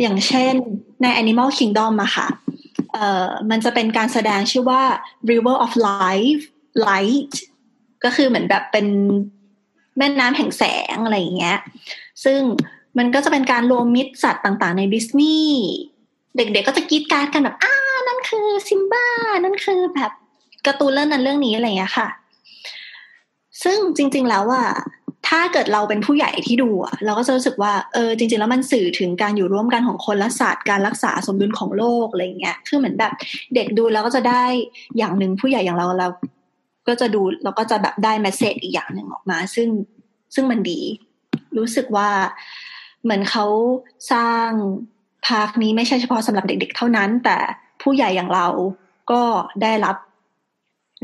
อย่างเช่นใน Animal Kingdom อะค่ะเอ่อมันจะเป็นการแสดงชื่อว่า River of Life Light ก็คือเหมือนแบบเป็นแม่น้ำแห่งแสงอะไรอย่างเงี้ย ซึ่งมันก็จะเป็นการรวมมิตรสัตว์ต่างๆในดิสนีย์เด็กๆก็จะกรีดการารกันแบบอ้า คือซิมบ้านั่นคือแบบการ์ตูนเรื่องนั้นเรื่องนี้อะไรอย่างเงี้ยค่ะ ซึ่งจริง ๆ แล้วอะถ้าเกิดเราเป็นผู้ใหญ่ที่ดูอะเราก็จะรู้สึกว่าเออจริง ๆ แล้วมันสื่อถึงการอยู่ร่วมกันของคนและสัตว์การรักษาสมดุลของโลกอะไรอย่างเงี้ยคือเหมือนแบบเด็กดูแล้วก็จะได้อย่างหนึ่งผู้ใหญ่อย่างเราเราก็จะดูเราก็จะแบบได้แมสเซจอีกอย่างหนึ่งออกมา ซึ่งซึ่งมันดี รู้สึกว่าเหมือนเขาสร้างพาร์คนี้ไม่ใช่เฉพาะสำหรับเด็ก ๆ เท่านั้น แต่ ผู้ใหญ่อย่างเราก็ได้รับ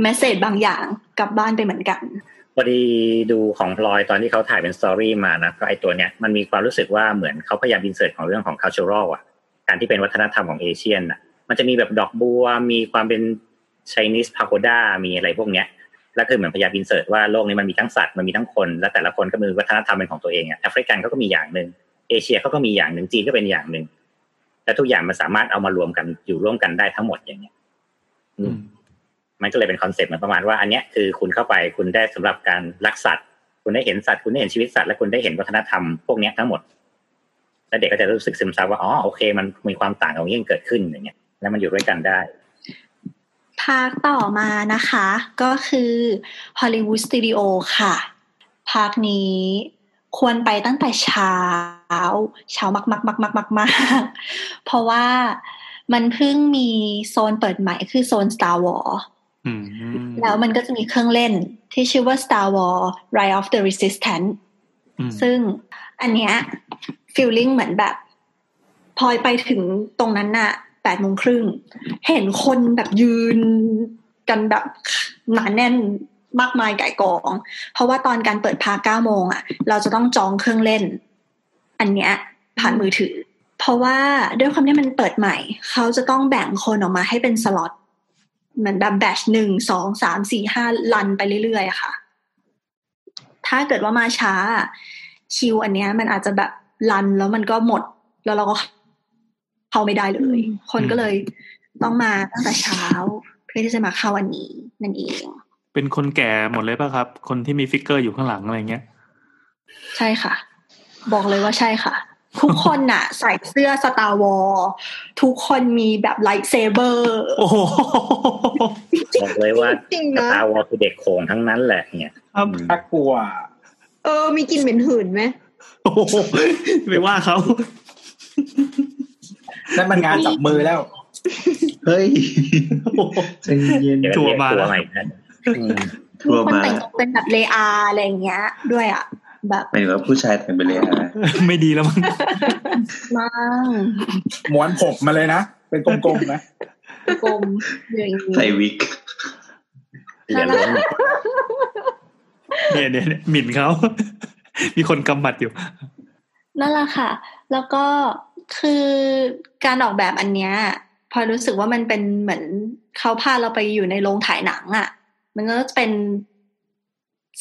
message บางอย่างกลับบ้านไปเหมือนกัน
พอดีดูของพลอยตอนที่เขาถ่ายเป็น story มานะก็ไอตัวเนี้ยมันมีความรู้สึกว่าเหมือนเขาพยายาม insert ของเรื่องของ cultural อะการที่เป็นวัฒนธรรมของ Asian อะมันจะมีแบบดอกบัวมีความเป็น Chinese pagoda มีอะไรพวกเนี้ยแล้วคือเหมือนพยายาม insert ว่าโลกนี้มันมีทั้งสัตว์มันมีทั้งคน และแต่ละคนก็มีวัฒนธรรมเป็นของตัวเองอะแอฟริกันเขาก็มีอย่างหนึ่งเอเชียเขาก็มีอย่างหนึ่งจีนก็เป็นอย่างหนึ่ง และทุกอย่างมันสามารถเอามารวมกันอยู่ร่วมกันได้ทั้งหมดอย่างเงี้ยอืมมันก็เลยเป็นคอนเซ็ปต์มันประมาณว่าอันเนี้ยคือคุณเข้าไปคุณได้สำหรับการรักสัตว์ คุณได้เห็นสัตว์คุณได้เห็นชีวิตสัตว์และคุณได้เห็นวัฒนธรรมพวกเนี้ยทั้งหมดแล้วเด็กก็จะรู้สึกซึมซับว่าอ๋อโอเค มันมีความต่างตรงนี้เกิดขึ้นอย่างเงี้ยแล้วมันอยู่ด้วยกันได้
ภาคต่อมานะคะ ก็คือ Hollywood Studio ค่ะ park นี้ ควรไปตั้งแต่เช้า เช้ามากมากมากมากมากมากเพราะว่ามันเพิ่งมีโซนเปิดใหม่คือโซน Star Wars
อืม
แล้วมันก็จะมีเครื่องเล่นที่ชื่อว่า Star Wars Rise of the Resistance
อืม
ซึ่งอันเนี้ยฟีลลิ่งเหมือนแบบพลอยไปถึงตรงนั้นน่ะแปดโมงครึ่ง เห็นคนแบบยืนกันแบบหนาแน่น มากมายไก่ายกอง เพราะว่าตอนการเปิดพาเก้าโมงอะ เราจะต้องจองเครื่องเล่น อันเนี้ยผ่านมือถือ เพราะว่าด้วยความที่มันเปิดใหม่ เขาจะต้องแบ่งคนออกมาให้เป็นสล็อตเหมือนแบบแบชหนึ่งสองสามสี่ห้าลันไปเรื่อยๆอะค่ะ ถ้าเกิดว่ามาช้าคิวอันเนี้ย มันอาจจะแบบรันแล้วมันก็หมด แล้วเราก็เข้าไม่ได้เลย คนก็เลยต้องมาตั้งแต่เช้า เพื่อที่จะมาเข้าวันนี้นั่นเอง
เป็นคนแก่หมดเลยป่ะครับ คนที่มี figure อยู่ข้างหลังอะไรเงี้ย
ใช่ค่ะ บอกเลยว่าใช่ค่ะ ทุกคนน่ะ ใส่เสื้อ Star Wars ทุกคนมีแบบ lightsaber
โอ้โห
บอกเลยว่า
จริงนะ
Star Wars คือเด็กโข่งทั้งนั้นแหละเนี่ย
ครับ
น่ากลัว
เออ มีกลิ่นเหม็นหืนไหม
โอ้โหไปว่าเขา
นั่นมันงานจับมือแล้ว
เฮ้ย
โอ้โห
ใจเย็น
เดี๋ยว
ทัวร์
เรียก
มา
ตัว
แล้ว
ให ม่นะอืม
ทัวร์
คน
มา
แต่งตัวเป็นแบบเลอาอะไรอย่างเงี้ย ด้วยอะ แบบ
หมายถึงว่าผู้ชายแต่งไปเลยอะ
ไม่ดีแล้วมั้ง
มั่ง
ม้วนผมมาเลยนะ เป็นกลมๆนะ
กลมอย่างนี้
ใส่วิก
อย่าล้ม
เนี่ยเนี่ยเนี่ยหมิ่นเขา มีคนกำบัดอยู่
นั่นแหละค่ะ แล้วก็คือการออกแบบอันเนี้ย พอรู้สึกว่ามันเป็นเหมือนเขาพาเราไปอยู่ในโรงถ่ายหนังอะ่ะ มันก็จะเป็น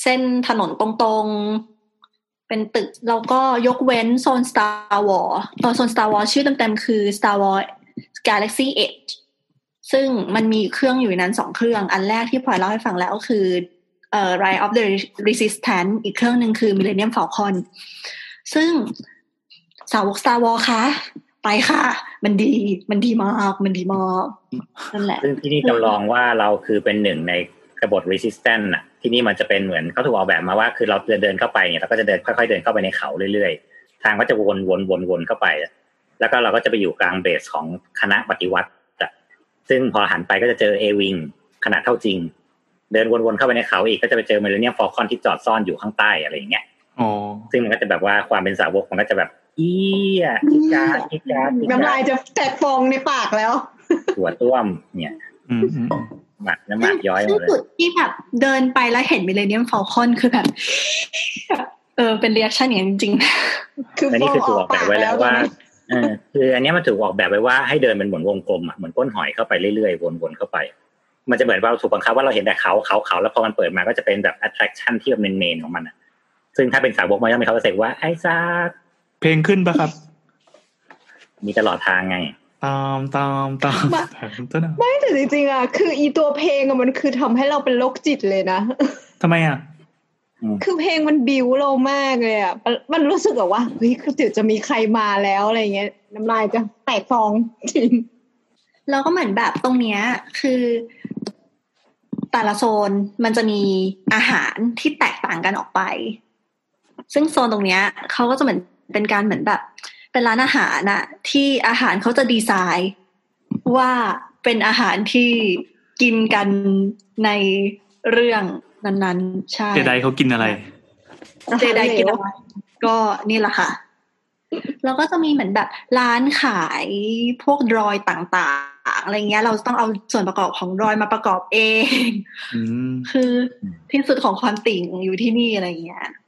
เส้นถนนตรงๆ เป็นตึก แล้วก็ยกเว้นโซน Star War ตัวโซน Star War ชื่อเต็มๆ คือ Star War Galaxy Edge ซึ่งมันมีเครื่องอยู่นนั้นสองเครื่อง อันแรกที่พลอยเล่าให้ฟังแล้วก็คือเอ่อ Rise of the Resistance อีกเครื่องหนึ่งคือ Millennium Falcon ซึ่งสาวก Star Wars คะไปค่ะ มันดีมันดีมาก มันดีมากนั่นแหละ
ซึ่งที่นี่จำลองว่าเราคือเป็นหนึ่งใน กบฏ resistance น่ะที่นี่มันจะเป็นเหมือนเขาถูกออกแบบมาว่า คือเราเดินเข้าไปเนี่ยเราก็จะเดินค่อยๆเดินเข้าไปในเขาเรื่อยๆ ทางก็จะวนวนวนวนเข้าไป แล้วก็เราก็จะไปอยู่กลางเบสของคณะปฏิวัติอะซึ่งพอหันไปก็จะเจอเอวิงขนาดเท่าจริง เดินวนๆเข้าไปในเขาอีกก็จะไปเจอ Millennium Falcon ที่จอดซ่อนอยู่ข้างใต้อะไรอย่างเงี้ย
อ๋อ
ซึ่งมันก็จะแบบว่าความเป็นสาวกมันก็จะแบบอีอะอีกาดอีกาดอีกา
น้ำลาย
ด
จะแตกฟองในปากแล้ว
ถั่วต้วมเนี่ย
อืมอืม
หมักน้ำหมักย้อยหม
ซึ่ง
ดเลย
จุดที่แบบเดินไปแล้วเห็นมิเลเนียมฟ a ลคอนคือแบบ เออเป็น reaction อย่างนั้นจริง
คือ
และนี่คือถูกออกแบบไว้แล้วว่า
ตอนนี้
เออคืออันเนี้ยมันถูกออกแบบไว้ว่าให้เดินเป็นเหมือนวงกลมอะเหมือนก้นหอยเข้าไปเรื่อยๆวนๆเข้าไป มันจะเหมือนว่าเราถูกบังคับว่าเราเห็นแต่เขาเขาเขาแล้วพอมันเปิดมาก็จะเป็นแบบ attraction ที่เป็นเมนๆของมันอะ ซึ่งถ้าเป็นสาวกมันก็มีเขาจะเสกว่าไอ้ซาก
เพลงขึ้นปะครับ
มีตลอดทางไง
ตามตามตามตามต้นอะ
ไม่แต่จริงๆอะคืออีตัวเพลงอะมันคือทำให้เราเป็นโรคจิตเลยนะ
ทำไมอะ
คือเพลงมันบิวเรามากเลยอะมันมันรู้สึกแบบว่าเฮ้ยคือเดี๋ยวจะมีใครมาแล้วอะไรเงี้ยน้ำลายจะแตกฟองจริง
ๆแล้วก็เหมือนแบบตรงเนี้ย คือ แต่ละโซนมันจะมีอาหารที่แตกต่างกันออกไป ซึ่งโซนตรงเนี้ยเขาก็จะเหมือนเป็นการเหมือนแบบ เป็นร้านอาหารน่ะที่อาหารเขาจะดีไซน์ว่าเป็นอาหารที่กินกันในเรื่องนั้นๆ ใช่
เจไดเขากินอะไร
เจไดกินอะไรก็นี่แหละค่ะ แล้วก็จะมีเหมือนแบบร้านขายพวกดรอยต่าางๆ อะไรเงี้ย เราต้องเอาส่วนประกอบของรอยมาประกอบเอง
อืม
คือที่สุดของความติ่งอยู่ที่นี่อะไรเงี้ยอืม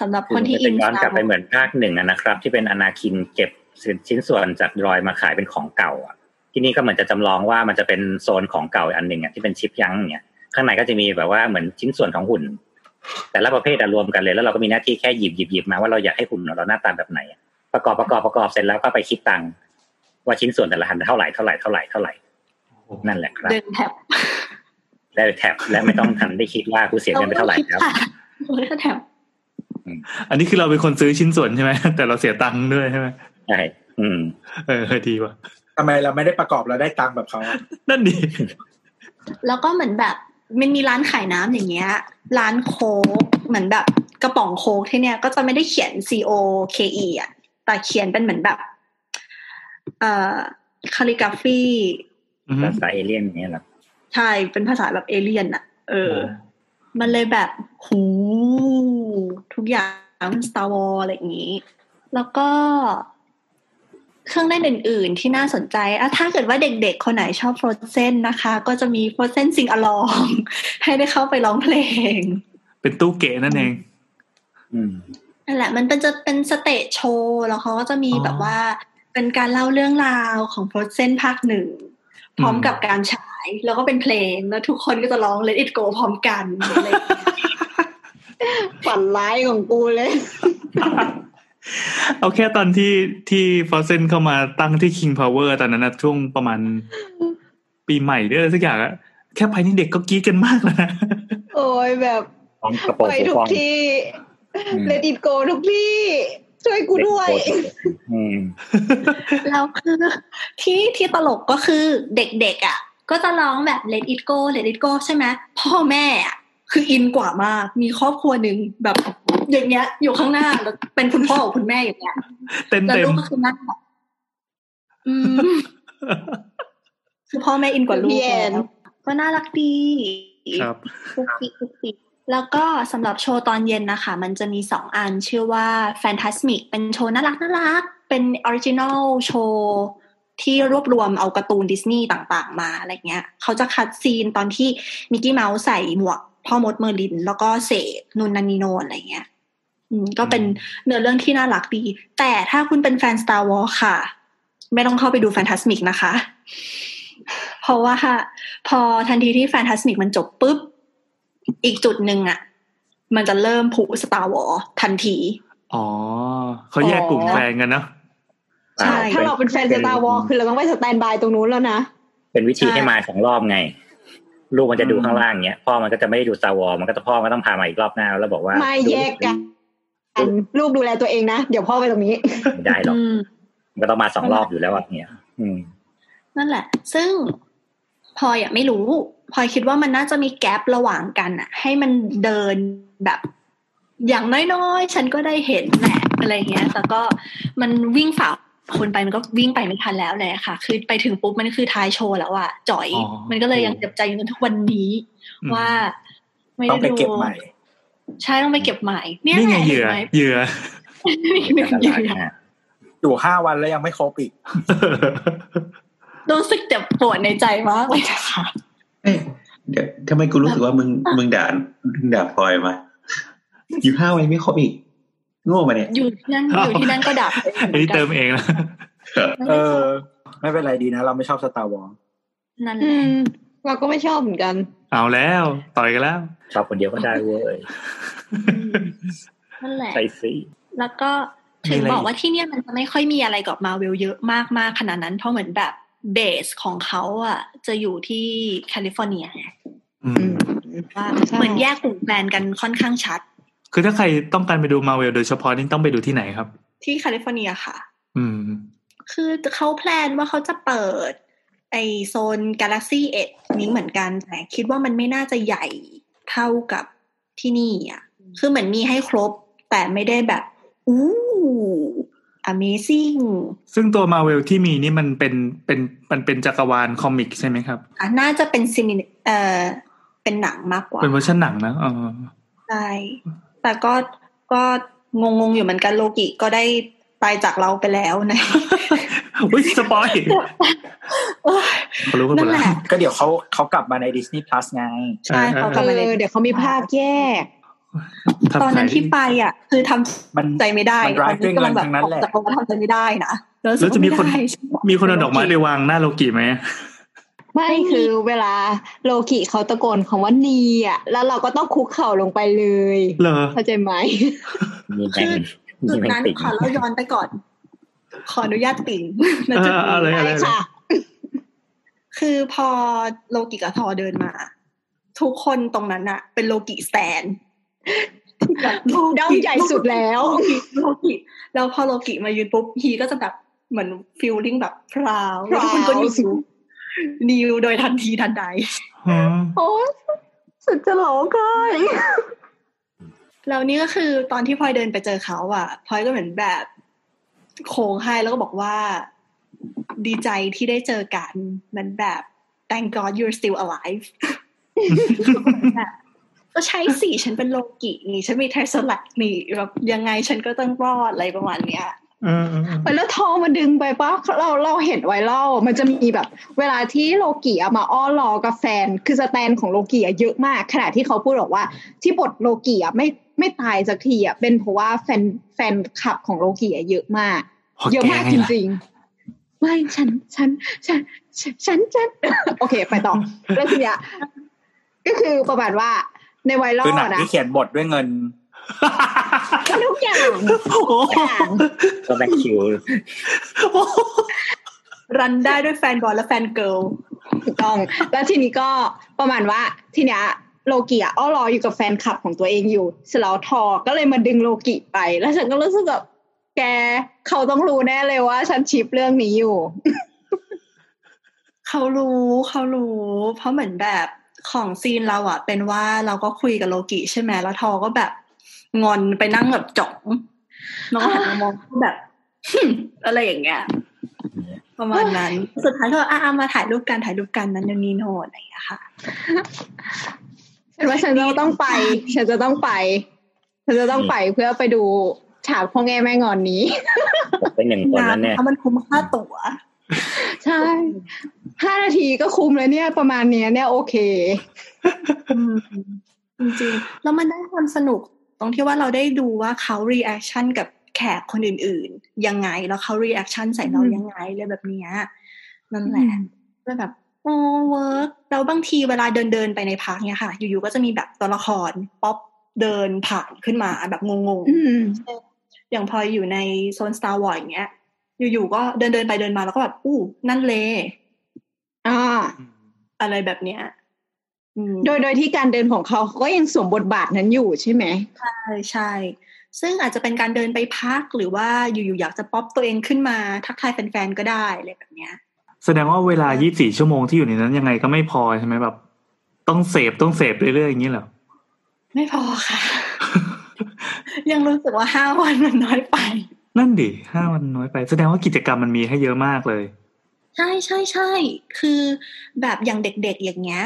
สำหรับคนที่
คือ
อิ
มัน
น
จะย้อนกลับไปเหมือนภาคหนึ่งอะนะครับ ที่เป็นอนาคินเก็บชิ้นส่วนจากรอยมาขายเป็นของเก่าอะที่นี่ก็เหมือนจะจำลองว่ามันจะเป็นโซนของเก่าอันหนึ่งอะที่เป็นชิปยั้งเนี่ยข้างในก็จะมีแบบว่าเหมือนชิ้นส่วนของหุ่น แต่ละประเภทอะรวมกันเลยแล้วเราก็มีหน้าที่แค่หยิบหยิบหยิบมาว่าเราอยากให้หุ่นของเราหน้าตาแบบไหนอะประกอบประกอบประกอบเสร็จแล้วก็ไปคิดตังค์ว่าชิ้นส่วนแต่ละหันเท่าไหร่เท่าไหร่เท่าไหร่เท่าไหร่นั่นแหละครับ
เดินแท็บ
ได้แท็บและไม่ต้องทันได้คิดว่ากูเสียเงินไปเท่าไหร่ครับ
โอ้ยแท็บ
อันนี้คือเราเป็นคนซื้อชิ้นส่วนใช่ไหมแต่เราเสียตังค์ด้วยใช่ไหม
ใช่อืม
เออดีว่ะ
ทำไมเราไม่ได้ประกอบเราได้ตังค์แบบเขาอะ
นั่นดี
แล้วก็เหมือนแบบมันมีร้านขายน้ำอย่างเงี้ย ร้านโค้กเหมือนแบบกระป๋องโค้กที่เนี้ยก็จะไม่ได้เขียน C O K E อะแต่เขียนเป็นเหมือนแบบ เอ่อ calligraphy
อือฮึ
ภาษาเอเลี่ยนอย่างเงี้ยเหรอ
ใช่เป็นภาษาแบบเอเลี่ยนอะ เออ มันเลยแบบหู ทุกอย่าง Star Wars อะไรอย่างนี้ แล้วก็เครื่องเล่นอื่น ๆ ที่น่าสนใจอะถ้าเกิดว่าเด็ก ๆ คนไหนชอบ Frozen นะคะ ก็จะมี Frozen Sing-Along ให้ได้เข้าไปร้องเพลง
เป็นตู้เก๋นั่นเอง
อืม
นั่นแหละ มันเป็นจะเป็นสเตจโชว์แล้วเขาก็จะมี
อ๋อ
แบบว่า เป็นการเล่าเรื่องราวของ Frozen ภาคหนึ่ง พร้อม
อืม
กับการฉาย แล้วก็เป็นเพลงแล้วทุกคนก็จะร้อง Let It Go พร้อมกันอะไรอย่างเงี้ย
ฝันร้ายของกูเลย
เอาแค่ตอนที่ที่ฟอสเซนเข้ามาตั้งที่ King Power ตอนนั้นนะช่วงประมาณ ปีใหม่หรืออะไรสักอย่างอะแค่ไปนี่เด็กก็กรี๊ดกันมากแล้วนะ
โอ้ยแบบ
ของกระโปรง
ไป
ฟู
ทุก
ฟอง
ที่
อืม
เลดิตโกทุกที่ ช่วยกูด้วย
อืม
แล้วคือที่ที่ตลกก็คือเด็กๆอะ ก็จะร้องแบบ Let It Go Let It Go ใช่ไหมพ่อแม่อะ คืออินกว่ามาก มีครอบครัวหนึ่งแบบ อย่างเงี้ย อยู่ข้างหน้าแล้วเป็นคุณพ่อกับคุณแม่อย่างเงี้ย
เต็ม
แล้ว
เต็ม
ลูกก็คือนั่งแบบอืมคือพ่อแม่อินกว่าลูก
พี่แอน
แล้วก็น่ารักดี
ครับ
ทุกปีทุกปีแล้วก็สำหรับโชว์ตอนเย็นนะคะ มันจะมีสองอันชื่อว่า Fantasmic เป็นโชว์น่ารักน่ารัก เป็น original show ที่รวบรวมเอาการ์ตูนดิสนีย์ต่างๆ มาอะไรเงี้ย เขาจะคัด scene ตอนที่มิกกี้เมาส์ใส่หมวก พ่อมดเมอร์ลิน แล้วก็เสกนุนนานิโนอะไรเงี้ยอืมก็เป็นเนื้อเรื่องที่น่ารักดี แต่ถ้าคุณเป็นแฟน Star Wars ค่ะ ไม่ต้องเข้าไปดู Fantasmic นะคะ เพราะว่าพอทันทีที่ Fantasmic มันจบปุ๊บ อีกจุดหนึ่งอะมันจะเริ่มผู Star Wars ทันที
อ๋อ เขาแยกกลุ่มแฟนกันเนาะ
ใช่
ถ้าเราเป็นแฟน Star Wars คือเราต้องไป standby ตรงนู้นแล้วนะ
เป็นวิธี
ใช่
ให้มาสองรอบไง ลูกมันจะดูข้างล่างเงี้ยพ่อมันก็จะไม่ได้ดูซาวอมันก็จะพ่อมันต้องพามาอีกรอบหน้าแล้วบอกว่า
ไม่แยกกันลูกดูแลตัวเองนะ เดี๋ยวพ่อไปตรงนี้
ไม่ได้หรอก
อืม
มันก็ต้องมาสองรอบอยู่แล้วอะเนี่ยอืม
นั่นแหละ ซึ่งพลอยอะไม่รู้พลอยคิดว่ามันน่าจะมีแกลบระหว่างกันอะให้มันเดินแบบ อย่างน้อยๆ ฉันก็ได้เห็นแหละอะไรเงี้ยแต่ก็มันวิ่งฝ่า คนไปมันก็วิ่งไปไม่ทันแล้วเลยค่ะ คือไปถึงปุ๊บมันคือท้ายโชว์แล้วอะจ่อย
อ๋อ
มันก็เลยยังเจ็บใจอยู่จนทุกวันนี้
อืม
ว่าไม่
ต้อ
ได้
งไป
ดู
เก็บใหม่
ใช่ต้องไปเก็บใหม่ เนี่ย
นี่ไง
แหละ
เหยื่อ
ห็นไหม
เหยื่อ
มีหนึ่งเหยื่อ
อยู่ห้าวันแล้วยังไม่ครบอีก
รู้สึกเจ็บปวดในใจมากเลยนะคะ
เอ้ยเดี๋ยวทำไมกูรู้สึกว่ามึงมึงด่ามึงด่าพลอยมาอยู่ห้าวันไม่ครบอีก โง่มาเนี่ย
อยู่ที่นั่นอยู่ที่นั่นก็ด่าตัวเอง
อันนี้เติมเองนะ
เออ ไม่เป็นไรดีนะ เราไม่ชอบสตาร์วอล
นั่นแห
อื
ละ
มเราก็ไม่ชอบเหมือนกัน
เอาแล้ว ต่อยกันแล้ว
ชอบคนเดียวก็ได้เว้ย
นั่นแหละ
ใช่สิ
แล้วก็ถึง
มีอะไร
บอกว่าที่เนี่ยมันจะไม่ค่อยมีอะไรกับมาเวลเยอะมากมากๆขนาดนั้นเพราะเหมือนแบบเบสของเขาอะ จะอยู่ที่แคลิฟอร์เนียไง
อืม
ว่า
ใช่
เหมือนแยกกลุ่มแฟนกันค่อนข้างชัด
คือถ้าใครต้องการไปดูมาเวลโดยเฉพาะนี่ต้องไปดูที่ไหนครับ
ที่แคลิฟอร์เนียค่ะ
อืม
คือเขา plan ว่าเขาจะเปิด ไอโซน Galaxy 1นี้เหมือนกันแต่คิดว่ามันไม่น่าจะใหญ่เท่ากับที่นี่อะ คือเหมือนมีให้ครบ แต่ไม่ได้แบบอู้ amazing
ซึ่งตัวมาเวลที่มีนี่มันเป็นเป็นมันเป็นจักรวาล comic ใช่ไหมครับ
อะน่าจะเป็น cine เอ่อเป็นหนังมากกว่า
เป็นเวอร์ชันหนังนะอ๋อ
ใช่ แต่ก็ก็งงงๆอยู่เหมือนกันโลกิก็ได้ตายจากเราไปแล้วใน
อุ้ยสปอย
โอ้ย
เขารู้กันหม
นั่
ด
นแห
แล้ว
ละ
ก็เดี๋ยวเขาเขากลับมาใน Disney Plus ไง
ใช่เขากลับ
เอ
มาใน
อเดี๋ยวเขามีภาคแยก
ทำ
ตอนนั้น
ขาย
ที่ไปอะ คือทำ
มัน
ใจไม่ได้
มัน drive ด้วยเงินทั้งนั้นแหละ
แต่เขาทำใจไม่ได้นะแล้วรู้สึ
แล้
ก
วจะมีคน
ไได้
มีคนเอาดอกไม้ไปวางหน้าโลกิไหม
ไม่คือเวลาโลกิเขาตะโกนคำว่านีอะ แล้วเราก็ต้องคุกเข่าลงไปเลย
เหรอ
เข้าใจไหม
มีแมง
จุ
มี
ด
แมง
นั้น
ติ่ง
ขอเล่าย้อนไปก่อน ขออนุญาตติ่งณ
เอ
จุด
ออะไร
นี้
อะไร
ใช่ค่ะ
คือพอโลกิกับทอเดินมา ทุกคนตรงนั้นอะเป็นโลกิสแตนแบบโลกิ
ด้อมใหญ่สุดแล้ว
โลกิโลกิแล้วพอโลกิมายืนปุ๊บฮีก็จะแบบเหมือนฟีลลิ่งแบบพราวแล้วทุกคนก็นิว นิวโดยทันทีทันใด
อ๋อ
โอ้สุดจะหลอกเลย
แล้วนี่ก็คือตอนที่พลอยเดินไปเจอเขาอะพลอยก็เหมือนแบบโค้งให้แล้วก็บอกว่า ดีใจที่ได้เจอกันเหมันแบบ thank God you're still alive แบบก็ใช่สิฉันเป็นโลกินี่ฉันมีเทสลักนี่แบบยังไงฉันก็ต้องรอดอะไรประมาณเนี้ย
เออเออเออ
ไปแล้วทองมันดึงไปปะเราเราเห็นไวรัลมันจะมีแบบ เวลาที่โลกิอะมาอ้อนรอกับแฟน คือสแตนของโลกิอะเยอะมาก ขณะที่เขาพูดบอกว่า ที่บทโลกิอะไม่ไม่ตายสักทีอะเป็นเพราะว่าแฟนแฟนคลับของโลกิอะเยอะมาก
พอ
เยอะ
แก
มาก
ไง
จ
ล่ะ
ริงๆไม่ฉันฉันฉันฉันฉันฉันโอเค ไปต่อแล้วทีเนี้ยก็คือประมาณว่าในไวรัล
คือหนัง
นะ
ที่เขียนบทด้วยเงิน
ทุกอย่าง
โอ้โห
ทุกอย่าง
ก็แบงคิว
รันได้ด้วยแฟนบอลและแฟนเกิร์ล
ถูกต้อง แล้วทีนี้ก็ประมาณว่าทีเนี้ยโลกิอะอ้อรออยู่กับแฟนคลับของตัวเองอยู่เสร็จแล้วทอก็เลยมาดึงโลกิไป แล้วฉันก็รู้สึกแบบแกเขาต้องรู้แน่เลยว่า ฉันชิปเรื่องนี้อยู่
เขารู้เขารู้ เพราะเหมือนแบบของซีนเราอะเป็นว่าเราก็คุยกับโลกิใช่ไหมแล้วทอก็แบบ งอนไปนั่งแบบจ๋องน้องหันมามองแบบอะไรอย่างเงี้ยประมาณนั้น สุดท้ายก็อะมาถ่ายรูปกันถ่ายรูปกันนั้นนู่นนี่โน่นอะไรอย่างเงี้ยค่ะ
ฉันว่าฉันจะต้องไป ฉันจะต้องไป ฉันจะต้องไปเพื่อไปดูฉากพ่อแง่แม่งอนนี้
เป็นหนึ่งคนนั้นเนี่ย
เพราะมันคุ้มค่าตั๋ว
ใช่ห้านาทีก็คุ้มเลยเนี่ย ประมาณเนี้ยเนี่ยโอเค
อืมจริงๆแล้วมันได้ความสนุกต รงที่ว่าเราได้ดูว่าเขา reaction กับแขกคนอื่นๆ ยังไงแล้วเขา reaction ใส่เรา
อืม
ยังไงเลยแบบเนี้ยนั่นแหละแล้วแบบโอ้ work แล้วบางทีเวลาเดินเดินๆไปใน park เนี่ยค่ะ อยู่ๆก็จะมีแบบตัวละครป๊อปเดินผ่านขึ้นมาแบบงง
อืม
ๆอย่างพออยู่ในโซน Star Wars อย่างเงี้ย อยู่ๆก็เดินเดินๆไปเดินมาแล้วก็แบบอู้นั่นเลย
อ่า
อะไรแบบเนี้ยอืม
โดยโดยที่การเดินของเขาเขาก็ยังสวมบทบาทนั้นอยู่ใช่ไหม
ใช่ใช่ ซึ่งอาจจะเป็นการเดินไปพักหรือว่าอยู่ๆอยากจะป๊อปตัวเองขึ้นมาทักทายแฟนๆก็ได้อะไรแบบเนี้ย
แสดงว่าเวลา 24 ชั่วโมงที่อยู่ในนั้นยังไงก็ไม่พอใช่ไหมแบบ ต้องเสพต้องเสพเรื่อยๆอย่างนี้เหรอ
ไม่พอค่ะ ยังรู้สึกว่าห้าวันมันน้อยไป
นั่นดิห้าวันน้อยไป แสดงว่ากิจกรรมมันมีให้เยอะมากเลย
ใช่ใช่ใช่คือแบบอย่างเด็กๆอย่างเงี้ย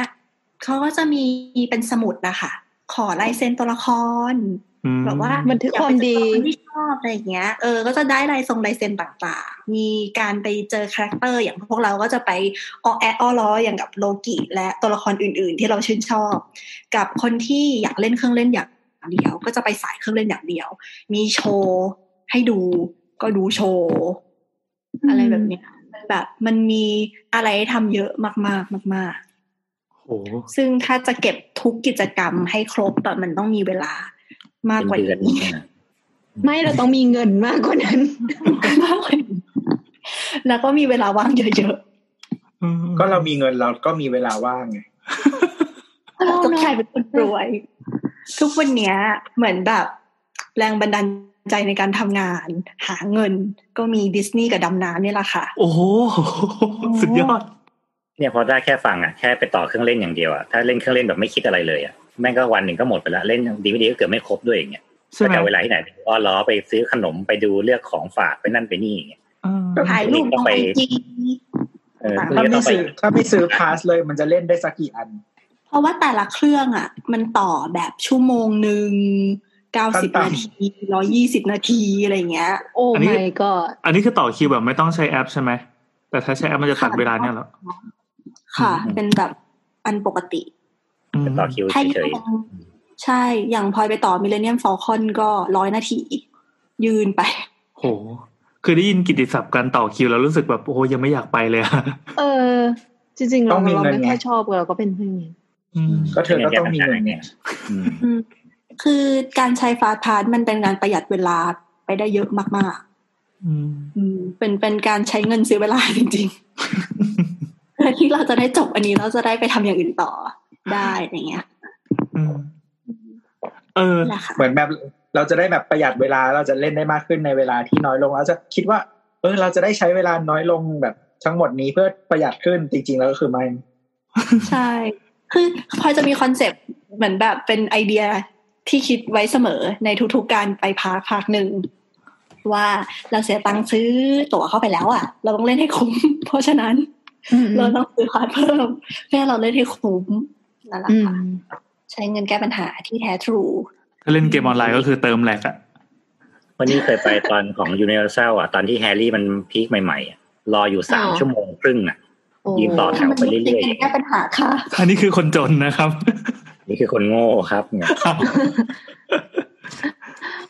เขาก็จะมีเป็นสมุดนะคะขอลายเซ็นตัวละคร
อืม
แบบว่า
บันทึกความดี
อยกไปเจอคนที่ชอบอะไรอย่างเงี้ยเออก็จะได้ลายทรงลายเซ็นต่างๆ มีการไปเจอ character อย่างพวกเราก็จะไปออแอดออล้ออย่างกับโลกิและตัวละครอื่น ๆ ที่เราชื่นชอบ กับคนที่อยากเล่นเครื่องเล่นอย่างเดียว ก็จะไปสายเครื่องเล่นอย่างเดียว มีโชว์ให้ดู ก็ดูโชว์อะไรแบบเนี้ยมันแบบมันมีอะไรให้ทำเยอะมากๆมาก
โอ้โห
ๆ ซึ่งถ้าจะเก็บทุกกิจกรรมให้ครบแต่มันต้องมีเวลามาก
เป็น
กว่า
เดือน
นี้
เนี่ย
ไม่เราต้องมีเงินมากกว่านั้น
มากกว่านี้แล้วก็มีเวลาว่างเยอะ
อืม
ก็เรามีเงินเราก็มีเวลาว่างไง
ๆเราจะกลายเป็นคนรวย ทุกวันเนี้ย เหมือนแบบ แรงบันดาลใจในการทำงาน หาเงินก็มีดิสนีย์กับดำน้ำเนี่ยแหละค่ะ
โอ้โหสุดยอด
เนี่ยพอได้แค่ฟังอะแค่ไปต่อเครื่องเล่นอย่างเดียวอะถ้าเล่นเครื่องเล่นแบบไม่คิดอะไรเลยอะแม่งก็วันหนึ่งก็หมดไปละเล่นดีวีดีก็เกือบไม่ครบด้วยอย่างเงี้ย
ใช่ไหม
แต่เวลาที่ไหนอ้อล้อไปซื้อขนมไปดูเลือกของฝากไปนั่นไปนี่อย่างเงี้ย
อ่า
ถ่ายรูปลงไอจี
เออ
ถ้า
พรุ่งนี้
ถ้า
ต้
ไม่
องไป
ซื้อถ้าไม่ซื้อพาสเลย มันจะเล่นได้สักกี่อัน
เพราะว่าแต่ละเครื่องอะ มันต่อแบบชั่วโมงหนึ่งเก้าสิบ
ขั้น
นา
ต่ำ
ทีร้อยี่สิบนาทีอะไรเงี้ย
โอ้
อันนี้
ไม่ก็
อันนี้คือต่อคิวแบบไม่ต้องใช้แอปใช่ไหมแต่ถ้าใช้แอปมันจะตัดเวลาเนี่ยเหรอ
ค่ะ
อืม
เป็นแบบอันปกติ
อืม
ต่อคิว
ถ้า
เฉย
ยังใช่ อย่างพลอยไปต่อมิเลเนียมฟอลคอนก็ร้อยนาที ยืนไป
โห คือได้ยินกิตติศัพท์การต่อคิวแล้วรู้สึกแบบโอ้โหยังไม่อยากไปเลยอะ
เออ จริงๆ
ต้
เรา
องมี
เรา
เงิน
ไม่
ไง
ค่อยชอบเราก็เป็นอย่างนี้
อืม
ก็เธอก็ต้องมีเงินไง
อืม
อืมคือการใช้ฟาสต์พาสมันเป็นการประหยัดเวลาไปได้เยอะมาก
อืม
ๆอืมเป็นเป็นการใช้เงินซื้อเวลาจริงๆเพื่อที่เราจะได้จบอันนี้เราจะได้ไปทำอย่างอื่นต่อได้อย่างเงี้ย
อืมเออ
นะคะ
เหมือนแบบเราจะได้แบบประหยัดเวลาเราจะเล่นได้มากขึ้นในเวลาที่น้อยลงเราจะคิดว่า เออ เราจะได้ใช้เวลาน้อยลงแบบทั้งหมดนี้เพื่อประหยัดขึ้นจริง ๆ แล้วก็คือไม่
ใช่คือพลอยจะมีคอนเซปต์เหมือนแบบเป็นไอเดียที่คิดไว้เสมอในทุกๆการไป park park หนึ่งว่าเราเสียตังค์ซื้อตั๋วเข้าไปแล้วอะ เราต้องเล่นให้คุ้ม เพราะฉะนั้น เราต้องซื้อพาร์ทเพิ่มเพื่อให้เราเล่นให้คุ้มนั่นแหละ
อืม
ค่ะใช้เงินแก้ปัญหาที่แท้ true
ถ้าเล่นเกมออนไลน์ก็คือเติมแหลกอะ
วันนี้เคยไปตอนของ Universal อะตอนที่แฮร์รี่มัน peak ใหม่ๆอะรออยู่สาม
อ๋อ
ชั่วโมงครึ่งอะ
โอ้
ยืนต่อแถวไปเรื่อยๆ
ใช้งินแก้ปัญหาค่ะ
อันนี้คือคนจนนะครับ
นี่คือคนโง่ครับเนี่ย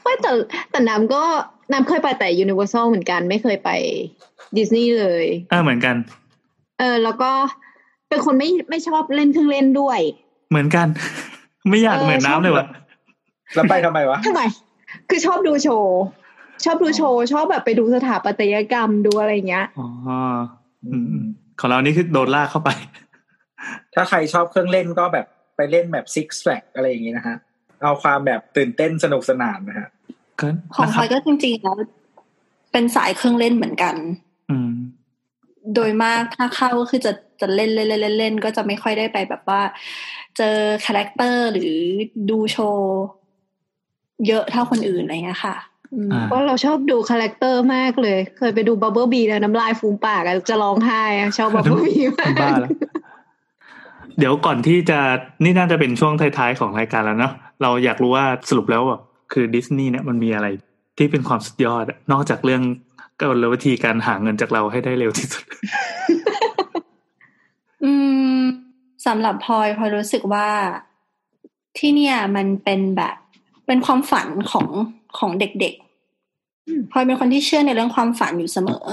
ไม่แต่แต่น้ำก็น้ำเคยไปแต่ Universal เหมือนกันไม่เคยไปดิสนีย์เลย
อ่าเหมือนกัน
เออ แล้วก็เป็นคนไม่ไม่ชอบเล่นเครื่องเล่นด้วย
เหมือนกัน ไม่อยาก
เออ
เหมือนน้ำเลยวะ
แล้วไปทำไมวะ
ทำไม คือชอบดูโชว์ชอบดูโชว์ชอบแบบไปดูสถาปัตยกรรมดูอะไรอย่างเงี้ย
อ๋ออืมอืมของเรานี่คือโดนลากเข้าไป
ถ้าใครชอบเครื่องเล่นก็แบบไปเล่นแบบ Six Flags อะไรอย่างงี้นะฮะ เอาความแบบตื่นเต้นสนุกสนานนะฮะ
ก็
ของ
นะ
พ
ค
ล
รั
อบยก็จริงๆแล้วเป็นสายเครื่องเล่นเหมือนกัน
อืม
โดยมากถ้าเข้าก็คือจะจะเล่นเล่นเล่นเล่นเล่นก็จะไม่ค่อยได้ไปแบบว่า เจอ character หรือดูโชว์เยอะเท่าคนอื่นอะไรเงี้ยค่ะอืม
อ่า
เพราะเราชอบดู character มากเลย เคยไปดู Bumblebee แล้วน้ำลายฟูมปากอะจะร้องไห้อะชอบ Bumblebee มาก
บ้าแล้วเดี๋ยวก่อนที่จะนี่น่าจะเป็นช่วงท้ายๆของรายการแล้วเนาะเราอยากรู้ว่าสรุปแล้วแบบคือดิสนีย์เนี่ยมันมีอะไรที่เป็นความสุดยอดอะนอกจากเรื่อง ก็ลวิธีการหาเงินจากเราให้ได้เร็วที่สุด
อืมสำหรับพลอยพลอยรู้สึกว่าที่เนี่ย มันเป็นแบบเป็นความฝันของของเด็กๆพลอยเป็นคนที่เชื่อในเรื่องความฝันอยู่เสมอ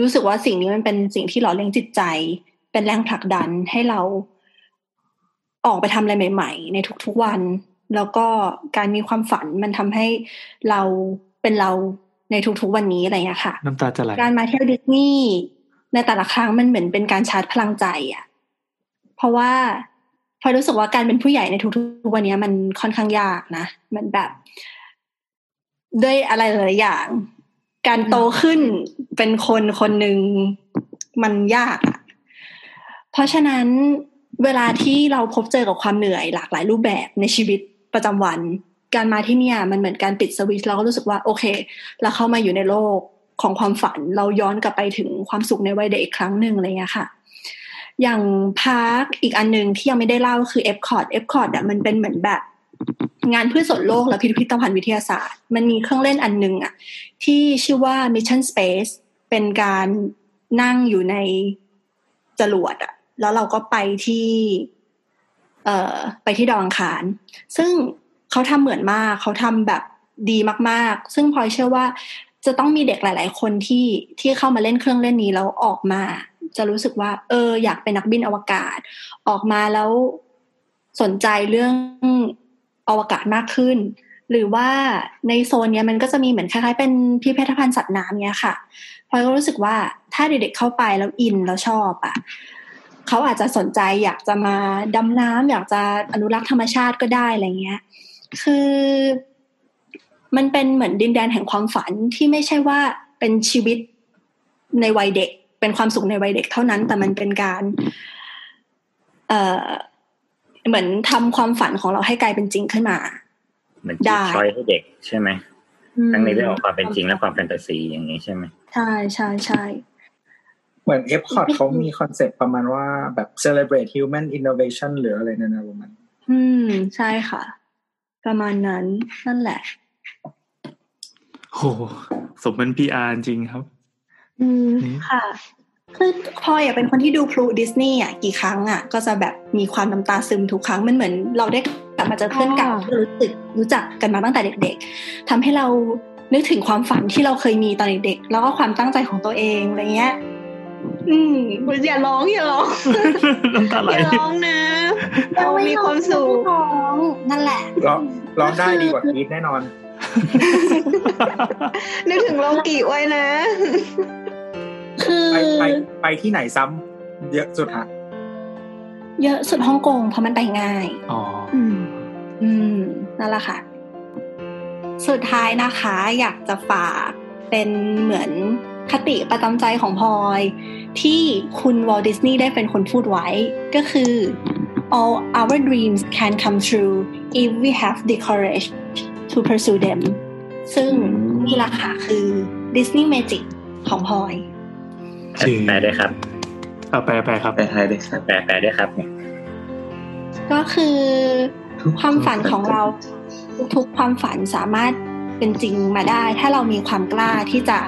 รู้สึกว่าสิ่งนี้มันเป็นสิ่งที่หล่อเลี้ยงจิตใจ เป็นแรงผลักดันให้เราออกไปทำอะไรใหม่ ๆ ในทุกๆวัน แล้วก็การมีความฝันมันทำให้เราเป็นเรา ในทุกๆวันนี้อะไรอย่างเงี้ยค่ะ
น้ำตาจะไหล
การมาเที่ยวดิสนีย์ในแต่ละครั้งมันเหมือนเป็นการชาร์จพลังใจอะเพราะว่าพลอยรู้สึกว่าการเป็นผู้ใหญ่ในทุกๆวันนี้มันค่อนข้างยากนะ มันแบบ ด้วยอะไรหลายๆอย่าง การโตขึ้นเป็นคนคนหนึ่งมันยากอะเพราะฉะนั้นเวลาที่เราพบเจอกับความเหนื่อยหลากหลายรูปแบบในชีวิตประจำวัน การมาที่เนี่ยมันเหมือนการปิดสวิตช์เราก็รู้สึกว่าโอเค เราเข้ามาอยู่ในโลกของความฝันเราย้อนกลับไปถึงความสุขในวัยเด็กอีกครั้งหนึ่งอะไรเงี้ยค่ะ อย่างพาร์คอีกอันหนึ่งที่ยังไม่ได้เล่าคือ e p c o t e p c o t อะมันเป็นเหมือนแบบ งานเพื่อส่วนโลกและพิพิธภัณฑ์วิทยาศาสตร์ มันมีเครื่องเล่นอันหนึ่งอะที่ชื่อว่า Mission Space เป็นการนั่งอยู่ในจรวดอะแล้วเราก็ไปที่ เอ่อไปที่ดาวอังคาร ซึ่ง เขาทำเหมือนมากเขาทำแบบดีมากๆ ซึ่งพลอยเชื่อว่าจะต้องมีเด็กหลาย ๆ คนที่ที่เข้ามาเล่นเครื่องเล่นนี้แล้วออกมา จะรู้สึกว่า เออ อยากเป็นนักบินอวกาศ ออกมาแล้วสนใจเรื่องอวกาศมากขึ้น หรือว่าในโซนเนี้ยมันก็จะมีเหมือนคล้าย ๆ เป็นพิพิธภัณฑ์สัตว์น้ำเนี้ยค่ะพลอยก็รู้สึกว่าถ้าเด็กๆเข้าไปแล้วอินแล้วชอบอะเขาอาจจะสนใจอยากจะมาดำน้ำอยากจะอนุรักษ์ธรรมชาติก็ได้อะไรเงี้ย คือมันเป็นเหมือนดินแดนแห่งความฝันที่ไม่ใช่ว่าเป็นชีวิตในวัยเด็ก เป็นความสุขในวัยเด็กเท่านั้น แต่มันเป็นการ เอ่อเหมือนทำความฝันของเราให้กลายเป็นจริงขึ้นมา
เหมือน
ได้
enjoy ให้เด็กใช่ไหมทั้งในเรื่องของความเป็นจริงและความแฟนตาซีอย่างนี้ใช่ไหม
ใช่ใช่ใช่
เหมือน e p c o t เขามีคอนเซ็ปต์ประมาณว่าแบบ celebrate human innovation หรืออะไรนั่นนะประมาณ
อืม ใช่ค่ะ ประมาณนั้นนั่นแหละ
โห สมเป็นพีอาร์จริงครับ
อืม
นี่
ค่ะคือพลอยอะเป็นคนที่ดูพลูดิสนีย์อะกี่ครั้งอะ ก็จะแบบมีความน้ำตาซึมทุกครั้งมันเหมือน เราได้กลับมาเจอเพื่อนเก่า
อ๋อ
ที่รู้สึกรู้จักกันมาตั้งแต่เด็ก ๆทำให้เรานึกถึงความฝันที่เราเคยมีตอนเด็กๆแล้วก็ความตั้งใจของตัวเองอะไรเงี้ย อืม
อย่าร้องอย่าร้อง
น้ำตาไหล
อย่าร้องนะเรามีความสุข
ร้องนั่นแหละ
ร้องร้องได้ดีกว่ากรีดแน่นอน
นึกถึงโลกิไว้นะ
คือ
ไปไปไปที่ไหนซ้ำเยอะสุดฮะ
เยอะสุดฮ่องกงเพราะมันไปง่าย
อ๋อ
อืม
อืม นั่นแหละค่ะ สุดท้ายนะคะ อยากจะฝากเป็นเหมือน คติประจำใจของพลอย ที่คุณวอลดิสนีย์ได้เป็นคนพูดไว้ก็คือ all our dreams can come true if we have the courage to pursue them ซึ่งนี่แหละค่ะคือ Disney Magic ของพลอย
จริง
แปลด้วยครับ
เอาแปลแปลครับ
แปลไทยด้วยครับ
แปลแปลด้วยครับเนี่ย
ก็คือความฝันของเราทุกๆความฝันสามารถเป็นจริงมาได้ ถ้าเรามีความกล้าที่จะ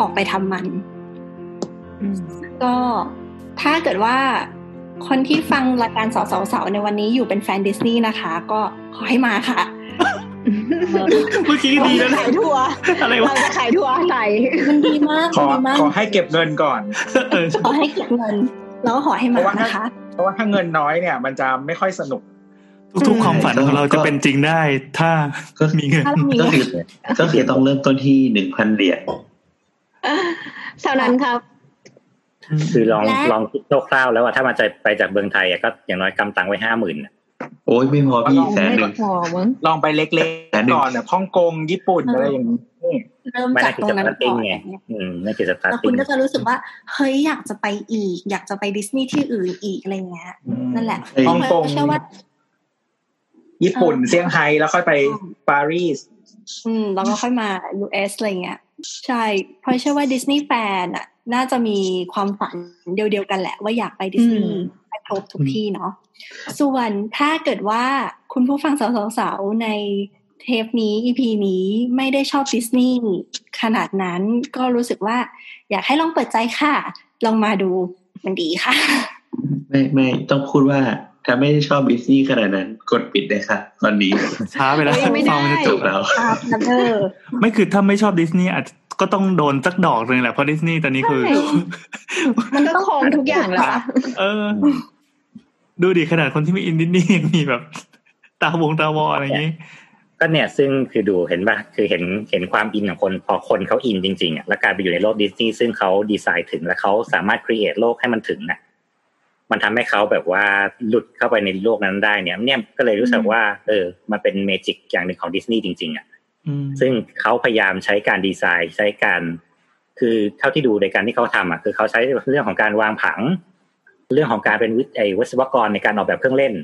ออกไปทำมันก็ถ้าเกิดว่าคนที่ฟังรายการสาวสาวๆในวันนี้อยู่เป็นแฟนดิสนีย์นะคะ ก็ขอให้มาค่ะ
เมื่อกี้ดีแล้วนะ
ขายทัวร์
อะไร
เรา
วะ
จะขายทัวร์อะไร
มันดีมาก
ขอ
ดีมาก
ขอให้เก็บเงินก่อน
เออ
ขอให้เก็บเงิน แล้วก็ขอให้
เพ
มา
ราะว่าถ้า
นะคะ
เพราะว่าถ้าเงินน้อยเนี่ย มันจะไม่ค่อยสนุก
ทุกๆความฝันของเราจะเป็นจริงได้ ถ้า
ก็
มีเงิน
ถ้าเรามี
ก็คือก็คือต้องเริ่มต้นที่หนึ่งพันเหรียญ
เท่านั้นครับ
คือลอง
และ
ลองคิดคร่าวๆแล้วว่าถ้ามันจะไปจากเมืองไทยอะก็อย่างน้อยกำตังไว้ห้าหมื่น
โอ้ยไม่พอพี่แสนห
ไม่
นึ่ง
พอมั้ง
ลองไปเล็ก
แต่หนึ่
ๆ
ง
ก่อนเนี่ยฮ่องกงญี่ปุ่นอะไรอย่างนี้
เริ่ม
ไม่
จา
ได้
ก
คือ
ตรง
ส
นั้น
ตาร์ติ้
ก่
ง
อน
ไงอืมนั่นคือสตาร์
แล้ว
ติ้
คุ
ง
ณก็จะรู้สึกว่า เฮ้ยอยากจะไปอีก อยากจะไปดิสนีย์ที่อื่นอีกอะไรเงี้ยนั่นแหละ
ฮ่องกง
เชื่อว่า
ญี่ปุ่นเซี่ยงไฮ้แล้วค่อยไปปารีส
อืมแล้วก็ค่อยมา US อะไรเงี้ย ใช่ เพราะเชื่อว่าดิสนีย์แฟนอะ น่าจะมีความฝันเดียวๆกันแหละ ว่าอยากไปดิสนีย์ไปครบทุกที่เนาะส่วนถ้าเกิดว่าคุณผู้ฟังสาวๆในเทปนี้ EP นี้ไม่ได้ชอบดิสนีย์ขนาดนั้นก็รู้สึกว่า อยากให้ลองเปิดใจค่ะ ลองมาดูมันดีค่ะ
ไม่ไม่ต้องพูดว่า ถ้าไม่ได้ชอบดิสนีย์ขนาดนั้น กดปิดเลยค่ะตอนนี้
ช้าไปแล้ว
เฮ้ยไม่ได้
ฟังมันจะจ
จ
บบ
แล้ว
ครับนะเออ
ไม่คือถ้าไม่ชอบดิสนีย์อาจจะก็ต้องโดนสักดอกหนึ่งแหละเพราะดิสนีย์ตอนนี้คือ
ใช่มันก็ครองทุกอย่างแล้วอะ
เออ ดูดิขนาดคนที่ไม่อินดิสนีย์ยังมีแบบ ตาวงตาวออะไรอย่างงี้
ก็เนี่ยซึ่งคือดูเห็นป่ะคือเห็นเห็นความอินของคนพอคนเขาอินจริงๆอะแล้วกลายไปอยู่ในโลกดิสนีย์ซึ่งเขาดีไซน์ถึง แล้วเขาสามารถ create โลกให้มันถึงน่ะ มันทำให้เขาแบบว่าหลุดเข้าไปในโลกนั้นได้เนี่ยเนี่ยก็เลยรู้สึกว่า เออ มันเป็น magic อย่างหนึ่งของดิสนีย์จริงๆอะ
อืม
ซึ่งเขาพยายามใช้การดีไซน์ใช้การ คือเท่าที่ดูในการที่เขาทำอะคือเขาใช้เรื่องของการวางผัง เรื่องของการเป็นวิทย์ไอ้วิศวกรในการออกแบบเครื่องเล่น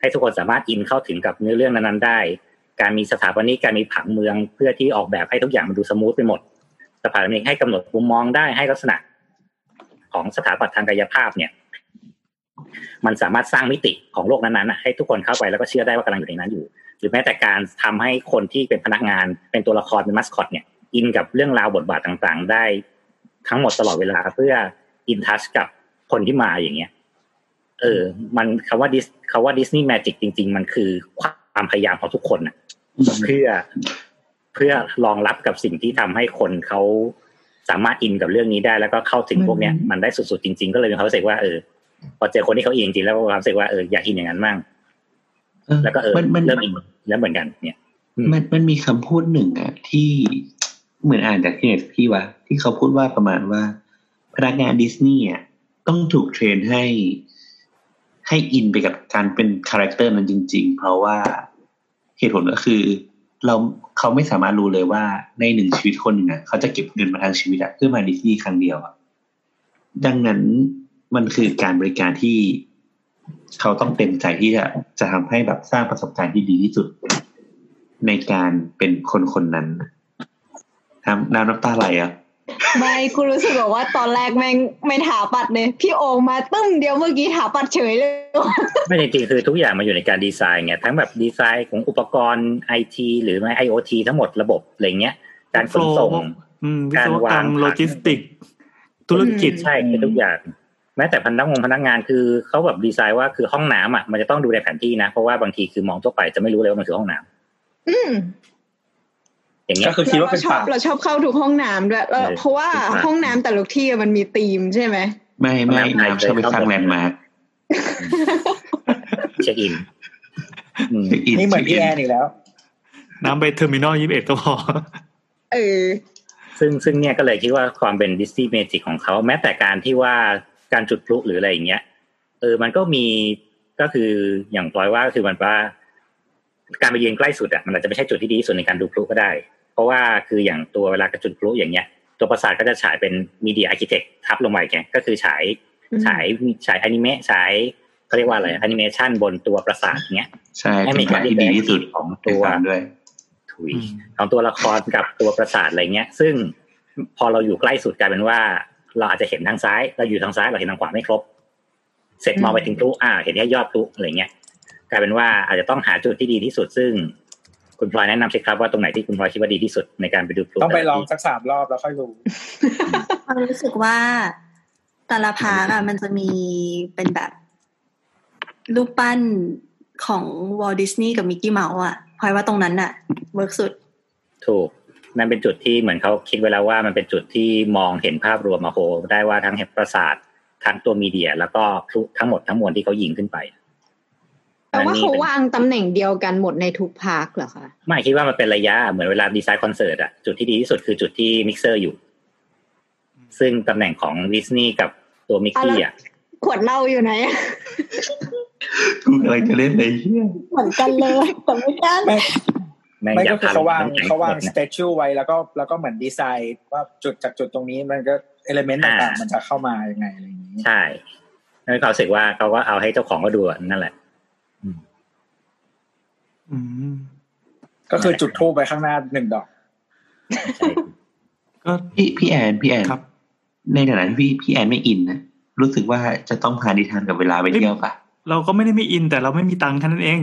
ให้ทุกคนสามารถอินเข้าถึงกับเนื้อเรื่องนั้นๆได้ การมีสถาปนิกการมีผังเมืองเพื่อที่ออกแบบให้ทุกอย่างมันดู smooth ไปหมดสถาปนิกให้กำหนดมุมมองได้ให้ลักษณะ ของสถาปัตย์ทางกายภาพเนี่ย มันสามารถสร้างมิติของโลกนั้นๆน่ะให้ทุกคนเข้าไปแล้วก็เชื่อได้ว่ากำลังอยู่ในนั้นอยู่ หรือแม้แต่การทำให้คนที่เป็นพนักงานเป็นตัวละครเป็นมัสคอตเนี่ยอินกับเรื่องราวบทบาทต่างๆ ได้ทั้งหมดตลอดเวลาเพื่ออินทัชกับคนที่มาอย่างเงี้ย เออ มันคำว่าดิสคำว่าดิสนีย์แมจิกจริง ๆ มันคือความพยายามของทุกคนน่ะเพื่อเพื่อรองรับกับสิ่งที่ทำให้คนเขาสามารถอินกับเรื่องนี้ได้แล้วก็เข้าถึงพวกเนี้ยมันได้สุดๆจริง ๆ ก็เลยมีความรู้สึกว่าเออ พอเจอคนที่เขาอินจริงๆแล้วก็ความรู้สึกว่าเอออยากอินอย่างนั้นมั่งแล้วก็เออ
มันมัน
เริ่มอินแล้วเหมือนกัน เนี่ยอืม
มันมันมีคำพูดหนึ่งอะที่เหมือนอ่านจากที่ไหนสักที่วะที่เขาพูดว่าประมาณว่า พนักงานดิสนีย์อะต้องถูก train ให้ให้อินไปกับการเป็น character นั้นจริง ๆ เพราะว่าเหตุผลก็คือ เราเขาไม่สามารถรู้เลยว่าในหนึ่งชีวิตคนหนึ่งอะเขาจะเก็บเงินมาทางชีวิตอะเพื่อมาดิสนีย์ครั้งเดียวอะดังนั้น มันคือการบริการที่เขาต้องเต็มใจที่จะจะทำให้แบบสร้างประสบการณ์ที่ดีที่สุด ในการเป็นคนคนนั้นทำน้ำน้ำตาไหลอะ
ไม่กูรู้สึกแบบว่าตอนแรกแม่งไม่ถาปัดเลย พี่โอมาตึ้มเดียวเมื่อกี้ถาปัดเฉยเลย
ไม่จริงๆคือทุกอย่างมันอยู่ในการดีไซน์ไงทั้งแบบดีไซน์ของอุปกรณ์ไอทีหรือไม่ไอโอทีทั้งหมดระบบอะไรเงี้ย การขนส่ง
อืมวิ
การ
ศวกรร
วาง
ม
ผัง
โลจิสติก ธุรกิจ
ใช่คือทุกอย่าง แม้แต่พนักงงพนักงานคือเขาแบบดีไซน์ว่าคือห้องน้ำอะมันจะต้องดูในแผนที่นะ เพราะว่าบางทีคือมองทั่วไปจะไม่รู้เลยว่ามันคือห้องน้ำ
อืม
อย่างเงี้
ก็
ย
คือคิดว่าเป็น
เราชอบ
ป่า
เราชอบเข้าทุกห้องน้ำด้วยเออ
ใช่
เพราะว่า
เป็นป่า
ห้องน้ำแต่ละที่มันมีธีมใช่ไหม
ไม่ไม่
น้ำ
น้ำชอบไปสร้าง landmark
เช็คอินอืม
เช็คอิน
นี่เหมือนพี่แอนอีกแล้ว
น้ำไป Terminal ยี่สิบเอ็ดก็พอ
เออ
ซึ่งซึ่งเนี่ยก็เลยคิดว่าความเป็นดิสนีย์ magic ของเขาแม้แต่การที่ว่า การจุดพลุหรืออะไรอย่างเงี้ยเออมันก็มีก็คืออย่างปลอยว่าก็คือมันว่า การไปยืนใกล้สุดอะมันอาจจะไม่ใช่จุดที่ดีที่สุดในการดูพลุก็ได้ เพราะว่าคืออย่างตัวเวลาจะจุดพลุอย่างเงี้ย ตัวประสาทก็จะฉายเป็นมีเดียอาร์เคเต็กทับลงไปแกก็คือฉาย
อืม
ฉายฉายอนิเมะฉายเขาเรียกว่าอะไรแอนิเมชันบนตัวประสาทเงี้ย
ใช่
ให้
เป็
มี
น
กา
การร
ที่
ที่ดีที่สุด
ของ
ให้
ตัว
ฟังด้วย
ถุยของตัวละครกับตัวประสาทอะไรเงี้ย ซึ่งพอเราอยู่ใกล้สุดกลายเป็นว่า เราอาจจะเห็นทางซ้าย เราอยู่ทางซ้ายเราเห็นทางขวาไม่ครบ เสร็จมองไปถึงพลุอ่า เห็นแค่ยอดพลุอะไรเงี้ยกลายเป็นว่าอาจจะต้องหาจุดที่ดีที่สุดซึ่ง คุณพลอยแนะนำสิครับว่าตรงไหนที่คุณพลอยคิดว่าดีที่สุดในการไปดูพลุ
ต้องไปลอง
แต่ะ
สักสามรอบแล้วค่อยรู้
ความรู้สึกว่าแต่ละ park อะมันจะมีเป็นแบบรูปปั้นของ Walt Disney กับ Mickey Mouse อะพลอยว่าตรงนั้นอะ work สุด
ถูก นั่นเป็นจุดที่เหมือนเขาคิดไว้แล้วว่ามันเป็นจุดที่มองเห็นภาพรวมมาโหได้ว่าทั้งเห็นปราสาททั้งตัว media แล้วก็พลุทั้งหมดทั้งมวลที่เขายิงขึ้นไป
แต่ว่า
อันนี้
เขา
เป็น
วางตำแหน่งเดียวกันหมดในทุกพาร์คเหรอคะ
ไม่คิดว่ามันเป็นระยะเหมือนเวลาดีไซน์คอนเสิร์ตอะจุดที่ดีที่สุดคือจุดที่มิกเซอร์อยู่ ซึ่งตำแหน่งของดิสนีย์กับตัวมิกกี้อะ
ขวดเหล้าอยู่ไหน
กูกำลังจะเล่นเลยเฮีย
เหมือนกันเลยแต่ไม่กัน
ไม่
แม่ง
ไม่
อยา
ก็
ก
คือ
ทำ
เขาวาง
น้ำแข็ง
เขาวาง
หมด
ส
นะ
เตชูไว้แล้วก็แล้วก็เหมือนดีไซน์ว่าจุดจากจุดตรงนี้มันก็เอลเมนต์
อ่า
ต่างๆมันจะเข้ามายังไงอะไรอย่างนี้
ใช่แล้วเขารู้สึกว่าเขาก็เอาให้เจ้าของก็ดูอะนั่นแหละ
อืม
ก็คือจุดทูบไปข้างหน้าหนึ่งดอก
ใช่
ก็
พี่พี่แอนพี่แอน
ครับ
ในฐานะที่พี่พี่แอนไม่อินนะรู้สึกว่าจะต้องพานิทานกับเวลาไปเที่ยวปะ
เราก็ไม่ได้ไม่อินแต่เราไม่มีตังค์แค่นั้นเอง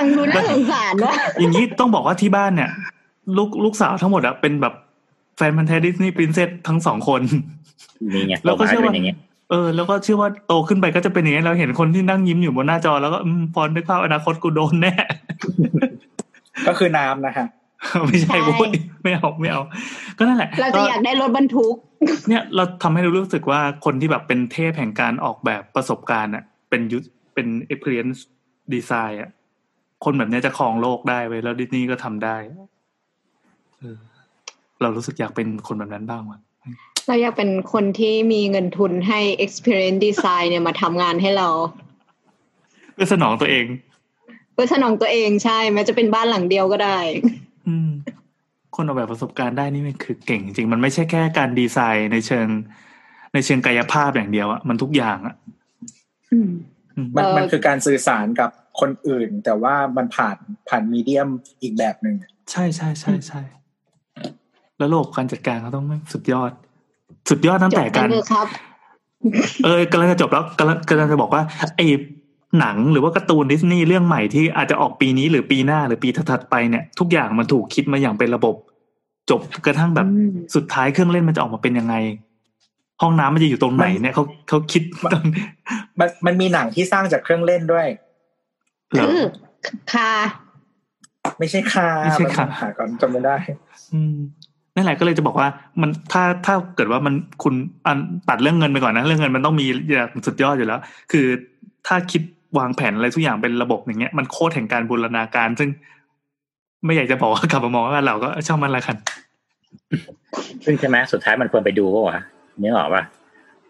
ฟังดูน่าสงสารว่ะ
อย่างนี้ต้องบอกว่าที่บ้านเนี่ย ลูกลูกสาวทั้งหมดอะเป็นแบบแฟนพันธ์แท้ดิสนีย์ปรินเซสทั้งสองคน
นี่ไง
เราก็
โตมา
เชื่อ
เป็
ว่า
นอย่างเงี้ย
เออแล้วก็เชื่อว่าโตขึ้นไปก็จะเป็นอย่างนี้เราเห็นคนที่นั่งยิ้มอยู่บนหน้าจอแล้วก็อืมพอนึกภาพอนาคตกูโดนแน่
ก็คือน้ำนะฮะ
ไม่ใช่โว้ยไม่เอาไม่เอา ก็นั่นแหละ
เราจะอยากได้รถบรรทุก
เนี่ยเราทำให้เรารู้สึกว่าคนที่แบบเป็นเทพแห่งการออกแบบประสบการณ์อะเป็นยุทเป็น experience design อะ คนแบบเนี้ยจะครองโลกได้เว้ยแล้วดิสนีย์ก็ทำได้เออเรารู้สึกอยากเป็นคนแบบนั้นบ้างว่ะ
เราอยากเป็นคนที่มีเงินทุนให้ experience design เนี่ยมาทำงานให้เรา
เพื่อสนองตัวเอง
เพื่อสนองตัวเองใช่แม้จะเป็นบ้านหลังเดียวก็ได้
อืม คนออกแบบประสบการณ์ได้นี่มันคือเก่งจริงๆมันไม่ใช่แค่การดีไซน์ในเชิง ในเชิงกายภาพอย่างเดียวอะมันทุกอย่างอะ
อืม
อืม
มัน
เอ่อ
มันคือการสื่อสารกับ คนอื่น แต่ว่ามันผ่านผ่านมีเดียมอีกแบบหนึ่ง
ใช่ใช่ใช่ใช่แล้วระบบการจัดการเขาต้องสุดยอด สุดยอดตั้ง
จ
แต่
บกั
กานร
เลยครับ
เออกำลังจะจบแล้วกำลังกำลังจะบอกว่าไอ้หนังหรือว่าการ์ตูนดิสนีย์เรื่องใหม่ที่อาจจะออกปีนี้หรือปีหน้าหรือปีถัดๆไปเนี่ย ทุกอย่างมันถูกคิดมาอย่างเป็นระบบ จบกระทั่งแบบ
อืม
สุดท้ายเครื่องเล่นมันจะออกมาเป็นยังไง ห้องน้ำมันจะอยู่ตรงไหนเนี่ยเขาเขาคิดตอน
มันมันมีหนังที่สร้างจากเครื่องเล่นด้วย
เหรอ
คือคา
ไม่ใช่คา
ไม่ใช่คา
หาก่อนจำไม่ได้
อืมนั่นแหละก็เลยจะบอกว่า มันถ้าถ้าเกิดว่ามันคุณอันตัดเรื่องเงินไปก่อนนะ เรื่องเงินมันต้องมีอย่างสุดยอดอยู่แล้ว คือถ้าคิดวางแผนอะไรทุกอย่างเป็นระบบอย่างเงี้ยมันโคตรแห่งการบูรณาการ ซึ่งไม่อยากจะบอกว่ากลับมามองว่าเราก็ช่างมันละกัน
ซึ่งใช่ไหมสุดท้ายมันควรไปดูป่าวะนึกออกป่ะ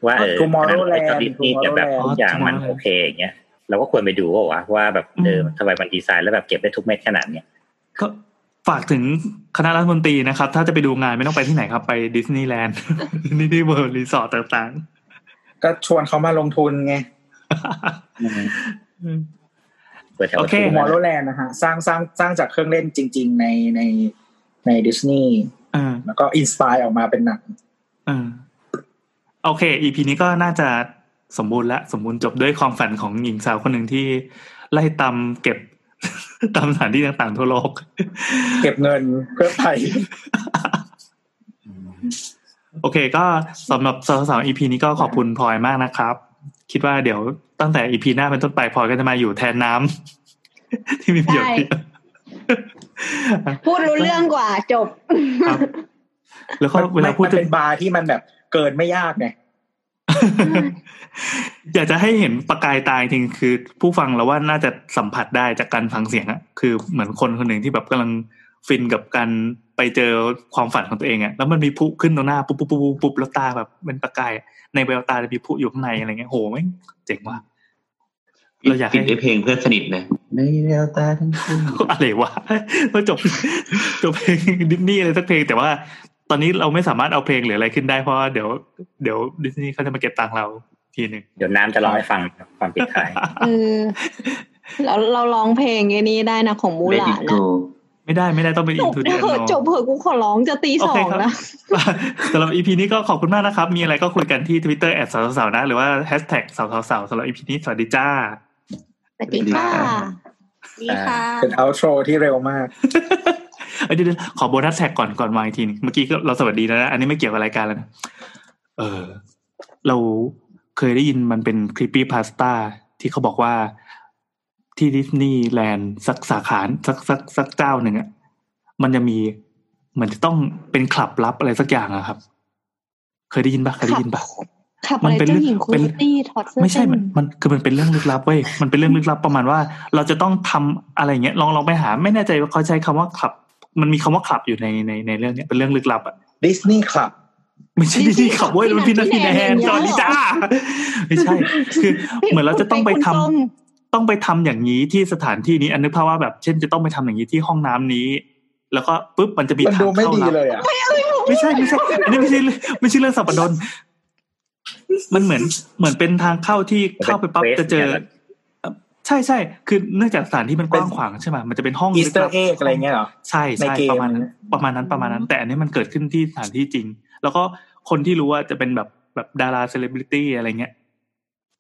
ว่าเออ
Tomorrowland
ดิสนีย์แต่แบบ
Tomorrowland
ทุกอย่างมัน
Tomorrowland
โอเคอย่างเงี้ย เราก็ควรไปดูป่าวะว่าแบบเออ
อืม
ทำไมมันดีไซน์แล้วแบบเก็บได้ทุกเม็ดขนาดเนี้ย
ก็ฝากถึงคณะรัฐมนตรีนะครับ ถ้าจะไปดูงานไม่ต้องไปที่ไหนครับ ไปดิสนีย์แลนด์ดิสนีย์เวิลด์รีสอร์ทต่าง
ก็ชวนเขามาลงทุนไง
ๆ
เปิดแถว
โอเค
Tomorrow land นะฮะสร้างสร้างสร้างจากเครื่องเล่นจริง ๆ ในในในดิสนีย์
เออ
แล้วก็ inspire ออกมาเป็นหนัง
เออโอเค EP นี้ก็น่าจะ สมบูรณ์และสมบูรณ์จบด้วยความฝันของหญิงสาวคนหนึ่งที่ไล่ตามเก็บตามสถานที่ต่างๆทั่วโลก
เก็บเงินเพื่อไป
โอเค ก็สำหรับสาวสาว EP นี้ก็ขอบคุณพลอยมากนะครับ คิดว่าเดี๋ยวตั้งแต่ EP หน้าเป็นต้นไปพลอยก็จะมาอยู่แทนน้ำที่มีประโยชน์เยอะ
พูดรู้เรื่องกว่าจบ
ครับแล้วก็เวลาพูด
มัน
ถึ
เป็
ง
นบาร์ที่มันแบบเกินไม่ยากไง
อยากจะให้เห็นประกายตาจริงๆคือ ผู้ฟังเราว่าน่าจะสัมผัสได้จากการฟังเสียงอะคือเหมือนคนคนหนึ่งที่แบบกำลังฟินกับการไปเจอความฝันของตัวเองอะแล้วมันมีพุขึ้นตรงหน้าปุ๊บปุ๊บปุ๊บปุ๊บปุ๊บแล้วตาแบบเป็นประกายอะในแววตาจะมีพุอยู่ข้างในอะไรเงี้ยโหแม่งเจ๋งว่ะเราอยากให้
ปิดด้วยเพลงเพื่อนสนิทนะในแววตาทั้งคู่
อะไรวะพอจบจบเพลงดิสนีย์อะไรสักเพลงแต่ว่าตอนนี้เราไม่สามารถเอาเพลงหรืออะไรขึ้นได้เพราะว่าเดี๋ยวเดี๋ยวดิสนีย์เขาจะมาเก็บตังค์เรา ทีหนึ่ง
เดี๋ยวน้ำจะร้องให้ฟังความปิดท้าย
เออเราเราร้องเพลงไอ้นี้ได้นะของมู
เล
หลา
ดิ
น
โก
นะ
ไม่ได้ไม่ได้ต้องเป็น
จ
อิน
บ
ทูเดีย
เถอะจบเถอะกูขอร้องจะตีสองนะ
สำหรับ EP นี้ก็ขอบคุณมากนะครับ มีอะไรก็คุยกันที่ Twitter at สาวสาวนะ หรือว่าแฮชแท็กสาวสาวสำหรับ EP นี้สวัสดีจ้า
สวัสดีค่ะ
ดีค่ะ
เป็นเอาโทรที่เร็วมาก
เอ้ยเดี๋ยวๆขอ bonus track ก่อนก่อนวางอีกทีนึงเมื่อกี้ก็เราสวัสดีแล้วนะ อันนี้ไม่เกี่ยวกับรายการแล้วนะเออ เรา เคยได้ยินมันเป็น creepypasta ที่เขาบอกว่าที่ดิสนีย์แลนด์สักสาขาสักสักสักเจ้าหนึ่งอะมันจะมีเหมือนจะต้องเป็นคลับลับอะไรสักอย่างอะครับ เคยได้ยินปะเคยได้ยินปะ
ขับ
มั
อะ
น
ไร
เป็น
เจ้าหญิง
เรื่
คุ
องเป็น
ณตี้ถอดเสื้อ
ไม่ใช่
เต้
มันมันคือมันเป็นเรื่องลึกลับเว้ยมันเป็นเรื่องลึกลับประมาณว่า เราจะต้องทำอะไรเงี้ยลองลองไปหา ไม่แน่ใจว่าเขาใช้คำว่าคลับ มันมีคำว่าคลับอยู่ในในในเรื่องเนี้ยเป็นเรื่องลึกลับอะ
ดิสนีย์คลับ
ไม่ใช่ที่ขับเว้ยมันพินาทีแนนสวัสดีจ้าไม่ใช่ คือเหมือนเราจะต้องไปทำต้องไปทำอย่างนี้ที่สถานที่นี้ อันนึกภาพว่าแบบเช่นจะต้องไปทำอย่างนี้ที่ห้องน้ำนี้ แล้วก็ปุ๊บมันจะมี
มัน
ทาง
ดูไม่
เข้า
ดี
ลับ
เลยอะ
ไม่ใช่ไม่ใช่อันนี้ไม่ใช่เรื่องไม่ใช่เรื่องสับปะรดมันเหมือนเหมือนเป็นทางเข้าที่เข้าไปปั๊บจะเจอ ใช่ใช่คือเนื่องจากสถานที่มันกว้างขวางใช่ไหมมันจะเป็นห้อง
อีสเตอ
ลึ
ร์
ลับ
เอ็กอะไรเงี้ยเหรอ
ใช่ใช่
ในเกม
ประมาณนั้นประมาณนั้นประมาณนั้น แต่อันนี้มันเกิดขึ้นที่สถานที่จริง แล้วก็คนที่รู้ว่าจะเป็นแบบแบบดาราเซเลบริตี้อะไรเงี้ย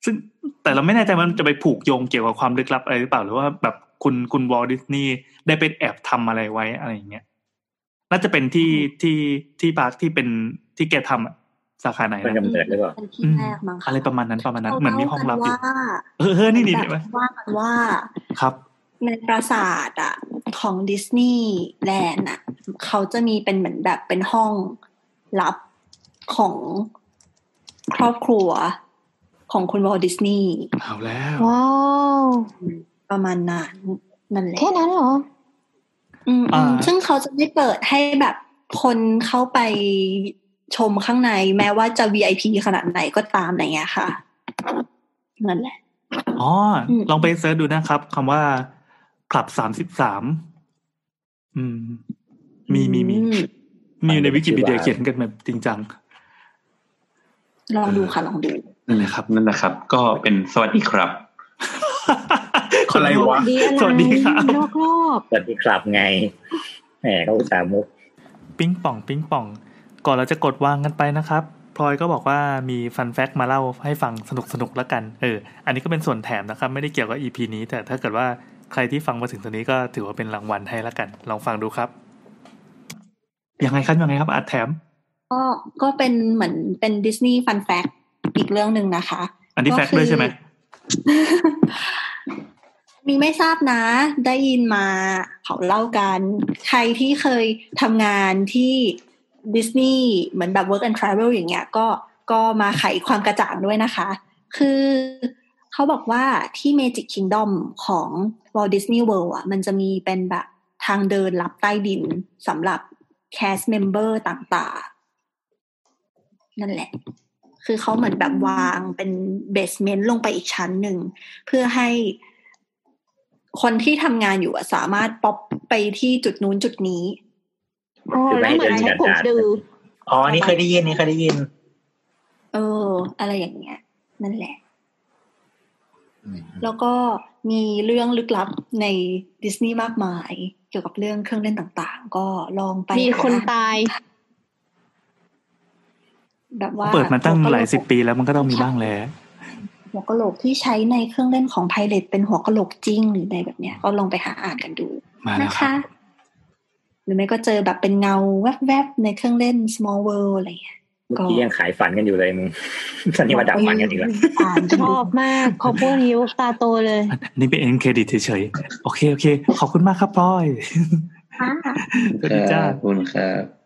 ซึ่งแต่เราไม่แน่ใจว่ามันจะไปผูกโยงเกี่ยวกับความลึกลับอะไรหรือเปล่าหรือว่าแบบคุณคุณวอลดิสนีย์ได้ไปแอบทำอะไรไว้อะไรอย่างเงี้ยน่าจะเป็นที่ที่ที่พาร์คที่เป็นที่แกทำอะสาขาไหน
เป็น
นะ
กำเนิดหรือเปล่า
เป็นที่แรกมั้งค
อะไรประมาณนั้นประมาณนั้น
ขา
เหมือนมีห้องลับอยู่
เล่ากันว่า
เออเออนี่นี่
แบ
นี่
บว่ากันว่า
ครับ
ในปราสาทอะของดิสนีย์แลนด์อะเขาจะมีเป็นเหมือนแบบเป็นห้อง ลับของครอบครัวของคุณวอลดิสนีย์
เอาแล้ว
ว้าว
ประมาณนั้นนั่นแหละ
แค่นั้นเหรอ
อืมอื
อ่า
มซึ่งเขาจะไม่เปิดให้แบบคนเข้าไปชมข้างในแม้ว่าจะ VIP ขนาดไหนก็ตามอะไรเงี้ยค่ะ นั่นแหละ
อ๋ออ
ม
ลองไป search ดูนะครับคำว่าคลับสามสิบสาม อืม มีมีมี
อื
มีอยู่ในวิกิพีเดียเขียนกันแบบจริงจัง
ลองดูค่ะลองดู
นั่นแหละครับ
นั่นนะครับ ก็เป็นสวัสดีครับ
คนละวะ
ดีอะไร
สวัสดีครับ
รอบรอบ
สวัสดีครับไงแหมเขาอุตส่าห์มุก
ปิ้งป่อง ปิ้งป่อง ก่อนเราจะกดวางกันไปนะครับพลอยก็บอกว่ามีฟันแฟกมาเล่าให้ฟังสนุกสนุกๆแล้วกันเอออันนี้ก็เป็นส่วนแถมนะครับ ไม่ได้เกี่ยวกับ EP นี้ แต่ถ้าเกิดว่าใครที่ฟังมาถึงตรงนี้ก็ถือว่าเป็นรางวัลให้แล้วกัน ลองฟังดูครับ ยังไงครับยังไงครับอาจแถม
ก็ก็เป็นเหมือนเป็นดิสนีย์ฟันแฟกอีกเรื่องหนึ่งนะคะ
อันนี้แฟกด้วยใช่ไหม
มีไม่ทราบนะ ได้ยินมาเขาเล่ากัน ใครที่เคยทำงานที่ดิสนีย์เหมือนแบบ work and travel อย่างเงี้ย ก็ก็มาไขความกระจ่างด้วยนะคะ คือเขาบอกว่าที่ Magic Kingdom ของ Walt Disney World อะ มันจะมีเป็นแบบทางเดินลับใต้ดินสำหรับ cast member ต่างๆ นั่นแหละ คือเขาเหมือนแบบวางเป็นเบสเมนต์ลงไปอีกชั้นหนึ่ง เพื่อให้คนที่ทำงานอยู่อะสามารถป๊อปไปที่จุดนู้นจุดนี้
อ๋อแล้วเหมือนใช้ผมดู
อ๋ออันนี่เคยได้ยิน นี่เคยได้ยิน
เออ อะไรอย่างเงี้ย นั่นแหละ แล้วก็มีเรื่องลึกลับในดิสนีย์มากมาย เกี่ยวกับเรื่องเครื่องเล่นต่างๆ ก็ลองไป
มีคน
ห
ตาย
แบบว่า
เปิดมาตั้งหลายสิบปีแล้วมันก็ต้องมีบ้างแหล้ว
หัวกะโหลกที่ใช้ในเครื่องเล่นของไพเรตเป็นหัวกะโหลกจริงหรือในแบบเนี้ย ก็ลองไปหาอ่านกันดู
มาแล้ว
นะ
ครั
คะ
บ
หรือไม่ก็เจอแบบเป็นเงาแวบๆในเครื่องเล่น small world อะไรเงี้ย
เมื่อกี้ยังขายฝันกันอยู่เลยมึงตอนนี้มาดับฝันกันอีกแล้ว
อ่านกัน
ช
ดู
อบมากพอพวกนี้ตาโตเลย
อันนี้เป็นเอ็นเครดิตเฉยๆโอเคโอเค ขอบคุณมากครับพลอย
ค่ะ
สวัสดีจ้า
ขอบคุณครับ